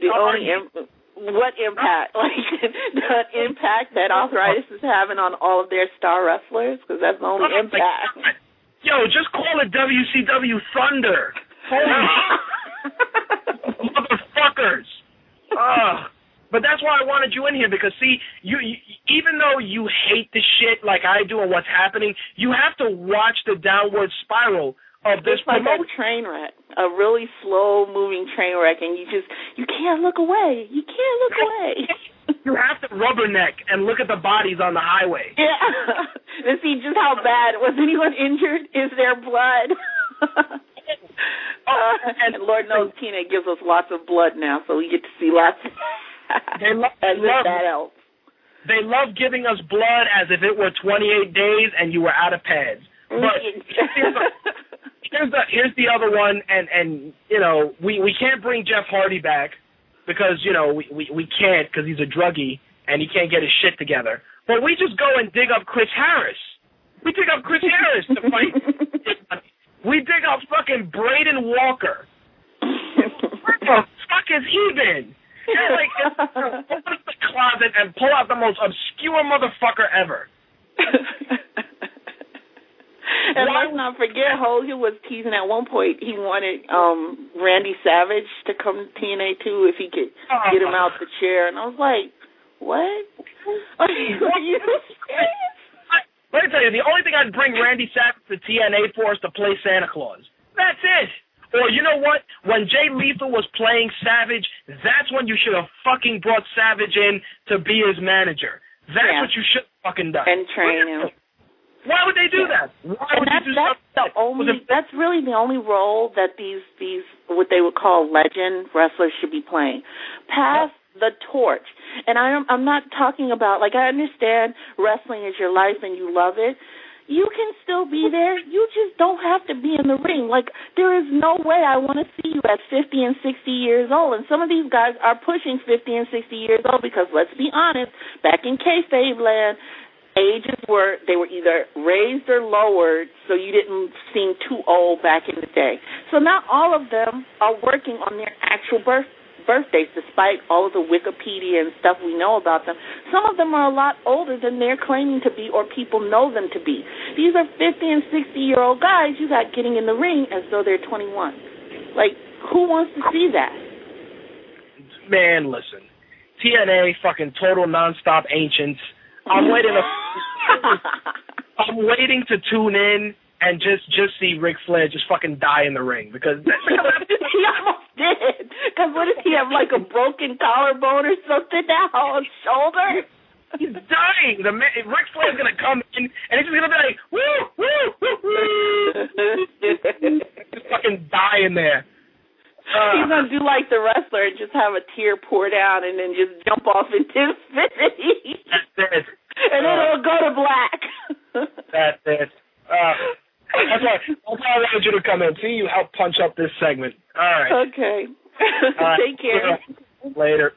Speaker 4: The
Speaker 1: Are
Speaker 4: only
Speaker 1: you-
Speaker 4: Im- what impact, <laughs> like the impact that arthritis is having on all of their star wrestlers, because that's the only impact.
Speaker 1: Yo, just call it WCW Thunder. Holy <laughs> <laughs> motherfuckers. Ugh. But that's why I wanted you in here because see, you, you even though you hate the shit like I do and what's happening, you have to watch the downward spiral of this
Speaker 4: It's like a train wreck, a really slow moving train wreck, and you just you can't look away. You can't look away. <laughs>
Speaker 1: You have to rubberneck and look at the bodies on the highway.
Speaker 4: Yeah, <laughs> and see just how bad. Was anyone injured? Is there blood?
Speaker 1: Oh, <laughs>
Speaker 4: and Lord knows TNA gives us lots of blood now, so we get to see lots. Of
Speaker 1: They love,
Speaker 4: as
Speaker 1: love
Speaker 4: that helps.
Speaker 1: they love giving us blood as if it were 28 days and you were out of pads. But here's the, here's the other one, and and you know we we can't bring Jeff Hardy back because you know we we, we can't because he's a druggie and he can't get his shit together. But we just go and dig up Chris Harris. We dig up Chris Harris to fight. <laughs> we dig up fucking Braden Walker. Where the fuck has he been? It's like it's, open up the closet and pull out the most obscure motherfucker ever. <laughs>
Speaker 4: and let's not forget, Hogan was teasing at one point. He wanted um Randy Savage to come to TNA too if he could get him out the chair, and I was like, "What? Are you, are you serious?"
Speaker 1: Let me tell you, the only thing I'd bring Randy Savage to TNA for is to play Santa Claus. That's it. Or you know what? When Jay Lethal was playing Savage, that's when you should have fucking brought Savage in to be his manager. That's
Speaker 4: Yeah.
Speaker 1: what you should have fucking done.
Speaker 4: And train him.
Speaker 1: Why would they do that? Why would
Speaker 4: that's
Speaker 1: you do
Speaker 4: that's
Speaker 1: something?
Speaker 4: the only that's really the only role that these these what they would call legend wrestlers should be playing. Pass the torch. And I'm I'm not talking about like I understand wrestling is your life and you love it. You can still be there. You just don't have to be in the ring. Like there is no way I want to see you at 50 and 60 years old. And some of these guys are pushing 50 and 60 years old because let's be honest, back in kayfabe land, ages were they were either raised or lowered so you didn't seem too old back in the day. So not all of them are working on their actual birth birthdays despite all of the Wikipedia and stuff we know about them. Some of them are a lot older than they're claiming to be or people know them to be. These are 50 and 60 year old guys you got getting in the ring as though they're 21. Like who wants to see that?
Speaker 1: Man, listen. TNA fucking total nonstop ancients. I'm waiting to <laughs> I'm waiting to tune in and just just see Ric Flair just fucking die in the ring because <laughs>
Speaker 4: he almost did. Because what if he have like a broken collarbone or something now on his shoulder?
Speaker 1: he's dying. The man, Ric Flair's gonna come in and he's just gonna be like woo woo woo woo, <laughs> just fucking die in there. Uh,
Speaker 4: He's gonna do like the wrestler and just have a tear pour down and then just jump off <laughs> into infinity.
Speaker 1: That's it.
Speaker 4: and then it'll go to black. <laughs>
Speaker 1: That's it. Uh, that's why, that's why I wanted you to come in. See, you help punch up this segment. All right.
Speaker 4: okay.
Speaker 1: Uh, <laughs>
Speaker 4: Take care.
Speaker 1: Later.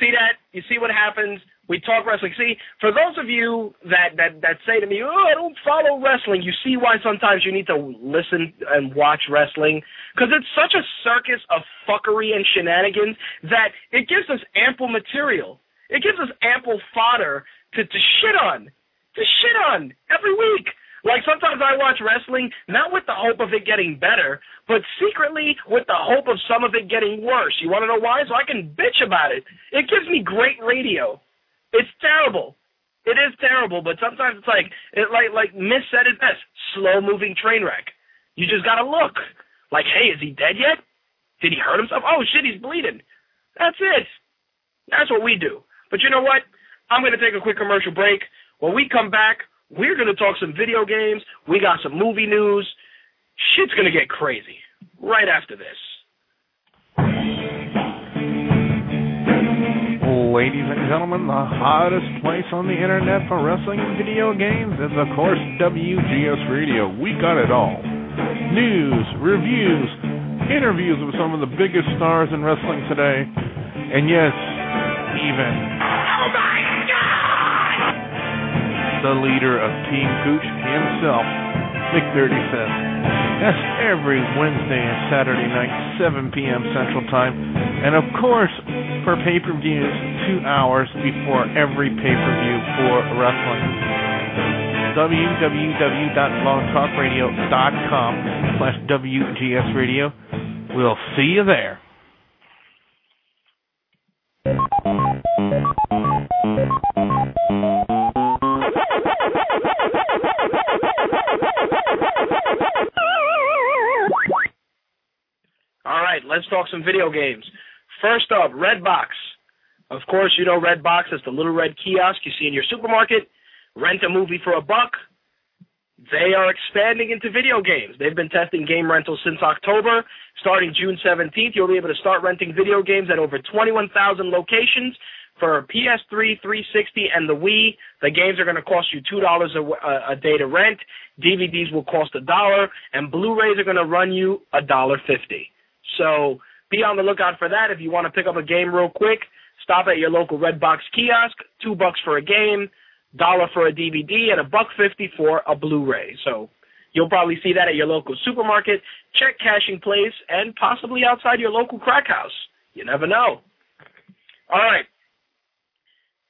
Speaker 1: See that? You see what happens? We talk wrestling. See, for those of you that that that say to me, "Oh, I don't follow wrestling," you see why sometimes you need to listen and watch wrestling because it's such a circus of fuckery and shenanigans that it gives us ample material. It gives us ample fodder to to shit on, to shit on every week. Like sometimes I watch wrestling not with the hope of it getting better, but secretly with the hope of some of it getting worse. You want to know why? So I can bitch about it. It gives me great radio. It's terrible. It is terrible, but sometimes it's like it like like Mist said it best, slow moving train wreck. You just gotta look. Like, hey, is he dead yet? Did he hurt himself? Oh shit, he's bleeding. That's it. That's what we do. But you know what? I'm gonna take a quick commercial break. When we come back, we're gonna talk some video games. We got some movie news. Shit's gonna get crazy. Right after this.
Speaker 5: Ladies and gentlemen, the hottest place on the internet for wrestling and video games is, of course, WGS Radio. We got it all. News, reviews, interviews with some of the biggest stars in wrestling today, and yes, even. Oh my God! The leader of Team Cooch himself, Mick Dirty says. That's every Wednesday and Saturday night, 7 p.m. Central Time. And of course, for pay per views, two hours before every pay per view for wrestling. www.blogtalkradio.com slash WGS Radio. We'll see you there.
Speaker 1: All right, let's talk some video games. First up, Redbox. Of course, you know Redbox is the little red kiosk you see in your supermarket. Rent a movie for a buck. They are expanding into video games. They've been testing game rentals since October. Starting June 17th, you'll be able to start renting video games at over 21,000 locations for PS3, 360, and the Wii. The games are going to cost you $2 a, a day to rent. DVDs will cost a dollar, and Blu-rays are going to run you a dollar fifty. So be on the lookout for that. If you want to pick up a game real quick, stop at your local Redbox kiosk. Two bucks for a game, dollar for a DVD, and a buck fifty for a Blu-ray. So you'll probably see that at your local supermarket, check cashing place, and possibly outside your local crack house. You never know. All right.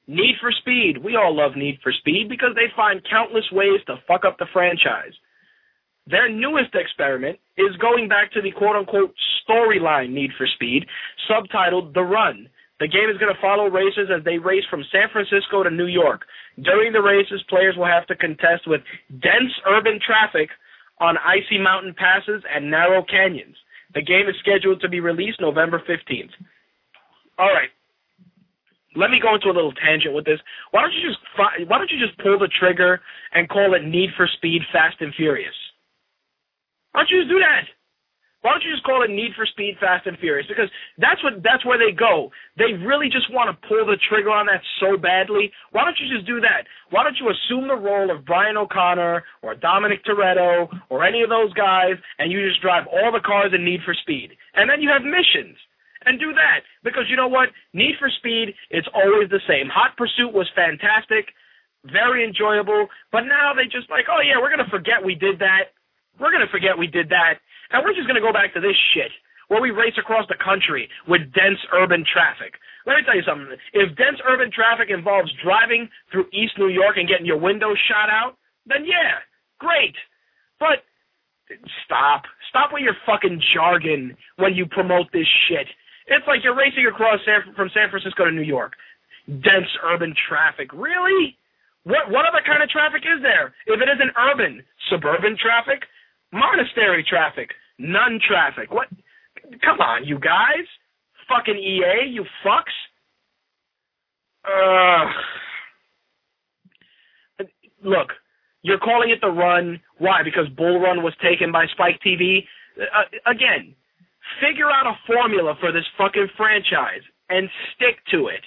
Speaker 1: Need for Speed. We all love Need for Speed because they find countless ways to fuck up the franchise. Their newest experiment is going back to the quote unquote storyline Need for Speed, subtitled The Run. The game is going to follow racers as they race from San Francisco to New York. During the races, players will have to contest with dense urban traffic on icy mountain passes and narrow canyons. The game is scheduled to be released November 15th. All right. Let me go into a little tangent with this. Why don't you just why don't you just pull the trigger and call it Need for Speed Fast and Furious? Why don't you just do that? Why don't you just call it Need for Speed Fast and Furious? Because that's what that's where they go. They really just want to pull the trigger on that so badly. Why don't you just do that? Why don't you assume the role of Brian O'Connor or Dominic Toretto or any of those guys and you just drive all the cars in Need for Speed. And then you have missions. And do that. Because you know what? Need for Speed, it's always the same. Hot Pursuit was fantastic, very enjoyable, but now they just like, oh yeah, we're gonna forget we did that. We're gonna forget we did that and we're just going to go back to this shit where we race across the country with dense urban traffic. Let me tell you something. If dense urban traffic involves driving through East New York and getting your windows shot out, then yeah, great. But stop. Stop with your fucking jargon when you promote this shit. It's like you're racing across San, from San Francisco to New York. Dense urban traffic. Really? What what other kind of traffic is there? If it isn't urban, suburban traffic, Monastery traffic, none traffic. What? Come on, you guys. Fucking EA, you fucks. Look, you're calling it the run. Why? Because Bull Run was taken by Spike TV? Uh, again, figure out a formula for this fucking franchise and stick to it.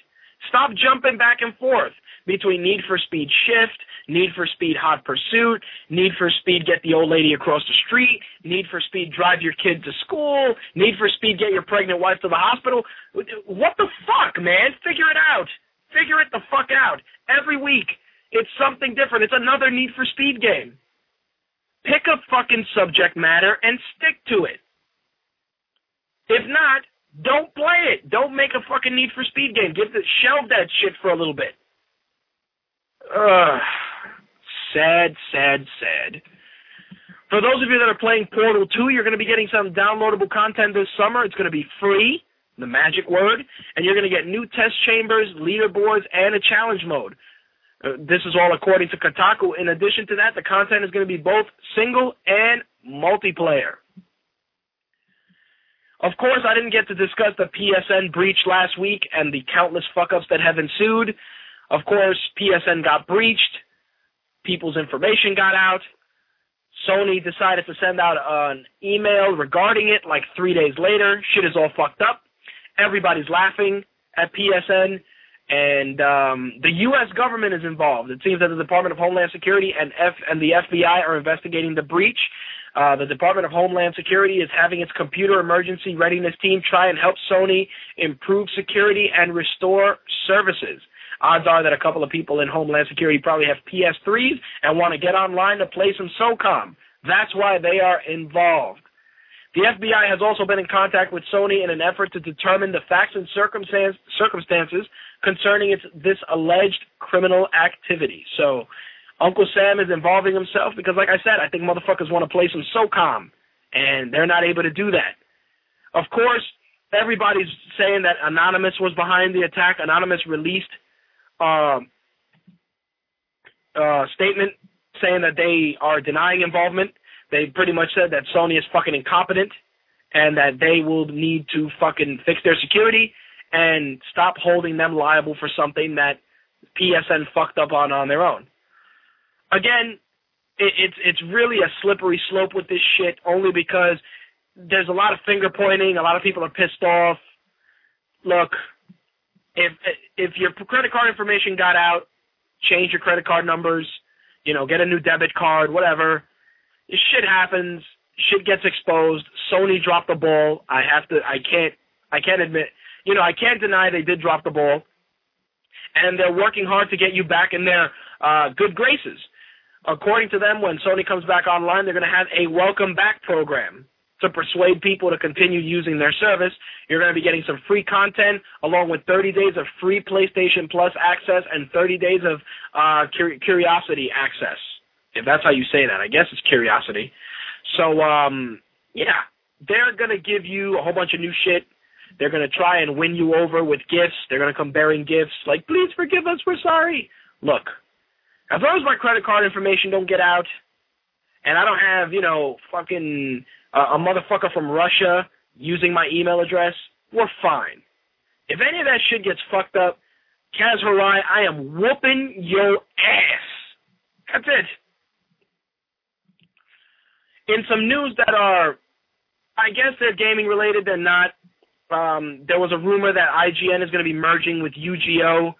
Speaker 1: Stop jumping back and forth between Need for Speed Shift, Need for Speed Hot Pursuit, Need for Speed Get the Old Lady Across the Street, Need for Speed Drive Your Kid to School, Need for Speed Get Your Pregnant Wife to the Hospital. What the fuck, man? Figure it out. Figure it the fuck out. Every week, it's something different. It's another Need for Speed game. Pick a fucking subject matter and stick to it. If not, don't play it. Don't make a fucking Need for Speed game. Give the shelve that shit for a little bit. Ugh. Sad, sad, sad. For those of you that are playing Portal 2, you're going to be getting some downloadable content this summer. It's going to be free, the magic word, and you're going to get new test chambers, leaderboards, and a challenge mode. Uh, this is all according to Kotaku. In addition to that, the content is going to be both single and multiplayer. Of course, I didn't get to discuss the PSN breach last week and the countless fuck ups that have ensued. Of course, PSN got breached, people's information got out. Sony decided to send out an email regarding it like three days later. Shit is all fucked up. Everybody's laughing at PSN, and um, the U.S. government is involved. It seems that the Department of Homeland Security and F and the FBI are investigating the breach. Uh, the Department of Homeland Security is having its computer emergency readiness team try and help Sony improve security and restore services odds are that a couple of people in Homeland Security probably have PS3s and want to get online to play some SOCOM. That's why they are involved. The FBI has also been in contact with Sony in an effort to determine the facts and circumstance, circumstances concerning its, this alleged criminal activity. So, Uncle Sam is involving himself because, like I said, I think motherfuckers want to play some SOCOM, and they're not able to do that. Of course, everybody's saying that Anonymous was behind the attack. Anonymous released um, uh, statement saying that they are denying involvement. They pretty much said that Sony is fucking incompetent and that they will need to fucking fix their security and stop holding them liable for something that PSN fucked up on on their own. Again, it, it's it's really a slippery slope with this shit only because there's a lot of finger pointing, a lot of people are pissed off. Look, if if your credit card information got out, change your credit card numbers, you know, get a new debit card, whatever. Shit happens. Shit gets exposed. Sony dropped the ball. I have to. I can't. I can't admit. You know, I can't deny they did drop the ball, and they're working hard to get you back in their uh, good graces. According to them, when Sony comes back online, they're going to have a welcome back program to persuade people to continue using their service. You're going to be getting some free content along with 30 days of free PlayStation Plus access and 30 days of uh, cur- Qriocity access. If that's how you say that, I guess it's Qriocity. So, um, yeah, they're going to give you a whole bunch of new shit. They're going to try and win you over with gifts. They're going to come bearing gifts like, please forgive us, we're sorry. Look, as long as my credit card information don't get out, and I don't have, you know, fucking a motherfucker from Russia using my email address, we're fine. If any of that shit gets fucked up, Kaz Hirai, I am whooping your ass. That's it. In some news that are, I guess they're gaming related, they're not. Um, there was a rumor that IGN is going to be merging with UGO,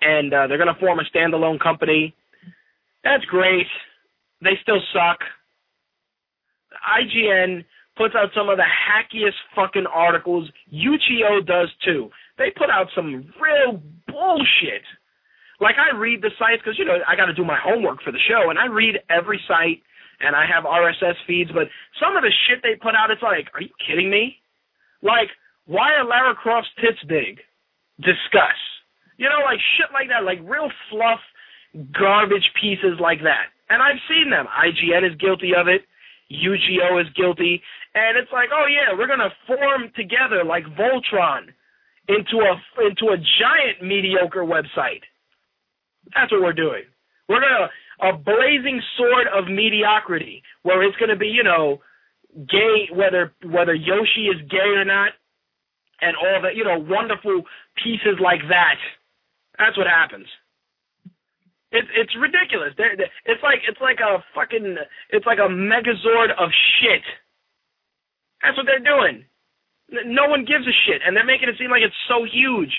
Speaker 1: and uh, they're going to form a standalone company. That's great. They still suck. IGN puts out some of the hackiest fucking articles. UGO does too. They put out some real bullshit. Like I read the sites because you know I got to do my homework for the show, and I read every site, and I have RSS feeds. But some of the shit they put out, it's like, are you kidding me? Like, why are Lara Croft's tits big? Discuss. You know, like shit like that, like real fluff, garbage pieces like that. And I've seen them. IGN is guilty of it. UGO is guilty. And it's like, oh yeah, we're gonna form together like Voltron into a into a giant mediocre website. That's what we're doing. We're gonna a blazing sword of mediocrity where it's gonna be, you know, gay whether whether Yoshi is gay or not, and all that, you know, wonderful pieces like that. That's what happens. It's it's ridiculous. They're, they're, it's like it's like a fucking it's like a megazord of shit. That's what they're doing. No one gives a shit, and they're making it seem like it's so huge.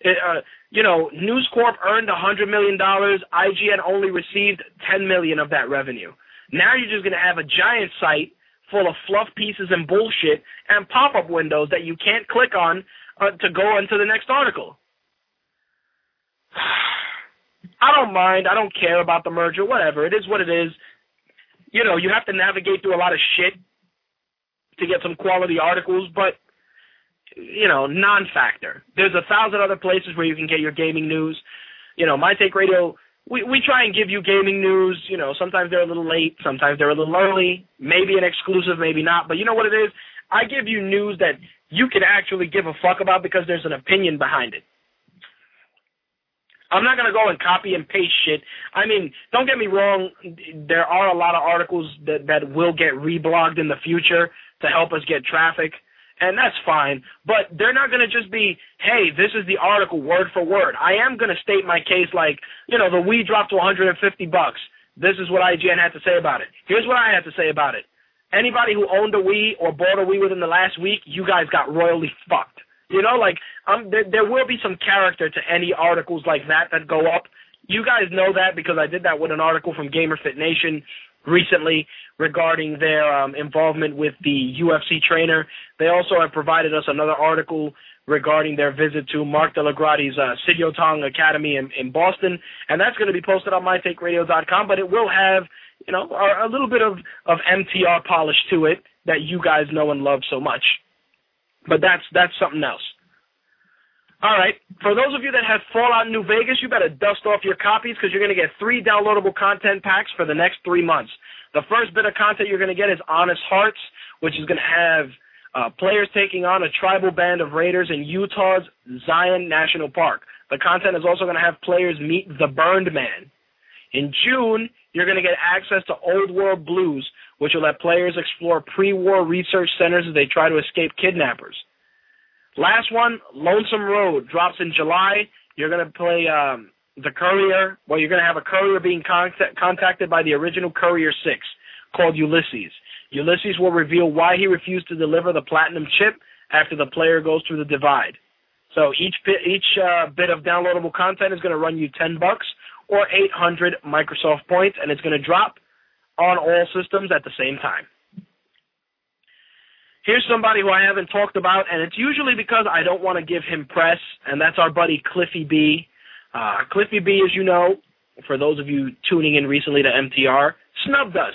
Speaker 1: It, uh, you know, News Corp earned a hundred million dollars. IGN only received ten million of that revenue. Now you're just gonna have a giant site full of fluff pieces and bullshit and pop-up windows that you can't click on uh, to go into the next article. I don't mind. I don't care about the merger. Whatever. It is what it is. You know, you have to navigate through a lot of shit to get some quality articles, but you know, non-factor. There's a thousand other places where you can get your gaming news. You know, My Take Radio. We we try and give you gaming news. You know, sometimes they're a little late, sometimes they're a little early. Maybe an exclusive, maybe not. But you know what it is? I give you news that you can actually give a fuck about because there's an opinion behind it. I'm not gonna go and copy and paste shit. I mean, don't get me wrong. There are a lot of articles that that will get reblogged in the future to help us get traffic, and that's fine. But they're not gonna just be, hey, this is the article word for word. I am gonna state my case like, you know, the Wii dropped to 150 bucks. This is what IGN had to say about it. Here's what I had to say about it. Anybody who owned a Wii or bought a Wii within the last week, you guys got royally fucked. You know, like um, there, there will be some character to any articles like that that go up. You guys know that because I did that with an article from Gamer Fit Nation recently regarding their um, involvement with the UFC trainer. They also have provided us another article regarding their visit to Mark DellaGrotte's uh, Sityodtong Academy in, in Boston, and that's going to be posted on MyTakeRadio.com. But it will have, you know, a, a little bit of of MTR polish to it that you guys know and love so much. But that's that's something else. All right. For those of you that have Fallout New Vegas, you better dust off your copies because you're going to get three downloadable content packs for the next three months. The first bit of content you're going to get is Honest Hearts, which is going to have uh, players taking on a tribal band of raiders in Utah's Zion National Park. The content is also going to have players meet the Burned Man. In June, you're going to get access to Old World Blues, which will let players explore pre-war research centers as they try to escape kidnappers. Last one, Lonesome Road drops in July. You're going to play um, the Courier. Well, you're going to have a courier being contact- contacted by the original Courier 6 called Ulysses. Ulysses will reveal why he refused to deliver the platinum chip after the player goes through the divide. So each bit, each uh, bit of downloadable content is going to run you 10 bucks or 800 Microsoft points, and it's going to drop on all systems at the same time. Here's somebody who I haven't talked about, and it's usually because I don't want to give him press, and that's our buddy Cliffy B. Uh, Cliffy B, as you know, for those of you tuning in recently to MTR, snubbed us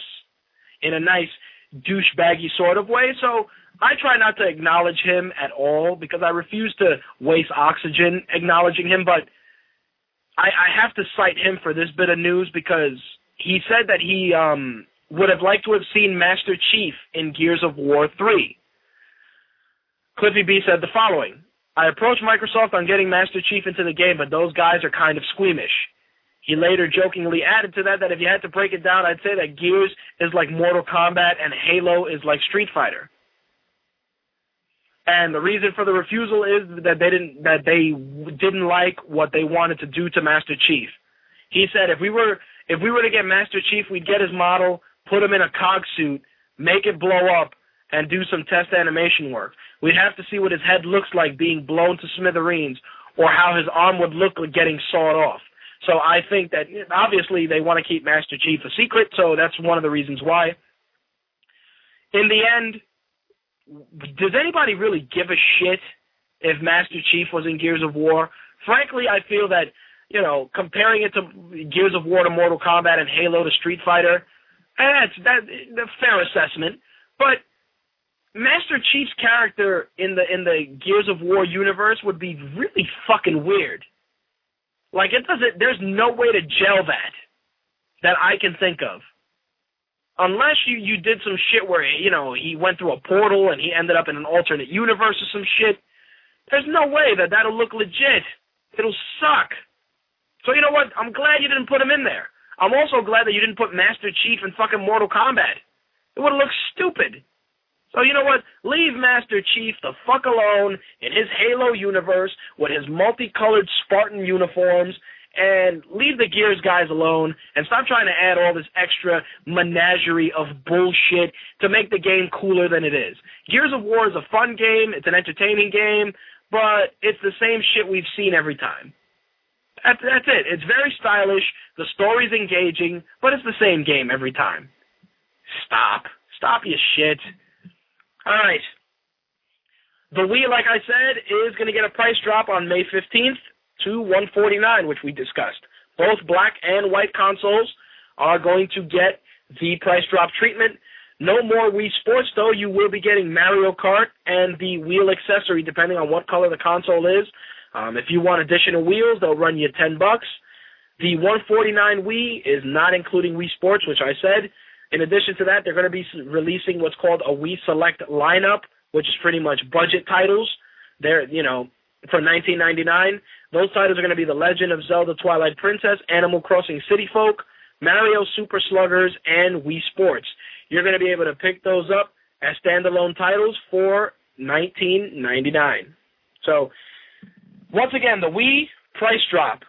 Speaker 1: in a nice douchebaggy sort of way. So I try not to acknowledge him at all because I refuse to waste oxygen acknowledging him. But I, I have to cite him for this bit of news because he said that he um, would have liked to have seen Master Chief in Gears of War 3. Cliffy B said the following I approached Microsoft on getting Master Chief into the game, but those guys are kind of squeamish. He later jokingly added to that that if you had to break it down, I'd say that Gears is like Mortal Kombat and Halo is like Street Fighter. And the reason for the refusal is that they didn't that they didn't like what they wanted to do to Master Chief. He said if we were if we were to get Master Chief, we'd get his model, put him in a cog suit, make it blow up, and do some test animation work. We'd have to see what his head looks like being blown to smithereens, or how his arm would look like getting sawed off. So I think that obviously they want to keep Master Chief a secret, so that's one of the reasons why. In the end, does anybody really give a shit if Master Chief was in Gears of War? Frankly, I feel that, you know, comparing it to Gears of War to Mortal Kombat and Halo to Street Fighter, that's that a fair assessment. But Master Chief's character in the in the Gears of War universe would be really fucking weird. Like it doesn't. There's no way to gel that that I can think of, unless you you did some shit where you know he went through a portal and he ended up in an alternate universe or some shit. There's no way that that'll look legit. It'll suck. So you know what? I'm glad you didn't put him in there. I'm also glad that you didn't put Master Chief in fucking Mortal Kombat. It would have looked stupid. So you know what? Leave Master Chief the fuck alone in his Halo universe with his multicolored Spartan uniforms and leave the Gears guys alone and stop trying to add all this extra menagerie of bullshit to make the game cooler than it is. Gears of War is a fun game, it's an entertaining game, but it's the same shit we've seen every time. That's, that's it. It's very stylish, the story's engaging, but it's the same game every time. Stop. Stop your shit. All right. The Wii, like I said, is going to get a price drop on May 15th to 149, which we discussed. Both black and white consoles are going to get the price drop treatment. No more Wii Sports, though. You will be getting Mario Kart and the wheel accessory, depending on what color the console is. Um, if you want additional wheels, they'll run you 10 bucks. The 149 Wii is not including Wii Sports, which I said. In addition to that, they're going to be releasing what's called a Wii Select lineup, which is pretty much budget titles. They're, you know, for 19.99. Those titles are going to be The Legend of Zelda Twilight Princess, Animal Crossing City Folk, Mario Super Sluggers, and Wii Sports. You're going to be able to pick those up as standalone titles for 19.99. So, once again, the Wii price drop.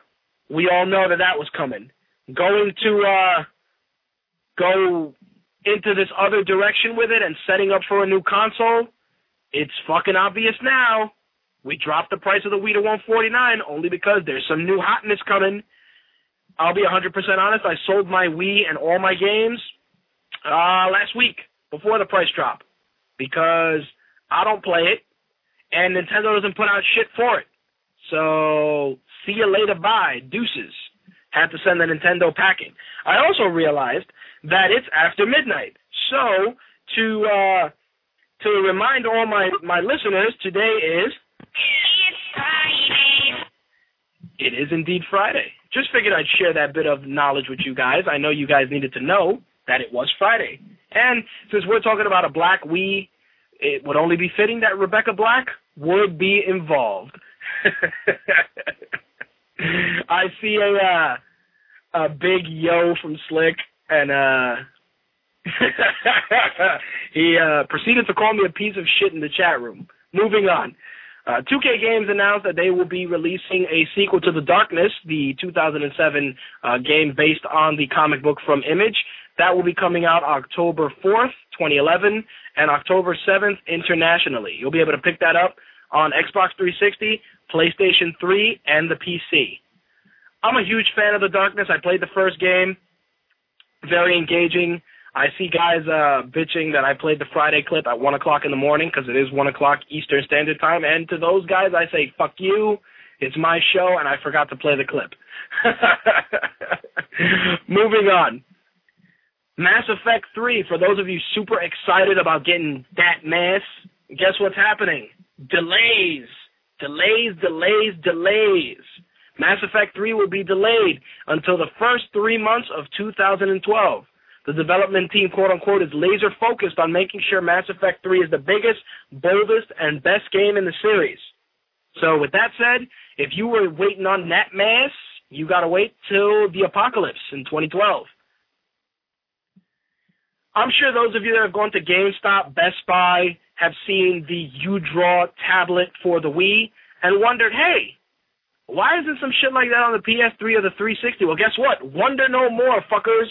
Speaker 1: We all know that that was coming. Going to uh, go into this other direction with it and setting up for a new console, it's fucking obvious now. We dropped the price of the Wii to 149 only because there's some new hotness coming. I'll be 100% honest. I sold my Wii and all my games uh, last week before the price drop because I don't play it and Nintendo doesn't put out shit for it. So see you later. Bye. Deuces. Had to send the Nintendo packing. I also realized that it's after midnight. So to uh, to remind all my my listeners, today is it is indeed Friday. Just figured I'd share that bit of knowledge with you guys. I know you guys needed to know that it was Friday. And since we're talking about a black Wii, it would only be fitting that Rebecca Black would be involved. <laughs> I see a uh, a big yo from Slick and uh <laughs> he uh proceeded to call me a piece of shit in the chat room. Moving on. Uh, 2K Games announced that they will be releasing a sequel to The Darkness, the 2007 uh, game based on the comic book from Image. That will be coming out October 4th, 2011, and October 7th internationally. You'll be able to pick that up on Xbox 360, PlayStation 3, and the PC. I'm a huge fan of The Darkness. I played the first game. Very engaging. I see guys uh, bitching that I played the Friday clip at 1 o'clock in the morning because it is 1 o'clock Eastern Standard Time. And to those guys, I say, fuck you. It's my show, and I forgot to play the clip. <laughs> Moving on. Mass Effect 3, for those of you super excited about getting that mass, guess what's happening? Delays. Delays, delays, delays. Mass Effect 3 will be delayed until the first three months of 2012. The development team, quote unquote, is laser focused on making sure Mass Effect 3 is the biggest, boldest, and best game in the series. So, with that said, if you were waiting on that mass, you gotta wait till the apocalypse in 2012. I'm sure those of you that have gone to GameStop, Best Buy, have seen the U-Draw tablet for the Wii and wondered, hey, why isn't some shit like that on the PS3 or the 360? Well, guess what? Wonder no more, fuckers,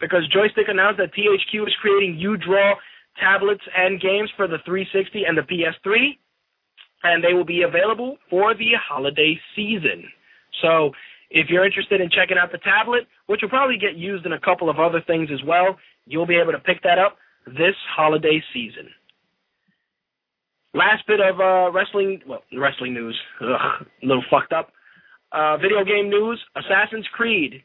Speaker 1: because Joystiq announced that THQ is creating U-Draw tablets and games for the 360 and the PS3, and they will be available for the holiday season. So if you're interested in checking out the tablet, which will probably get used in a couple of other things as well, you'll be able to pick that up this holiday season. Last bit of uh, wrestling, well, wrestling news. Ugh, a little fucked up. Uh, video game news: Assassin's Creed.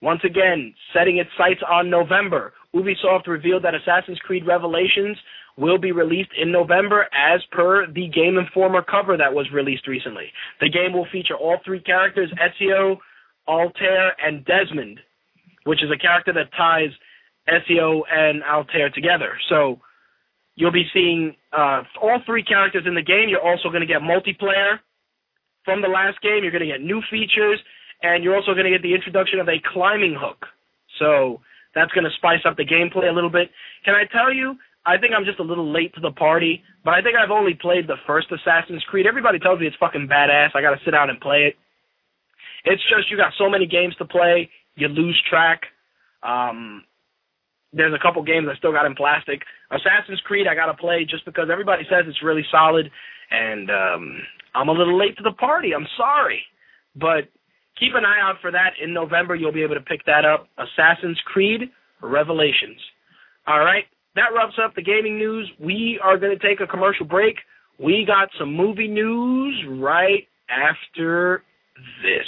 Speaker 1: Once again, setting its sights on November. Ubisoft revealed that Assassin's Creed Revelations will be released in November as per the Game Informer cover that was released recently. The game will feature all three characters, Ezio, Altair, and Desmond, which is a character that ties Ezio and Altair together. So you'll be seeing uh, all three characters in the game. You're also going to get multiplayer from the last game. You're going to get new features, and you're also going to get the introduction of a climbing hook. So that's going to spice up the gameplay a little bit. Can I tell you? I think I'm just a little late to the party, but I think I've only played the first Assassin's Creed. Everybody tells me it's fucking badass. I got to sit down and play it. It's just you got so many games to play, you lose track. Um, there's a couple games I still got in plastic. Assassin's Creed I gotta play just because everybody says it's really solid, and um, I'm a little late to the party. I'm sorry, but keep an eye out for that in November. You'll be able to pick that up. Assassin's Creed Revelations. All right, that wraps up the gaming news. We are going to take a commercial break. We got some movie news right after this.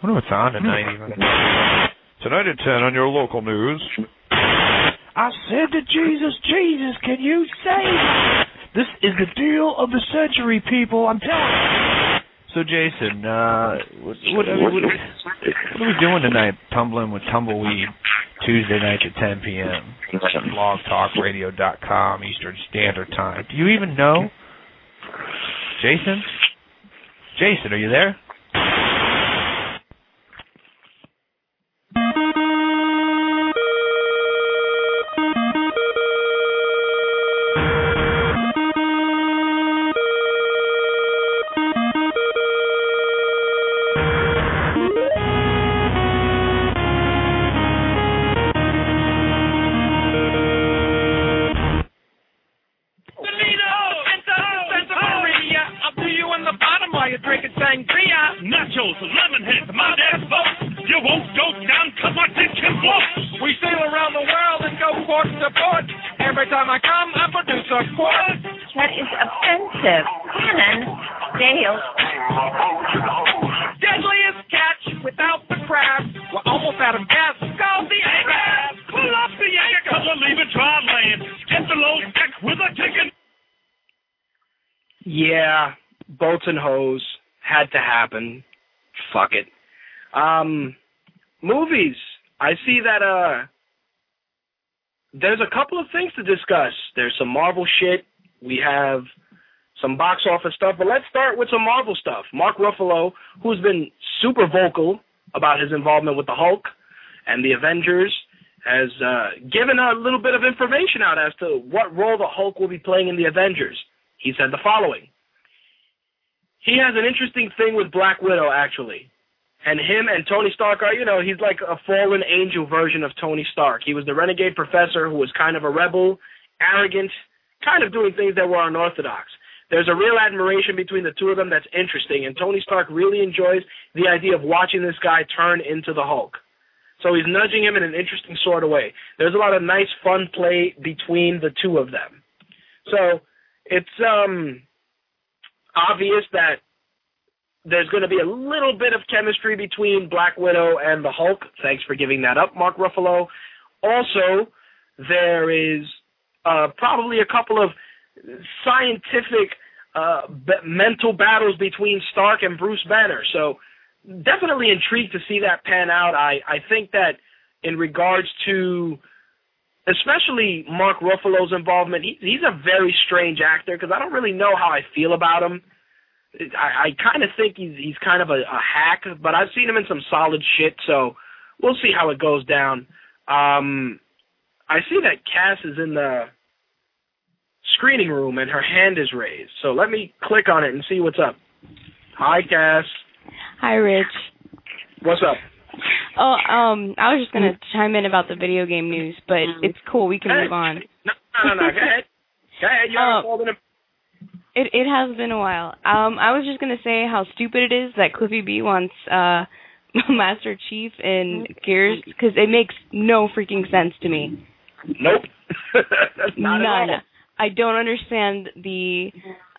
Speaker 5: I wonder what's on tonight even. <laughs> Tonight at 10 on your local news. I said to Jesus, Jesus, can you save me? This is the deal of the century, people. I'm telling you. So, Jason, uh, what, what, what, what, are we doing tonight? Tumbling with Tumbleweed, Tuesday nights at 10 p.m. blogtalkradio.com Eastern Standard Time. Do you even know? Jason? Jason, are you there?
Speaker 1: Uh, there's a couple of things to discuss. There's some Marvel shit. We have some box office stuff, but let's start with some Marvel stuff. Mark Ruffalo, who's been super vocal about his involvement with the Hulk and the Avengers, has uh, given a little bit of information out as to what role the Hulk will be playing in the Avengers. He said the following. He has an interesting thing with Black Widow, actually. And him and Tony Stark are, you know, he's like a fallen angel version of Tony Stark. He was the renegade professor who was kind of a rebel, arrogant, kind of doing things that were unorthodox. There's a real admiration between the two of them that's interesting, and Tony Stark really enjoys the idea of watching this guy turn into the Hulk. So he's nudging him in an interesting sort of way. There's a lot of nice, fun play between the two of them. So it's um obvious that there's going to be a little bit of chemistry between Black Widow and the Hulk. Thanks for giving that up, Mark Ruffalo. Also, there is uh, probably a couple of scientific uh, b- mental battles between Stark and Bruce Banner. So definitely intrigued to see that pan out. I, I think that in regards to especially Mark Ruffalo's involvement, he, he's a very strange actor because I don't really know how I feel about him. I, I kind of think he's he's kind of a, a hack, but I've seen him in some solid shit, so we'll see how it goes down. Um, I see that Cass is in the screening room and her hand is raised. So let me click on it and see what's up. Hi, Cass.
Speaker 7: Hi, Rich.
Speaker 1: What's up?
Speaker 7: Oh, um, I was just gonna chime in about the video game news, but it's cool. We can
Speaker 1: Hey.
Speaker 7: move on.
Speaker 1: No, no, no. Go ahead. <laughs> Go ahead. You haven't
Speaker 7: Um,
Speaker 1: a
Speaker 7: It it has been a while. Um, I was just gonna say how stupid it is that Cliffy B wants uh <laughs> Master Chief in Gears because it makes no freaking sense to me.
Speaker 1: Nope. <laughs>
Speaker 7: None. I don't understand the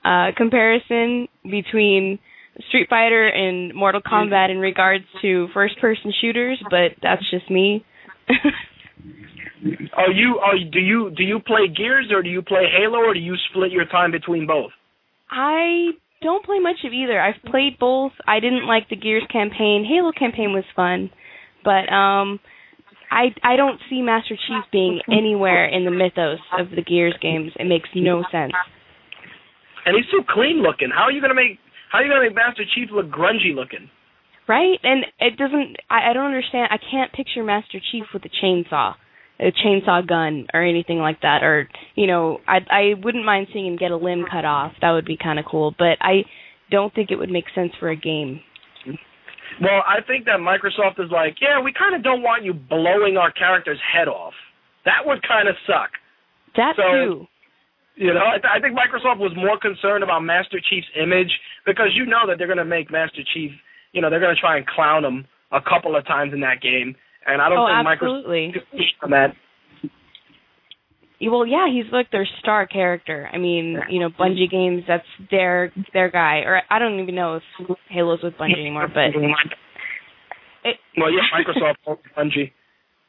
Speaker 7: uh comparison between Street Fighter and Mortal Kombat in regards to first person shooters, but that's just me. <laughs>
Speaker 1: Are you are do you do you play Gears or do you play Halo or do you split your time between both?
Speaker 7: I don't play much of either. I've played both. I didn't like the Gears campaign. Halo campaign was fun, but um I I don't see Master Chief being anywhere in the mythos of the Gears games. It makes no sense.
Speaker 1: And he's so clean looking. How are you gonna make how are you gonna make Master Chief look grungy looking?
Speaker 7: Right? And it doesn't I, I don't understand I can't picture Master Chief with a chainsaw. A chainsaw gun or anything like that or you know, I I wouldn't mind seeing him get a limb cut off. That would be kinda cool. But I don't think it would make sense for a game.
Speaker 1: Well, I think that Microsoft is like, yeah, we kind of don't want you blowing our character's head off. That would kind of suck.
Speaker 7: That
Speaker 1: So-
Speaker 7: too.
Speaker 1: You know, I, th- I think Microsoft was more concerned about Master Chief's image because you know that they're going to make Master Chief, you know, they're going to try and clown him a couple of times in that game, and I don't
Speaker 7: oh,
Speaker 1: think
Speaker 7: absolutely.
Speaker 1: Microsoft is on that.
Speaker 7: Well, yeah, he's like their star character. I mean, you know, Bungie games, that's their their guy. Or I don't even know if Halo's with Bungie anymore, but it,
Speaker 1: Well, yeah, Microsoft owns <laughs> Bungie.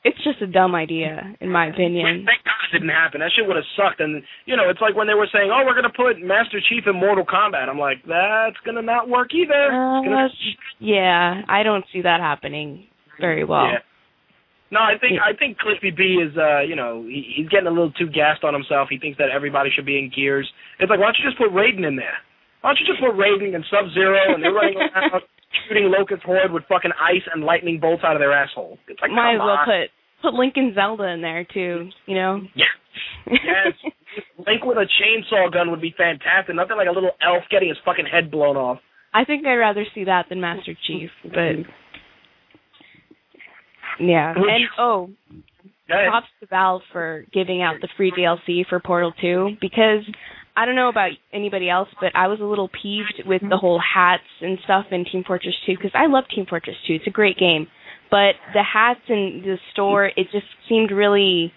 Speaker 7: it's just a dumb idea, in my opinion.
Speaker 1: Thank God it didn't happen. That shit would have sucked. And you know, it's like when they were saying, "Oh, we're going to put Master Chief in Mortal Kombat." I'm like, that's going to not work either. It's gonna-
Speaker 7: Uh, yeah, I don't see that happening very well.
Speaker 1: Yeah. No, I think I think Cliffy B is uh, you know, he, he's getting a little too gassed on himself. He thinks that everybody should be in Gears. It's like, why don't you just put Raiden in there? Why don't you just put Raiden and Sub Zero and they're running <laughs> around shooting Locust Horde with fucking ice and lightning bolts out of their asshole? It's like,
Speaker 7: Might as well
Speaker 1: on.
Speaker 7: put put Link and Zelda in there too. You know.
Speaker 1: Yeah. Yes. <laughs> Link with a chainsaw gun would be fantastic. Nothing like a little elf getting his fucking head blown off.
Speaker 7: I think I'd rather see that than Master Chief, but yeah.
Speaker 1: Which-
Speaker 7: And oh, props to Valve for giving out the free DLC for Portal 2 because I don't know about anybody else, but I was a little peeved with the whole hats and stuff in Team Fortress 2 because I love Team Fortress 2. It's a great game, but the hats in the store it just seemed really,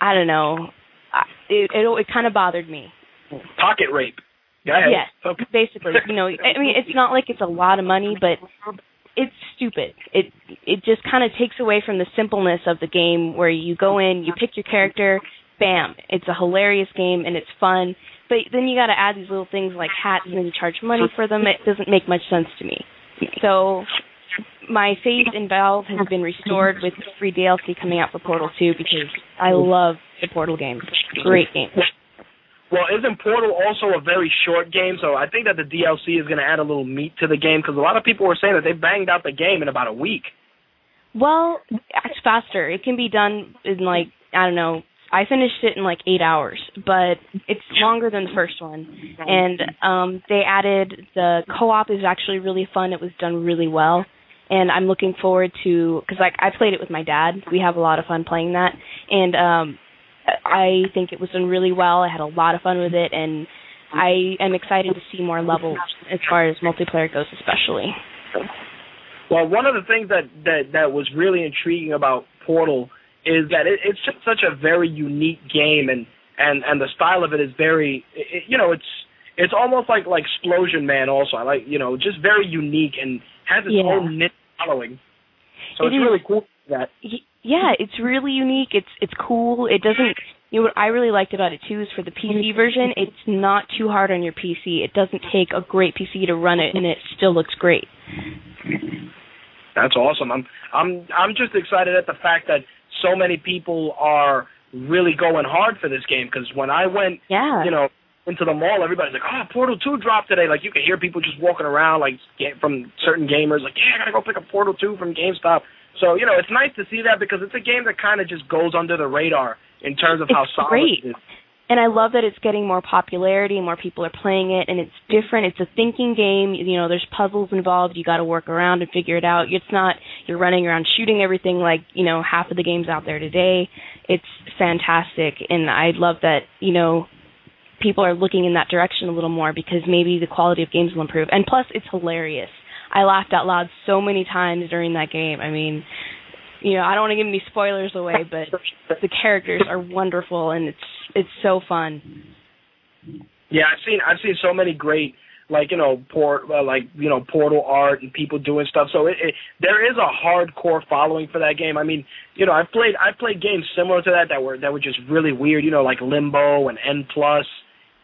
Speaker 7: I don't know, I- it it, it kind of bothered me.
Speaker 1: Pocket rape.
Speaker 7: Yes,
Speaker 1: Okay.
Speaker 7: basically. You know, I mean, it's not like it's a lot of money, but it's stupid. It it just kind of takes away from the simpleness of the game, where you go in, you pick your character, bam, it's a hilarious game and it's fun. But then you got to add these little things like hats, and then you charge money for them. It doesn't make much sense to me. So my faith in Valve has been restored with free DLC coming out for Portal 2 because I love the Portal games. Great game.
Speaker 1: Well, isn't Portal also a very short game? So I think that the DLC is going to add a little meat to the game because a lot of people were saying that they banged out the game in about a week.
Speaker 7: Well, it's faster. It can be done in like I don't know. I finished it in like eight hours, but it's longer than the first one. And um they added the co-op is actually really fun. It was done really well, and I'm looking forward to because like I played it with my dad. We have a lot of fun playing that, and um I think it was done really well. I had a lot of fun with it, and I am excited to see more levels as far as multiplayer goes, especially.
Speaker 1: Well, one of the things that that that was really intriguing about Portal is that it, it's just such a very unique game, and and and the style of it is very, it, you know, it's it's almost like like Explosion Man. Also, I like you know just very unique and has its
Speaker 7: Yeah.
Speaker 1: own niche following. So
Speaker 7: It
Speaker 1: it's
Speaker 7: is.
Speaker 1: really cool that.
Speaker 7: Y- yeah, it's really unique. It's it's cool. It doesn't. You know what I really liked about it too is for the PC mm-hmm. version, it's not too hard on your PC. It doesn't take a great PC to run it, and it still looks great.
Speaker 1: That's awesome. I'm I'm I'm just excited at the fact that so many people are really going hard for this game because when I went,
Speaker 7: Yeah.
Speaker 1: you know, into the mall, everybody's like, "Oh, Portal 2 dropped today." Like you can hear people just walking around like get from certain gamers like, "Yeah, I got to go pick up Portal 2 from GameStop." So, you know, it's nice to see that because it's a game that kind of just goes under the radar in terms of how
Speaker 7: It's
Speaker 1: solid
Speaker 7: great.
Speaker 1: it is.
Speaker 7: and I love that it's getting more popularity and more people are playing it and it's different. It's a thinking game. You know, there's puzzles involved. You got to work around and figure it out. It's not you're running around shooting everything like, you know, half of the games out there today. It's fantastic and I love that, you know, people are looking in that direction a little more because maybe the quality of games will improve. And plus it's hilarious. I laughed out loud so many times during that game. I mean, you know, I don't want to give any spoilers away, <laughs> but the characters are wonderful and it's it's so fun.
Speaker 1: Yeah, I've seen I've seen so many great like you know port uh, like you know portal art and people doing stuff. So it, it there is a hardcore following for that game. I mean, you know, I've played I've played games similar to that that were that were just really weird. You know, like Limbo and N Plus.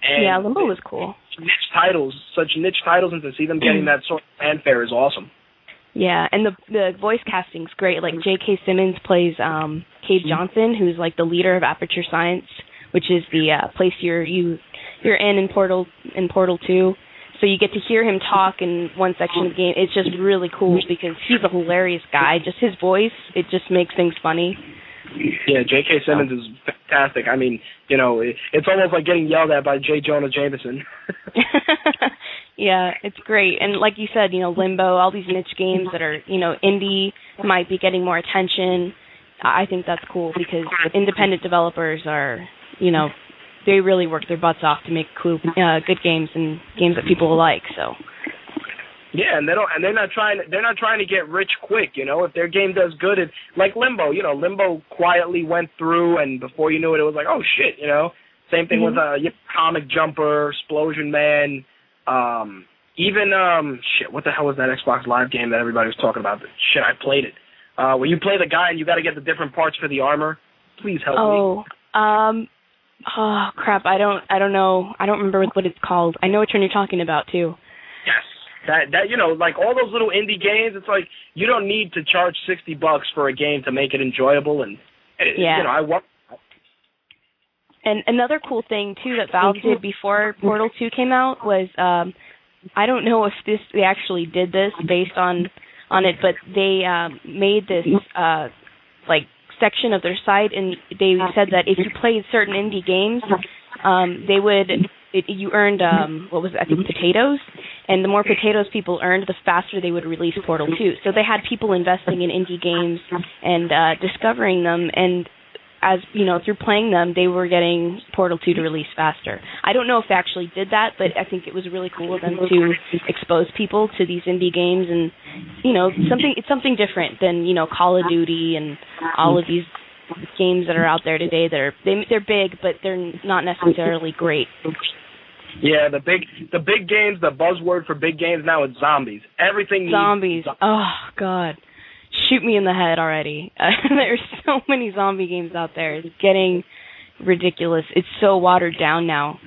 Speaker 1: And
Speaker 7: yeah, Limbo was cool.
Speaker 1: niche titles, such niche titles, and to see them getting <clears throat> that sort of fanfare is awesome.
Speaker 7: Yeah, and the the voice casting's great. Like J.K. Simmons plays um Cave Johnson, who's like the leader of Aperture Science, which is the uh, place you're you you're in in Portal in Portal Two. So you get to hear him talk in one section of the game. It's just really cool because he's a hilarious guy. Just his voice, it just makes things funny.
Speaker 1: Yeah, J.K. Simmons is fantastic. I mean, you know, it, it's almost like getting yelled at by J. Jonah Jameson. <laughs>
Speaker 7: yeah, it's great. And like you said, you know, Limbo, all these niche games that are, you know, indie might be getting more attention. I think that's cool because independent developers are, you know, they really work their butts off to make cool, uh, good games and games that people like. So,
Speaker 1: Yeah, and they don't, and they're not trying. They're not trying to get rich quick. You know, if their game does good, it like Limbo. You know, Limbo quietly went through, and before you knew it, it was like, oh shit. You know, same thing with uh, Comic Jumper, Explosion Man, um, even um, shit. What the hell was that Xbox Live game that everybody was talking about? Shit, I played it. Uh, where you play the guy and you got to get the different parts for the armor. Please help me.
Speaker 7: oh, um, oh crap, I don't, I don't know, I don't remember what it's called. I know which one you're talking about too.
Speaker 1: That that you know, like all those little indie games, it's like you don't need to charge sixty bucks for a game to make it enjoyable and and,
Speaker 7: Yeah.
Speaker 1: you know, I want
Speaker 7: And another cool thing too that Valve did before Portal 2 came out was um I don't know if this they actually did this based on on it, but they um made this uh like section of their site and they said that if you played certain indie games, um they would it, you earned um what was it, I think potatoes. And the more potatoes people earned the faster they would release Portal 2. So they had people investing in indie games and uh discovering them. And as you know through playing them they were getting portal 2 to release faster. I don't know if they actually did that but i think it was really cool of them to expose people to these indie games. And you know something it's something different than you know call of duty and all of these games that are out there today that are they, they're big but they're not necessarily great.
Speaker 1: Yeah, the big the big games, the buzzword for big games now is zombies. Everything needs
Speaker 7: zombies. oh god. Shoot me in the head already. <laughs> There's so many zombie games out there. It's getting ridiculous. It's so watered down now.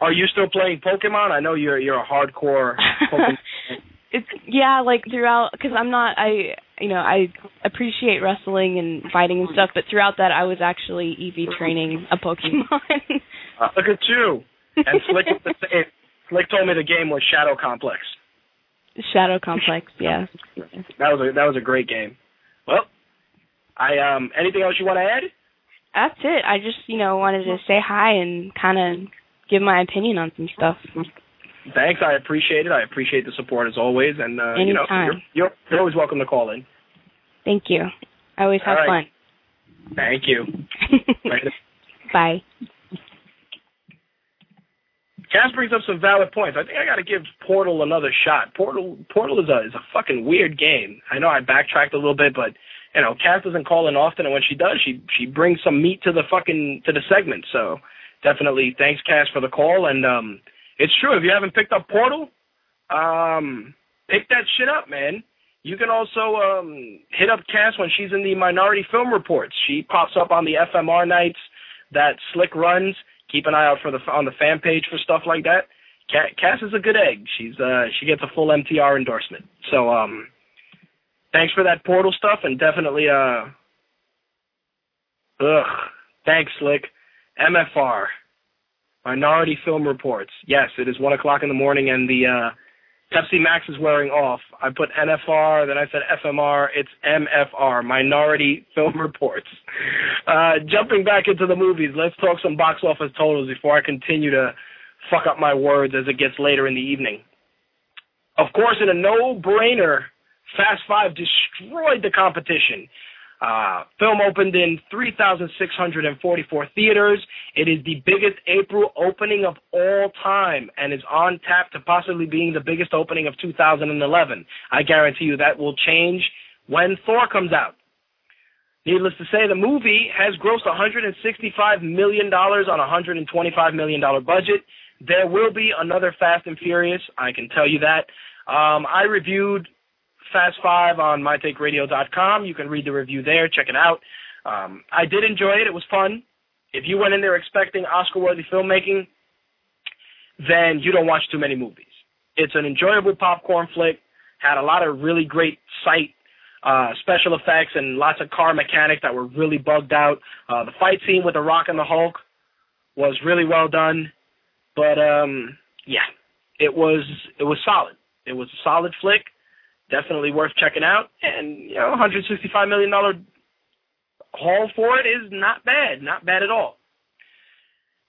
Speaker 1: Are you still playing Pokemon? I know you're you're a hardcore <laughs> Pokemon.
Speaker 7: it's yeah like throughout because i'm not i you know i appreciate wrestling and fighting and stuff but throughout that i was actually ev training a pokemon <laughs>
Speaker 1: Uh, look at you. And Slick was the same. Slick told me the game was Shadow Complex.
Speaker 7: shadow complex <laughs> yeah
Speaker 1: That was a that was a great game. Well, I um anything else you want to add?
Speaker 7: that's it i just you know wanted to say hi and kind of give my opinion on some stuff
Speaker 1: Thanks, I appreciate it. I appreciate the support as always, and uh, you know you're, you're you're always welcome to call in.
Speaker 7: thank you i always have
Speaker 1: right.
Speaker 7: fun
Speaker 1: Thank you. <laughs>
Speaker 7: bye
Speaker 1: Cass brings up some valid points. I think I got to give Portal another shot. Portal Portal is a is a fucking weird game. I know I backtracked a little bit, but you know Cass doesn't call in often, and when she does, she she brings some meat to the fucking to the segment. So definitely thanks Cass for the call, and um it's true. If you haven't picked up Portal, um, pick that shit up, man. You can also um, hit up Cass when she's in the Minority Film Reports. She pops up on the FMR nights that Slick runs. Keep an eye out for the on the fan page for stuff like that. Cass is a good egg. She's uh she gets a full MTR endorsement. So um, thanks for that Portal stuff, and definitely uh, ugh, thanks Slick. MFR, Minority Film Reports. Yes, it is one o'clock in the morning, and the uh Pepsi Max is wearing off. I put NFR, then I said FMR. It's MFR, Minority Film Reports. Uh, jumping back into the movies, let's talk some box office totals before I continue to fuck up my words as it gets later in the evening. Of course, in a no-brainer, Fast Five destroyed the competition. Uh, film opened in 3,644 theaters. It is the biggest April opening of all time and is on tap to possibly being the biggest opening of 2011. I guarantee you that will change when Thor comes out. Needless to say, the movie has grossed $165 million on a $125 million budget. There will be another Fast and Furious, I can tell you that. Um, I reviewed Fast Five on mytakeradio.com. You can read the review there. Check it out. Um, I did enjoy it. It was fun. If you went in there expecting Oscar-worthy filmmaking, then you don't watch too many movies. It's an enjoyable popcorn flick. Had a lot of really great sight uh, special effects and lots of car mechanics that were really bugged out. Uh, the fight scene with the Rock and the Hulk was really well done. But um, yeah, it was it was solid. It was a solid flick definitely worth checking out. And you know, 165 million dollar haul for it is not bad, not bad at all.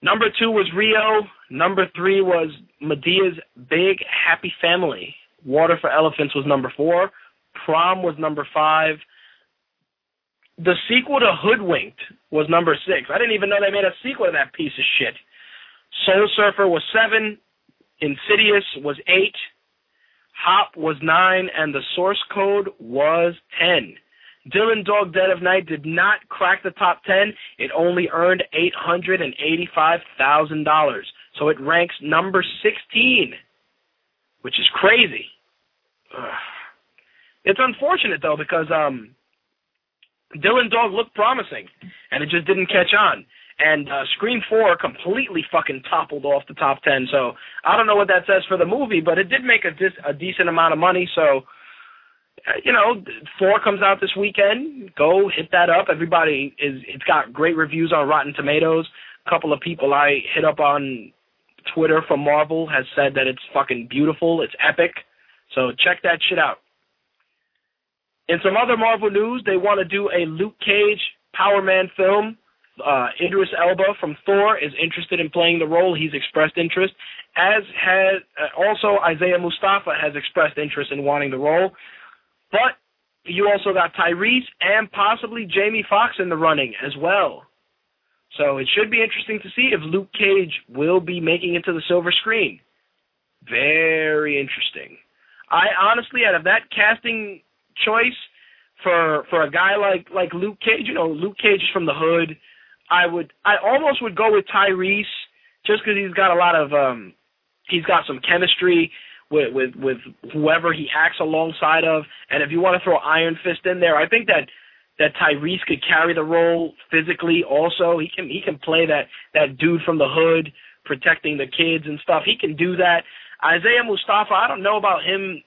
Speaker 1: Number two was Rio. Number three was Madea's Big Happy Family. Water for Elephants was number four. Prom was number five. The sequel to Hoodwinked was number six. I didn't even know they made a sequel to that piece of shit. Soul Surfer was seven. Insidious was eight. Hop was 9, and the source code was 10. Dylan Dog Dead of Night did not crack the top 10. It only earned $885,000. So it ranks number 16, which is crazy. Ugh. It's unfortunate, though, because um, Dylan Dog looked promising, and it just didn't catch on and uh, Scream Thor completely fucking toppled off the top ten. So I don't know what that says for the movie, but it did make a, dis- a decent amount of money. So uh, you know, Four comes out this weekend. Go hit that up. Everybody is. It's got great reviews on Rotten Tomatoes. A couple of people I hit up on Twitter from Marvel has said that it's fucking beautiful. It's epic. So check that shit out. In some other Marvel news, they want to do a Luke Cage Power Man film uh, Idris Elba from Thor is interested in playing the role. He's expressed interest, as has uh, also Isaiah Mustafa has expressed interest in wanting the role. But you also got Tyrese and possibly Jamie Foxx in the running as well. So it should be interesting to see if Luke Cage will be making it to the silver screen. Very interesting. I honestly, out of that casting choice for for a guy like like Luke Cage, you know, Luke Cage is from the hood. I would I almost would go with Tyrese just because he's got a lot of um he's got some chemistry with with with whoever he acts alongside of, and if you want to throw Iron Fist in there, I think that that Tyrese could carry the role physically. Also, he can he can play that that dude from the hood protecting the kids and stuff. He can do that. Isaiah Mustafa, I don't know about him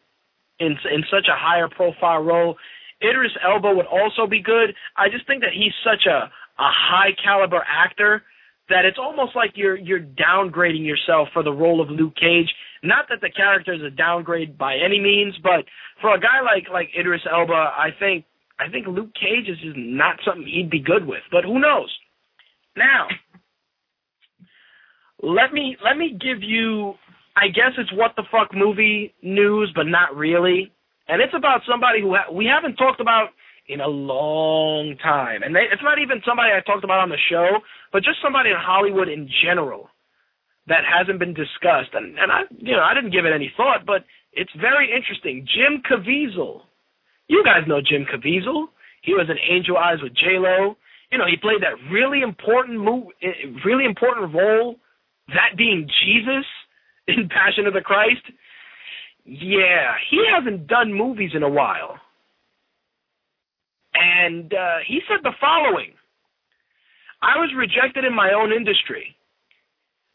Speaker 1: in in such a higher profile role. Idris Elba would also be good. I just think that he's such a a high caliber actor that it's almost like you're you're downgrading yourself for the role of Luke Cage. Not that the character is a downgrade by any means, but for a guy like like Idris Elba, I think I think Luke Cage is just not something he'd be good with. But who knows? Now, let me let me give you I guess it's what the fuck movie news, but not really. And it's about somebody who ha- we haven't talked about in a long time. And they, it's not even somebody I talked about on the show, but just somebody in Hollywood in general that hasn't been discussed. And, and I, you know, I didn't give it any thought, but it's very interesting. Jim Caviezel. You guys know Jim Caviezel. He was in Angel Eyes with J Lo. You know, he played that really important move, eh, really important role. That being Jesus <laughs> in Passion of the Christ? Yeah, he hasn't done movies in a while. And uh, he said the following I was rejected in my own industry.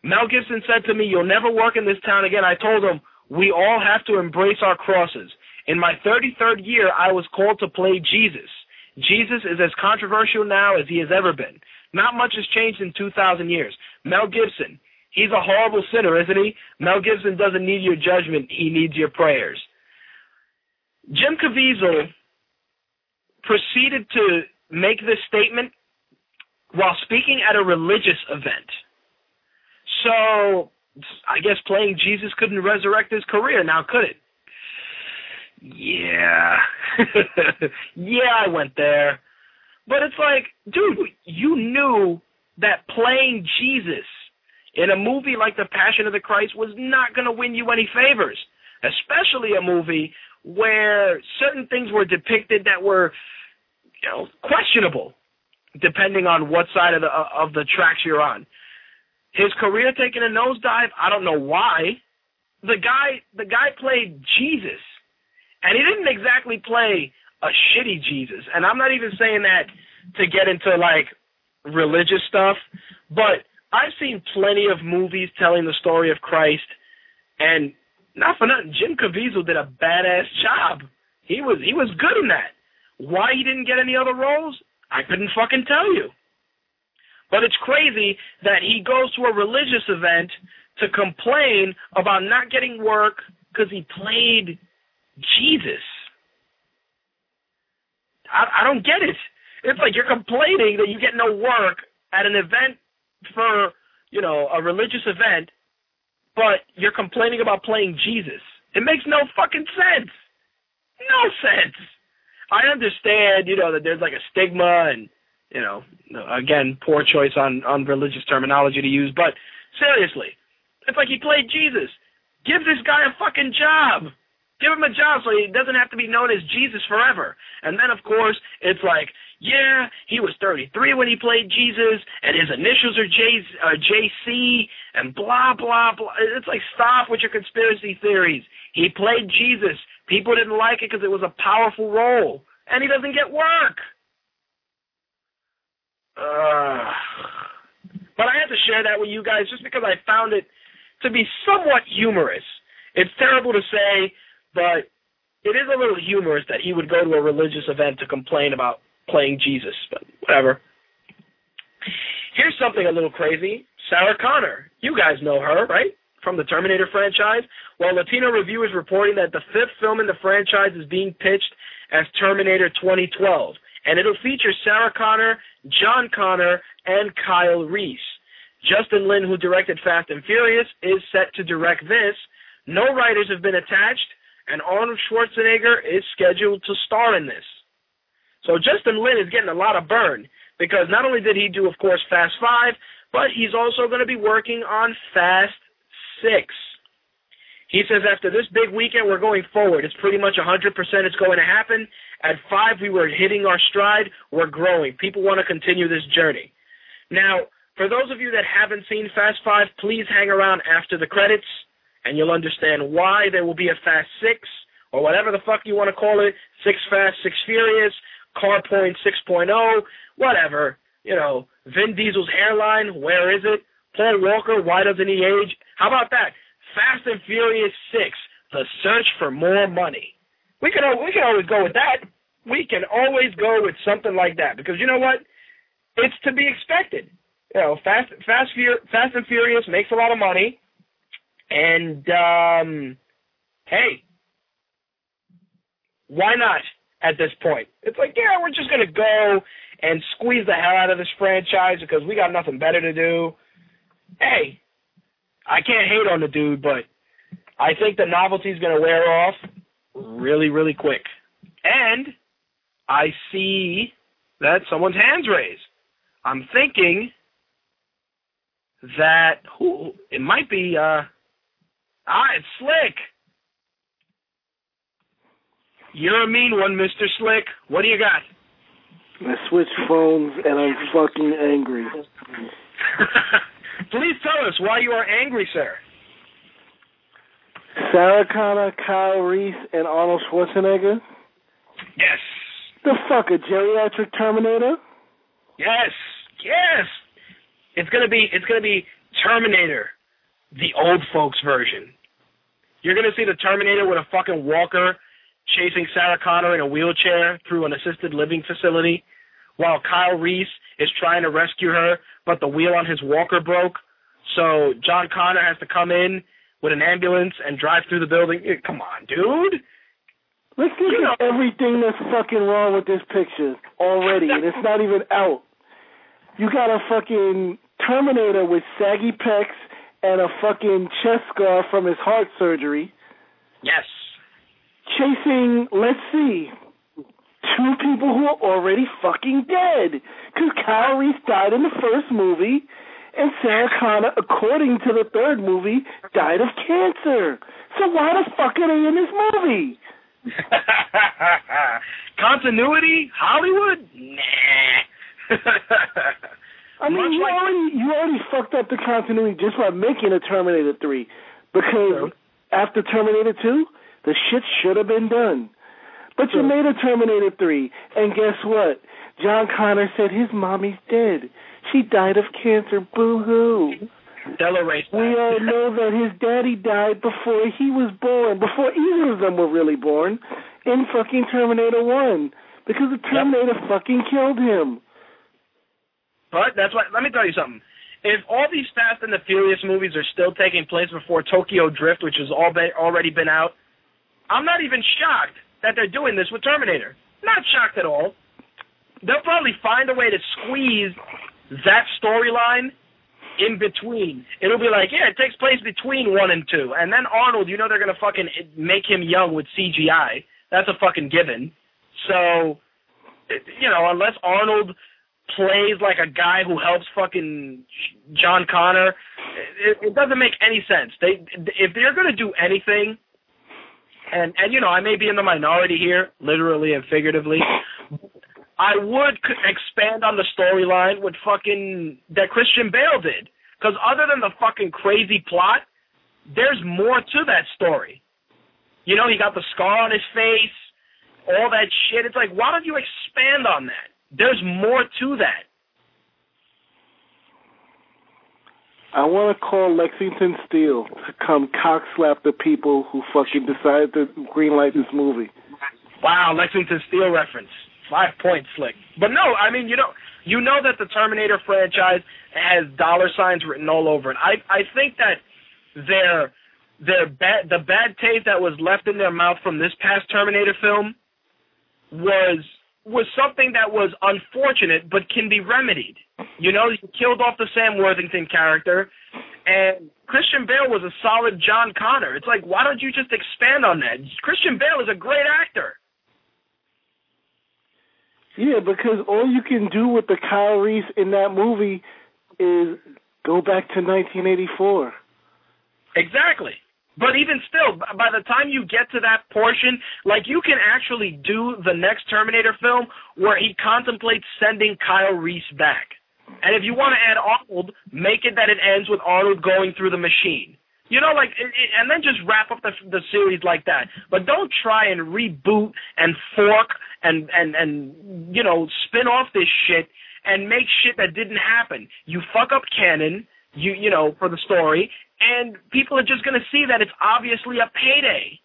Speaker 1: Mel Gibson said to me, You'll never work in this town again. I told him, We all have to embrace our crosses. In my 33rd year, I was called to play Jesus. Jesus is as controversial now as he has ever been. Not much has changed in 2,000 years. Mel Gibson, he's a horrible sinner, isn't he? Mel Gibson doesn't need your judgment, he needs your prayers. Jim Caviezel proceeded to make this statement while speaking at a religious event. So, I guess playing Jesus couldn't resurrect his career, now could it? Yeah. <laughs> yeah, I went there. But it's like, dude, you knew that playing Jesus in a movie like The Passion of the Christ was not going to win you any favors, especially a movie where certain things were depicted that were, you know, questionable, depending on what side of the uh, of the tracks you're on. His career taking a nosedive, I don't know why. The guy, the guy played Jesus and he didn't exactly play a shitty Jesus. And I'm not even saying that to get into like religious stuff, but I've seen plenty of movies telling the story of Christ, and not for nothing, Jim Caviezel did a badass job. He was he was good in that. Why he didn't get any other roles, I couldn't fucking tell you. But it's crazy that he goes to a religious event to complain about not getting work because he played Jesus. I, I don't get it. It's like you're complaining that you get no work at an event for, you know, a religious event, but you're complaining about playing Jesus. It makes no fucking sense. No sense. I understand, you know, that there's like a stigma and, you know, again, poor choice on on religious terminology to use, but seriously, it's like he played Jesus. Give this guy a fucking job. Give him a job so he doesn't have to be known as Jesus forever. And then, of course, it's like, yeah, he was 33 when he played Jesus, and his initials are J, uh, JC, and blah, blah, blah. It's like, stop with your conspiracy theories. He played Jesus. People didn't like it because it was a powerful role, and he doesn't get work. Uh, but I had to share that with you guys just because I found it to be somewhat humorous. It's terrible to say but it is a little humorous that he would go to a religious event to complain about playing Jesus, but whatever. Here's something a little crazy. Sarah Connor. You guys know her, right? From the Terminator franchise. Well, Latino Review is reporting that the fifth film in the franchise is being pitched as Terminator 2012, and it'll feature Sarah Connor, John Connor, and Kyle Reese. Justin Lin, who directed Fast and Furious, is set to direct this. No writers have been attached, and Arnold Schwarzenegger is scheduled to star in this. So Justin Lin is getting a lot of burn because not only did he do, of course, Fast Five, but he's also going to be working on Fast Six. He says after this big weekend, we're going forward. It's pretty much 100% it's going to happen. At five, we were hitting our stride. We're growing. People want to continue this journey. Now, for those of you that haven't seen Fast Five, please hang around after the credits and you'll understand why there will be a Fast Six or whatever the fuck you want to call it, Six Fast, Six Furious, Car Point 6.0, whatever. You know, Vin Diesel's hairline, where is it? Paul Walker, why doesn't he age? How about that? Fast and Furious 6, The Search for More Money. We can we can always go with that. We can always go with something like that because you know what? It's to be expected. You know, Fast Fast Fast and Furious makes a lot of money. And um, hey, why not at this point? It's like, yeah, we're just gonna go and squeeze the hell out of this franchise because we got nothing better to do. Hey, I can't hate on the dude, but I think the novelty's gonna wear off really, really quick. And I see that someone's hands raised. I'm thinking that who it might be uh Ah, it's Slick. You're a mean one, Mr. Slick. What do you got?
Speaker 6: I switched phones and I'm fucking angry. <laughs>
Speaker 1: Please tell us why you are angry, sir.
Speaker 8: Sarah Connor, Kyle Reese, and Arnold Schwarzenegger.
Speaker 1: Yes.
Speaker 8: The fuck a geriatric Terminator?
Speaker 1: Yes. Yes. It's gonna be it's gonna be Terminator, the old folks version. You're gonna see the Terminator with a fucking walker chasing Sarah Connor in a wheelchair through an assisted living facility, while Kyle Reese is trying to rescue her, but the wheel on his walker broke. So John Connor has to come in with an ambulance and drive through the building. Eh, Come on, dude.
Speaker 8: Let's look at everything that's fucking wrong with this picture already, and it's not even out. You got a fucking Terminator with saggy pecs and a fucking chest scar from his heart surgery.
Speaker 1: Yes.
Speaker 8: Chasing, let's see, two people who are already fucking dead. Because Kyle Reese died in the first movie, and Sarah Connor, according to the third movie, died of cancer. So why the fuck are they in this movie? <laughs>
Speaker 1: Continuity, Hollywood? Nah. <laughs>
Speaker 8: I mean, you already you already fucked up the continuity just by making a Terminator three, because after Terminator two, the shit should have been done. But you made a Terminator three, and guess what? John Connor said his mommy's dead. She died of cancer. Boo hoo. We all know that his daddy died before he was born, before either of them were really born, in fucking Terminator 1. Because the Terminator fucking killed him.
Speaker 1: But that's why. Let me tell you something. If all these Fast and the Furious movies are still taking place before Tokyo Drift, which has all been, already been out, I'm not even shocked that they're doing this with Terminator. Not shocked at all. They'll probably find a way to squeeze that storyline in between. It'll be like, yeah, it takes place between one and two, and then Arnold, you know, they're gonna fucking make him young with CGI. That's a fucking given. So, you know, unless Arnold plays like a guy who helps fucking John Connor, it, it doesn't make any sense. They, if they're gonna do anything, and and you know, I may be in the minority here, literally and figuratively. I would expand on the storyline with fucking that Christian Bale did. Because other than the fucking crazy plot, there's more to that story. You know, he got the scar on his face, all that shit. It's like, why don't you expand on that? There's more to that.
Speaker 8: I want to call Lexington Steel to come cock slap the people who fucking decided to greenlight this movie.
Speaker 1: Wow, Lexington Steel reference. Five points, slick. But no, I mean, you know, you know that the Terminator franchise has dollar signs written all over it. I I think that their their bad the bad taste that was left in their mouth from this past Terminator film was was something that was unfortunate but can be remedied. You know, you killed off the Sam Worthington character and Christian Bale was a solid John Connor. It's like why don't you just expand on that? Christian Bale is a great actor.
Speaker 8: Yeah, because all you can do with the Kyle Reese in that movie is go back to 1984.
Speaker 1: Exactly. But even still, by the time you get to that portion, like you can actually do the next Terminator film where he contemplates sending Kyle Reese back. And if you want to add Arnold, make it that it ends with Arnold going through the machine. You know, like, and then just wrap up the the series like that. But don't try and reboot and fork and and and you know spin off this shit and make shit that didn't happen. You fuck up canon, you you know, for the story, and people are just gonna see that it's obviously a payday.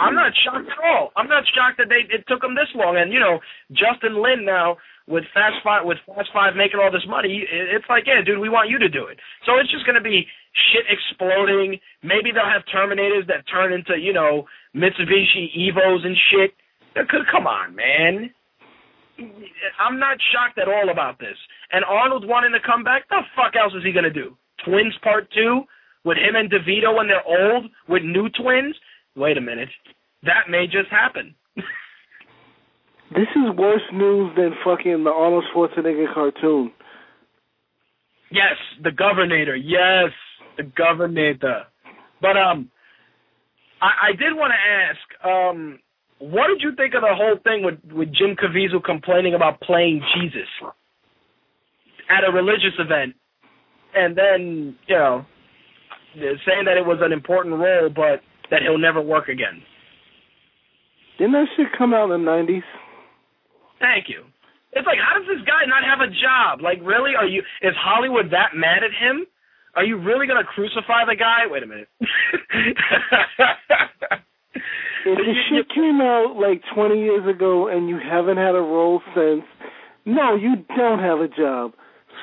Speaker 1: I'm not shocked at all. I'm not shocked that they it took them this long. And you know, Justin Lin now with Fast Five with Fast Five making all this money, it's like, yeah, dude, we want you to do it. So it's just gonna be shit exploding. Maybe they'll have Terminators that turn into you know Mitsubishi Evos and shit. Come on, man. I'm not shocked at all about this. And Arnold wanting to come back, the fuck else is he gonna do? Twins Part Two with him and DeVito when they're old with new twins? Wait a minute, that may just happen. <laughs>
Speaker 8: This is worse news than fucking the Arnold Schwarzenegger cartoon.
Speaker 1: Yes, the Governator. Yes, the Governator. But um, I, I did want to ask, um, what did you think of the whole thing with with Jim Caviezel complaining about playing Jesus at a religious event and then you know saying that it was an important role, but that he'll never work again.
Speaker 8: Didn't that shit come out in the nineties?
Speaker 1: Thank you. It's like, how does this guy not have a job? Like, really? Are you? Is Hollywood that mad at him? Are you really gonna crucify the guy? Wait a minute. <laughs>
Speaker 8: If the shit came out like 20 years ago and you haven't had a role since, no, you don't have a job.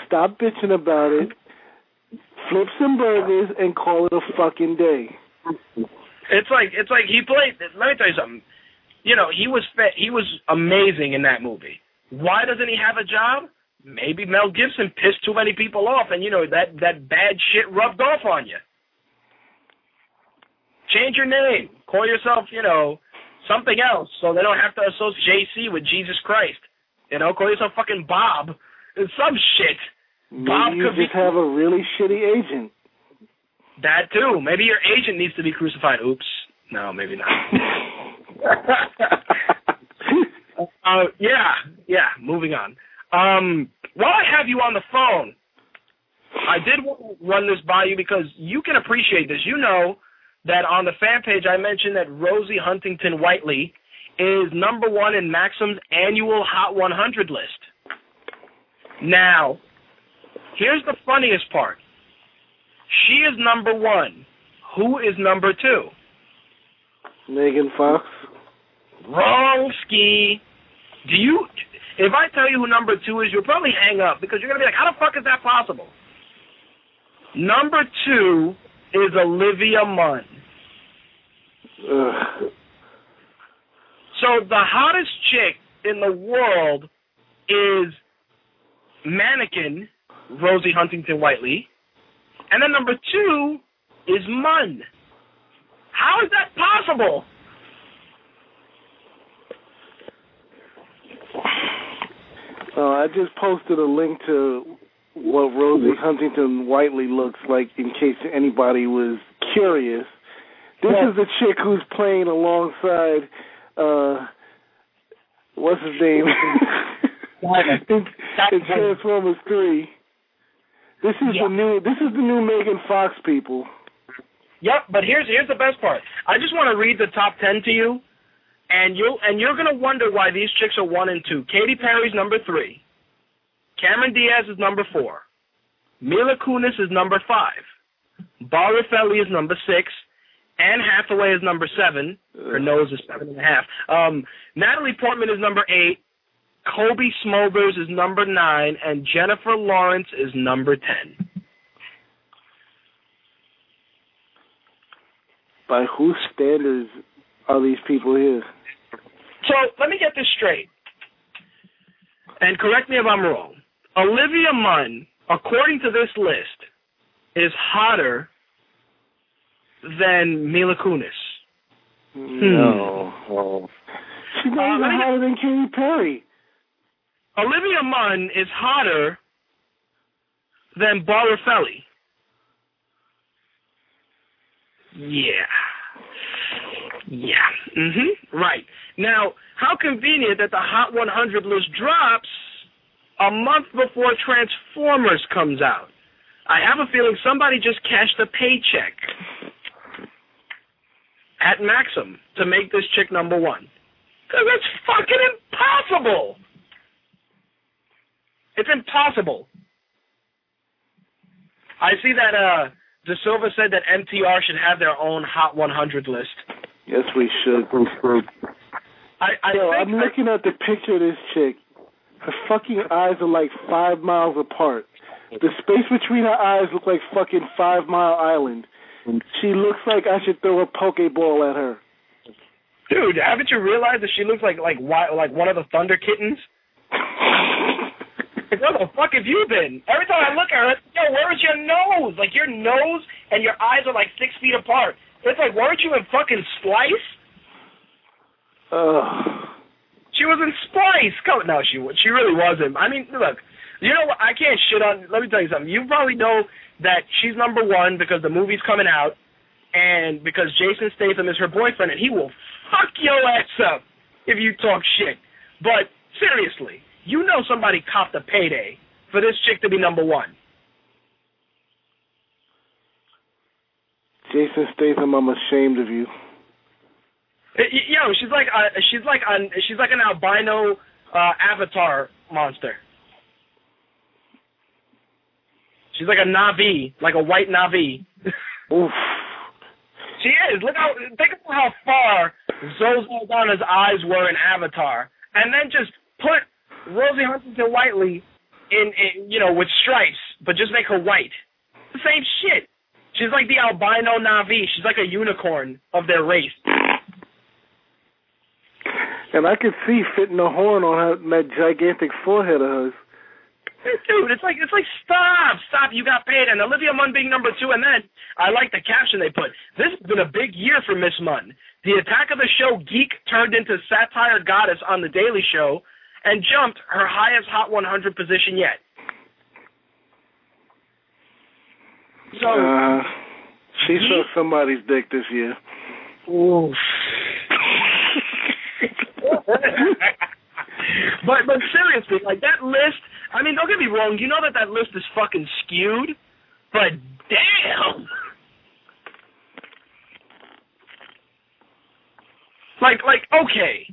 Speaker 8: Stop bitching about it. Flip some burgers and call it a fucking day.
Speaker 1: It's like it's like he played. Let me tell you something. You know, he was he was amazing in that movie. Why doesn't he have a job? Maybe Mel Gibson pissed too many people off, and you know that that bad shit rubbed off on you. Change your name. Call yourself, you know, something else, so they don't have to associate JC with Jesus Christ. You know, call yourself fucking Bob. Some shit.
Speaker 8: Maybe
Speaker 1: Bob
Speaker 8: you
Speaker 1: could be
Speaker 8: just have a really shitty agent.
Speaker 1: that too. Maybe your agent needs to be crucified. Oops. No, maybe not. <laughs> uh, yeah, yeah. Moving on. Um, while I have you on the phone, I did run this by you because you can appreciate this. You know that on the fan page I mentioned that Rosie Huntington Whiteley is number one in Maxim's annual Hot 100 list. Now, here's the funniest part. She is number one. Who is number two?
Speaker 8: Megan Fox.
Speaker 1: Wrong ski. Do you? If I tell you who number two is, you'll probably hang up because you're gonna be like, "How the fuck is that possible?" Number two is Olivia Munn.
Speaker 8: Ugh.
Speaker 1: So the hottest chick in the world is mannequin Rosie Huntington Whiteley, and then number two is Munn. How is that possible?
Speaker 8: Uh, I just posted a link to what Rosie Huntington Whiteley looks like in case anybody was curious. This is the chick who's playing alongside uh what's his name? <laughs> in, in Transformers three. This is the new this is the new Megan Fox people.
Speaker 1: Yep, but here's here's the best part. I just want to read the top ten to you, and you'll and you're gonna wonder why these chicks are one and two. Katy Perry's number three. Cameron Diaz is number four. Mila Kunis is number five. Bar Refaeli is number six. Anne Hathaway is number seven. Her nose is seven and a half. Um, Natalie Portman is number eight. Cobie Smulders is number nine, and Jennifer Lawrence is number ten.
Speaker 8: By whose standards are these people here?
Speaker 1: So let me get this straight, and correct me if I'm wrong. Olivia Munn, according to this list, is hotter than Mila Kunis.
Speaker 8: No. Oh. She's not
Speaker 1: Uh,
Speaker 8: even hotter than Katy Perry.
Speaker 1: Olivia Munn is hotter than Bar Refaeli. Yeah. Yeah. Mhm. Right. Now, how convenient that the Hot 100 list drops a month before Transformers comes out. I have a feeling somebody just cashed a paycheck at Maxim to make this chick number one. Because it's fucking impossible. It's impossible. I see that uh De Silva said that MTR should have their own Hot 100 list.
Speaker 8: Yes, we should.
Speaker 1: I, I
Speaker 8: Yo,
Speaker 1: think
Speaker 8: I'm looking at the picture of this chick. Her fucking eyes are like five miles apart. The space between her eyes look like fucking Five Mile Island. She looks like I should throw a pokeball at her.
Speaker 1: dude, haven't you realized that she looks like like like one of the Thunder Kittens? Like, where the fuck have you been? Every time I look at her, it's like, yo, where is your nose? Like your nose and your eyes are like six feet apart. It's like, weren't you in fucking Splice?
Speaker 8: Ugh.
Speaker 1: She was in Spice. Come, no, she she really wasn't. I mean, look, you know what? I can't shit on. Let me tell you something. You probably know that she's number one because the movie's coming out, and because Jason Statham is her boyfriend, and he will fuck your ass up if you talk shit. But seriously, you know somebody copped a payday for this chick to be number one.
Speaker 8: Jason Statham, I'm ashamed of you.
Speaker 1: Y- Yo, she's like uh, she's like an she's like an albino uh, avatar monster. She's like a Navi, like a white Navi. <laughs>
Speaker 8: Oof.
Speaker 1: She is. Look how think about how far Zoe Saldana's eyes were in Avatar, and then just put Rosie Huntington Whiteley in, in you know with stripes, but just make her white. The same shit. She's like the albino Navi. She's like a unicorn of their race. <laughs>
Speaker 8: And I could see fitting a horn on her, that gigantic forehead of hers.
Speaker 1: Dude, it's like it's like stop, stop. You got paid, and Olivia Munn being number two, and then I like the caption they put. This has been a big year for Miss Munn. The attack of the show geek turned into satire goddess on the Daily Show, and jumped her highest Hot 100 position yet. So,
Speaker 8: Uh, she sucked somebody's dick this year.
Speaker 1: Oof. <laughs> but but seriously, like that list. I mean, don't get me wrong. You know that that list is fucking skewed, but damn. Like like okay,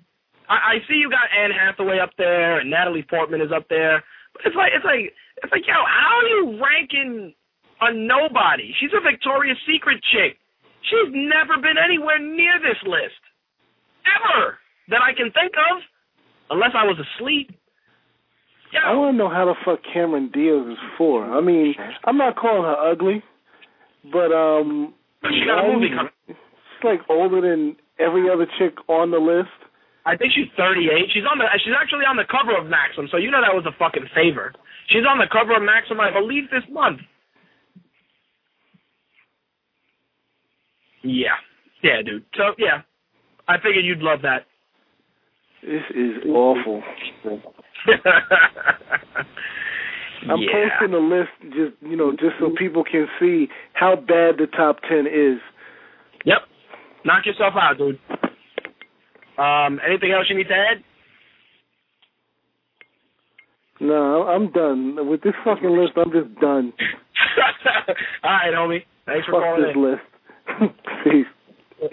Speaker 1: I, I see you got Anne Hathaway up there and Natalie Portman is up there, but it's like it's like it's like yo, how are you ranking a nobody? She's a Victoria's Secret chick. She's never been anywhere near this list. Ever. That I can think of. Unless I was asleep.
Speaker 8: I want to know how the fuck Cameron Diaz is for. I mean, I'm not calling her ugly, but um,
Speaker 1: She got a movie coming.
Speaker 8: she's like older than every other chick on the list.
Speaker 1: I think she's 38. She's on the. She's actually on the cover of Maxim, so you know that was a fucking favor. She's on the cover of Maxim, I believe, this month. Yeah, yeah, dude. So yeah, I figured you'd love that.
Speaker 8: This is awful. <laughs> I'm
Speaker 1: Yeah.
Speaker 8: posting the list just you know just so people can see how bad the top ten is.
Speaker 1: Yep. Knock yourself out, dude. Um, anything else you need to add?
Speaker 8: No, I'm done with this fucking list. I'm just done. <laughs>
Speaker 1: All right, homie. Thanks for
Speaker 8: Fuck
Speaker 1: calling
Speaker 8: this
Speaker 1: in.
Speaker 8: list. <laughs> Peace.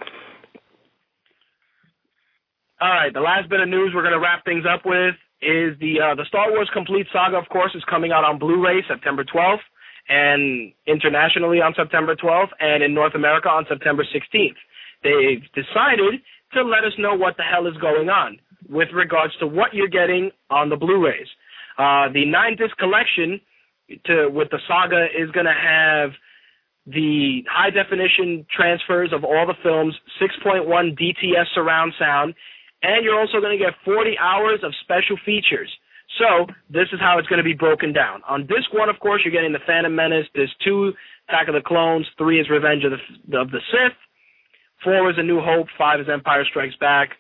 Speaker 1: All right, the last bit of news we're going to wrap things up with is the uh, the Star Wars Complete Saga. Of course, is coming out on Blu-ray September 12th, and internationally on September 12th, and in North America on September 16th. They've decided to let us know what the hell is going on with regards to what you're getting on the Blu-rays. Uh, the nine disc collection to with the saga is going to have the high definition transfers of all the films, 6.1 DTS surround sound, and you're also going to get 40 hours of special features. So this is how it's going to be broken down. On disc one, of course, you're getting the Phantom Menace. Disc two, Attack of the Clones. Three is Revenge of the of the Sith. Four is A New Hope. Five is Empire Strikes Back.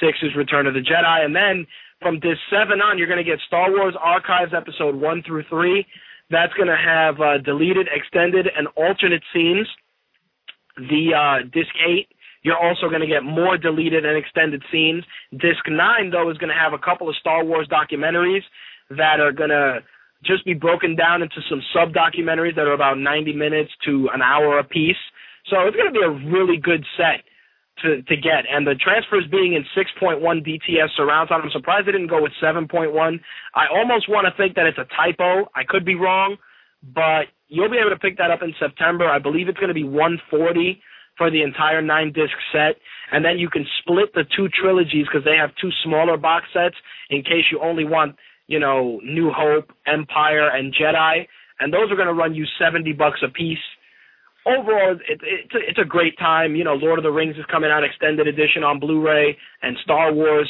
Speaker 1: Six is Return of the Jedi. And then from disc seven on, you're going to get Star Wars Archives episode one through three. That's going to have uh, deleted, extended, and alternate scenes. The uh, disc eight, you're also going to get more deleted and extended scenes. Disc nine, though, is going to have a couple of Star Wars documentaries that are going to just be broken down into some sub documentaries that are about 90 minutes to an hour apiece. So it's going to be a really good set to to get. And the transfers being in 6.1 DTS surround sound, I'm surprised they didn't go with 7.1. I almost want to think that it's a typo. I could be wrong, but you'll be able to pick that up in September. I believe it's going to be 140 for the entire nine disc set, and then you can split the two trilogies because they have two smaller box sets in case you only want, you know, New Hope, Empire, and Jedi, and those are going to run you 70 bucks a piece overall, it, it's a, it's a great time. You know, Lord of the Rings is coming out extended edition on Blu-ray, and Star Wars.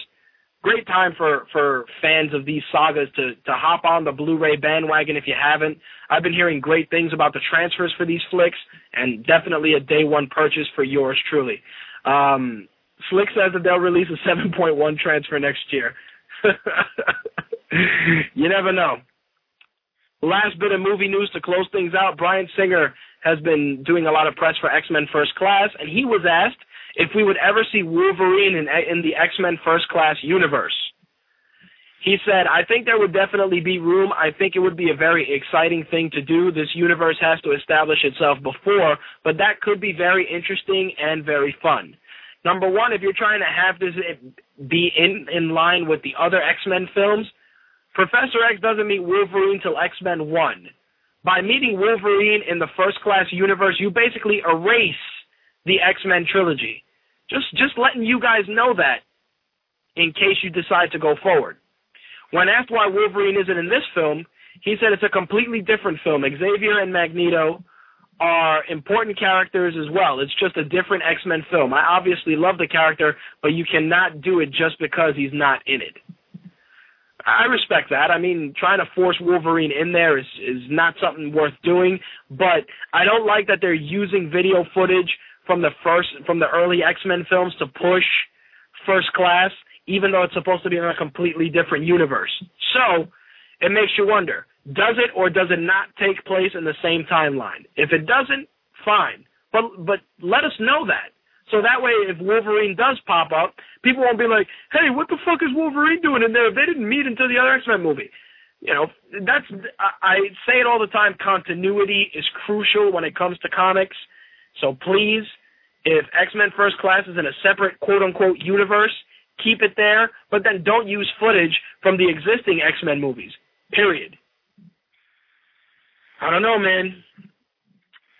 Speaker 1: Great time for for fans of these sagas to to hop on the Blu-ray bandwagon if you haven't. I've been hearing great things about the transfers for these flicks, and definitely a day one purchase for yours truly. Um, Slick says that they'll release a 7.1 transfer next year. <laughs> you never know. Last bit of movie news to close things out. Bryan Singer has been doing a lot of press for X Men First Class, and he was asked if we would ever see Wolverine in, in the X Men First Class universe. He said, I think there would definitely be room. I think it would be a very exciting thing to do. This universe has to establish itself before, but that could be very interesting and very fun. Number one, if you're trying to have this be in, in line with the other X Men films, Professor X doesn't meet Wolverine till X Men 1. By meeting Wolverine in the first class universe, you basically erase the X Men trilogy. Just just letting you guys know that in case you decide to go forward. When asked why Wolverine isn't in this film, he said it's a completely different film. Xavier and Magneto are important characters as well. It's just a different X Men film. I obviously love the character, but you cannot do it just because he's not in it. I respect that. I mean, trying to force Wolverine in there is is not something worth doing. But I don't like that they're using video footage from the first from the early X Men films to push First Class even though it's supposed to be in a completely different universe. So it makes you wonder, does it or does it not take place in the same timeline? If it doesn't, fine. But but let us know that. So that way if Wolverine does pop up, people won't be like, Hey, what the fuck is Wolverine doing in there? They didn't meet until the other X Men movie. You know, that's I say it all the time, continuity is crucial when it comes to comics. So please, if X Men First Class is in a separate quote unquote universe, keep it there, but then don't use footage from the existing X Men movies. Period. I don't know, man.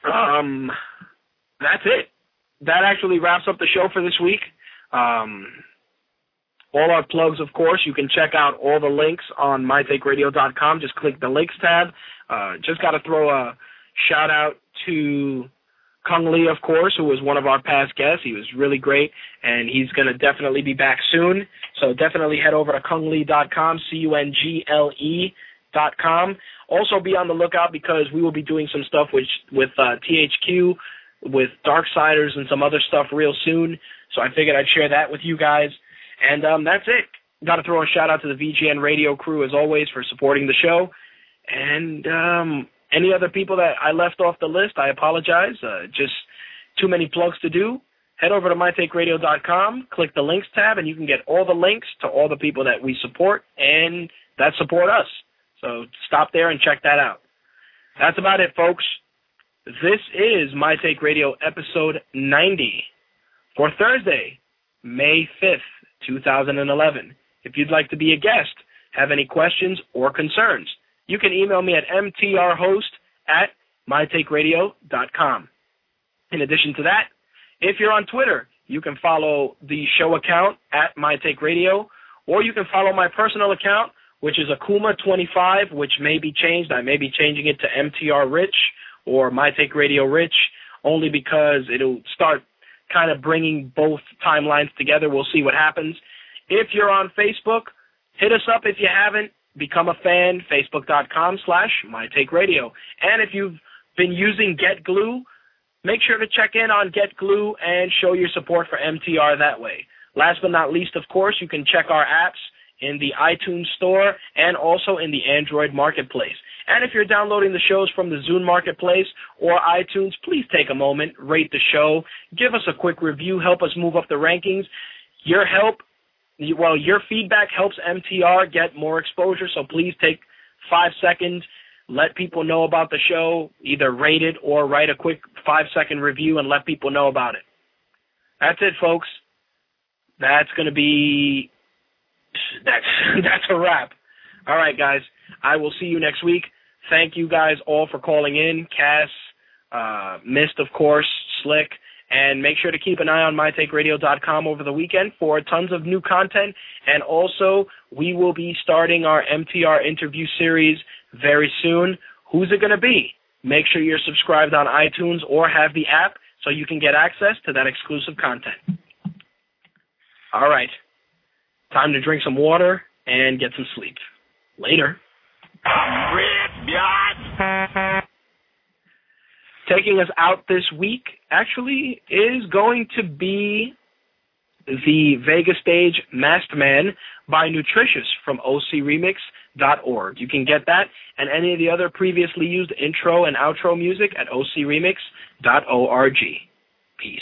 Speaker 1: Um, that's it. That actually wraps up the show for this week. Um, all our plugs, of course, you can check out all the links on mytakeradio.com. Just click the links tab. Uh, just got to throw a shout out to Kung Lee, of course, who was one of our past guests. He was really great, and he's going to definitely be back soon. So definitely head over to kunglee.com, C-U-N-G-L-E dot com. Also be on the lookout because we will be doing some stuff with, with uh, THQ, with Darksiders, and some other stuff real soon. So I figured I'd share that with you guys. And um, that's it. Got to throw a shout out to the VGN radio crew, as always, for supporting the show. And um, any other people that I left off the list, I apologize. Uh, just too many plugs to do. Head over to mytakeradio.com, click the links tab, and you can get all the links to all the people that we support and that support us. So stop there and check that out. That's about it, folks. This is My Take Radio episode 90 for Thursday, May 5th, 2011. If you'd like to be a guest, have any questions or concerns, you can email me at mtrhost at mytakeradio.com. In addition to that, if you're on Twitter, you can follow the show account at mytakeradio, or you can follow my personal account, which is Akuma25, which may be changed. I may be changing it to MTR Rich or My Take Radio Rich, only because it'll start kind of bringing both timelines together. We'll see what happens. If you're on Facebook, hit us up if you haven't become a fan, facebook.com slash mytakeradio. And if you've been using GetGlue, make sure to check in on GetGlue and show your support for MTR that way. Last but not least, of course, you can check our apps in the iTunes Store and also in the Android Marketplace. And if you're downloading the shows from the Zune Marketplace or iTunes, please take a moment, rate the show, give us a quick review, help us move up the rankings. Your help well, your feedback helps MTR get more exposure, so please take five seconds, let people know about the show, either rate it or write a quick five second review and let people know about it. That's it, folks. That's going to be that's <laughs> that's a wrap. All right, guys. I will see you next week. Thank you guys all for calling in. Cass, uh, Mist, of course, Slick. And make sure to keep an eye on mytakeradio.com over the weekend for tons of new content. And also, we will be starting our MTR interview series very soon. Who's it going to be? Make sure you're subscribed on iTunes or have the app so you can get access to that exclusive content. All right. Time to drink some water and get some sleep. Later. Taking us out this week actually is going to be the Vega stage Masked Man by Nutritious from ocremix.org. You can get that and any of the other previously used intro and outro music at ocremix.org. Peace.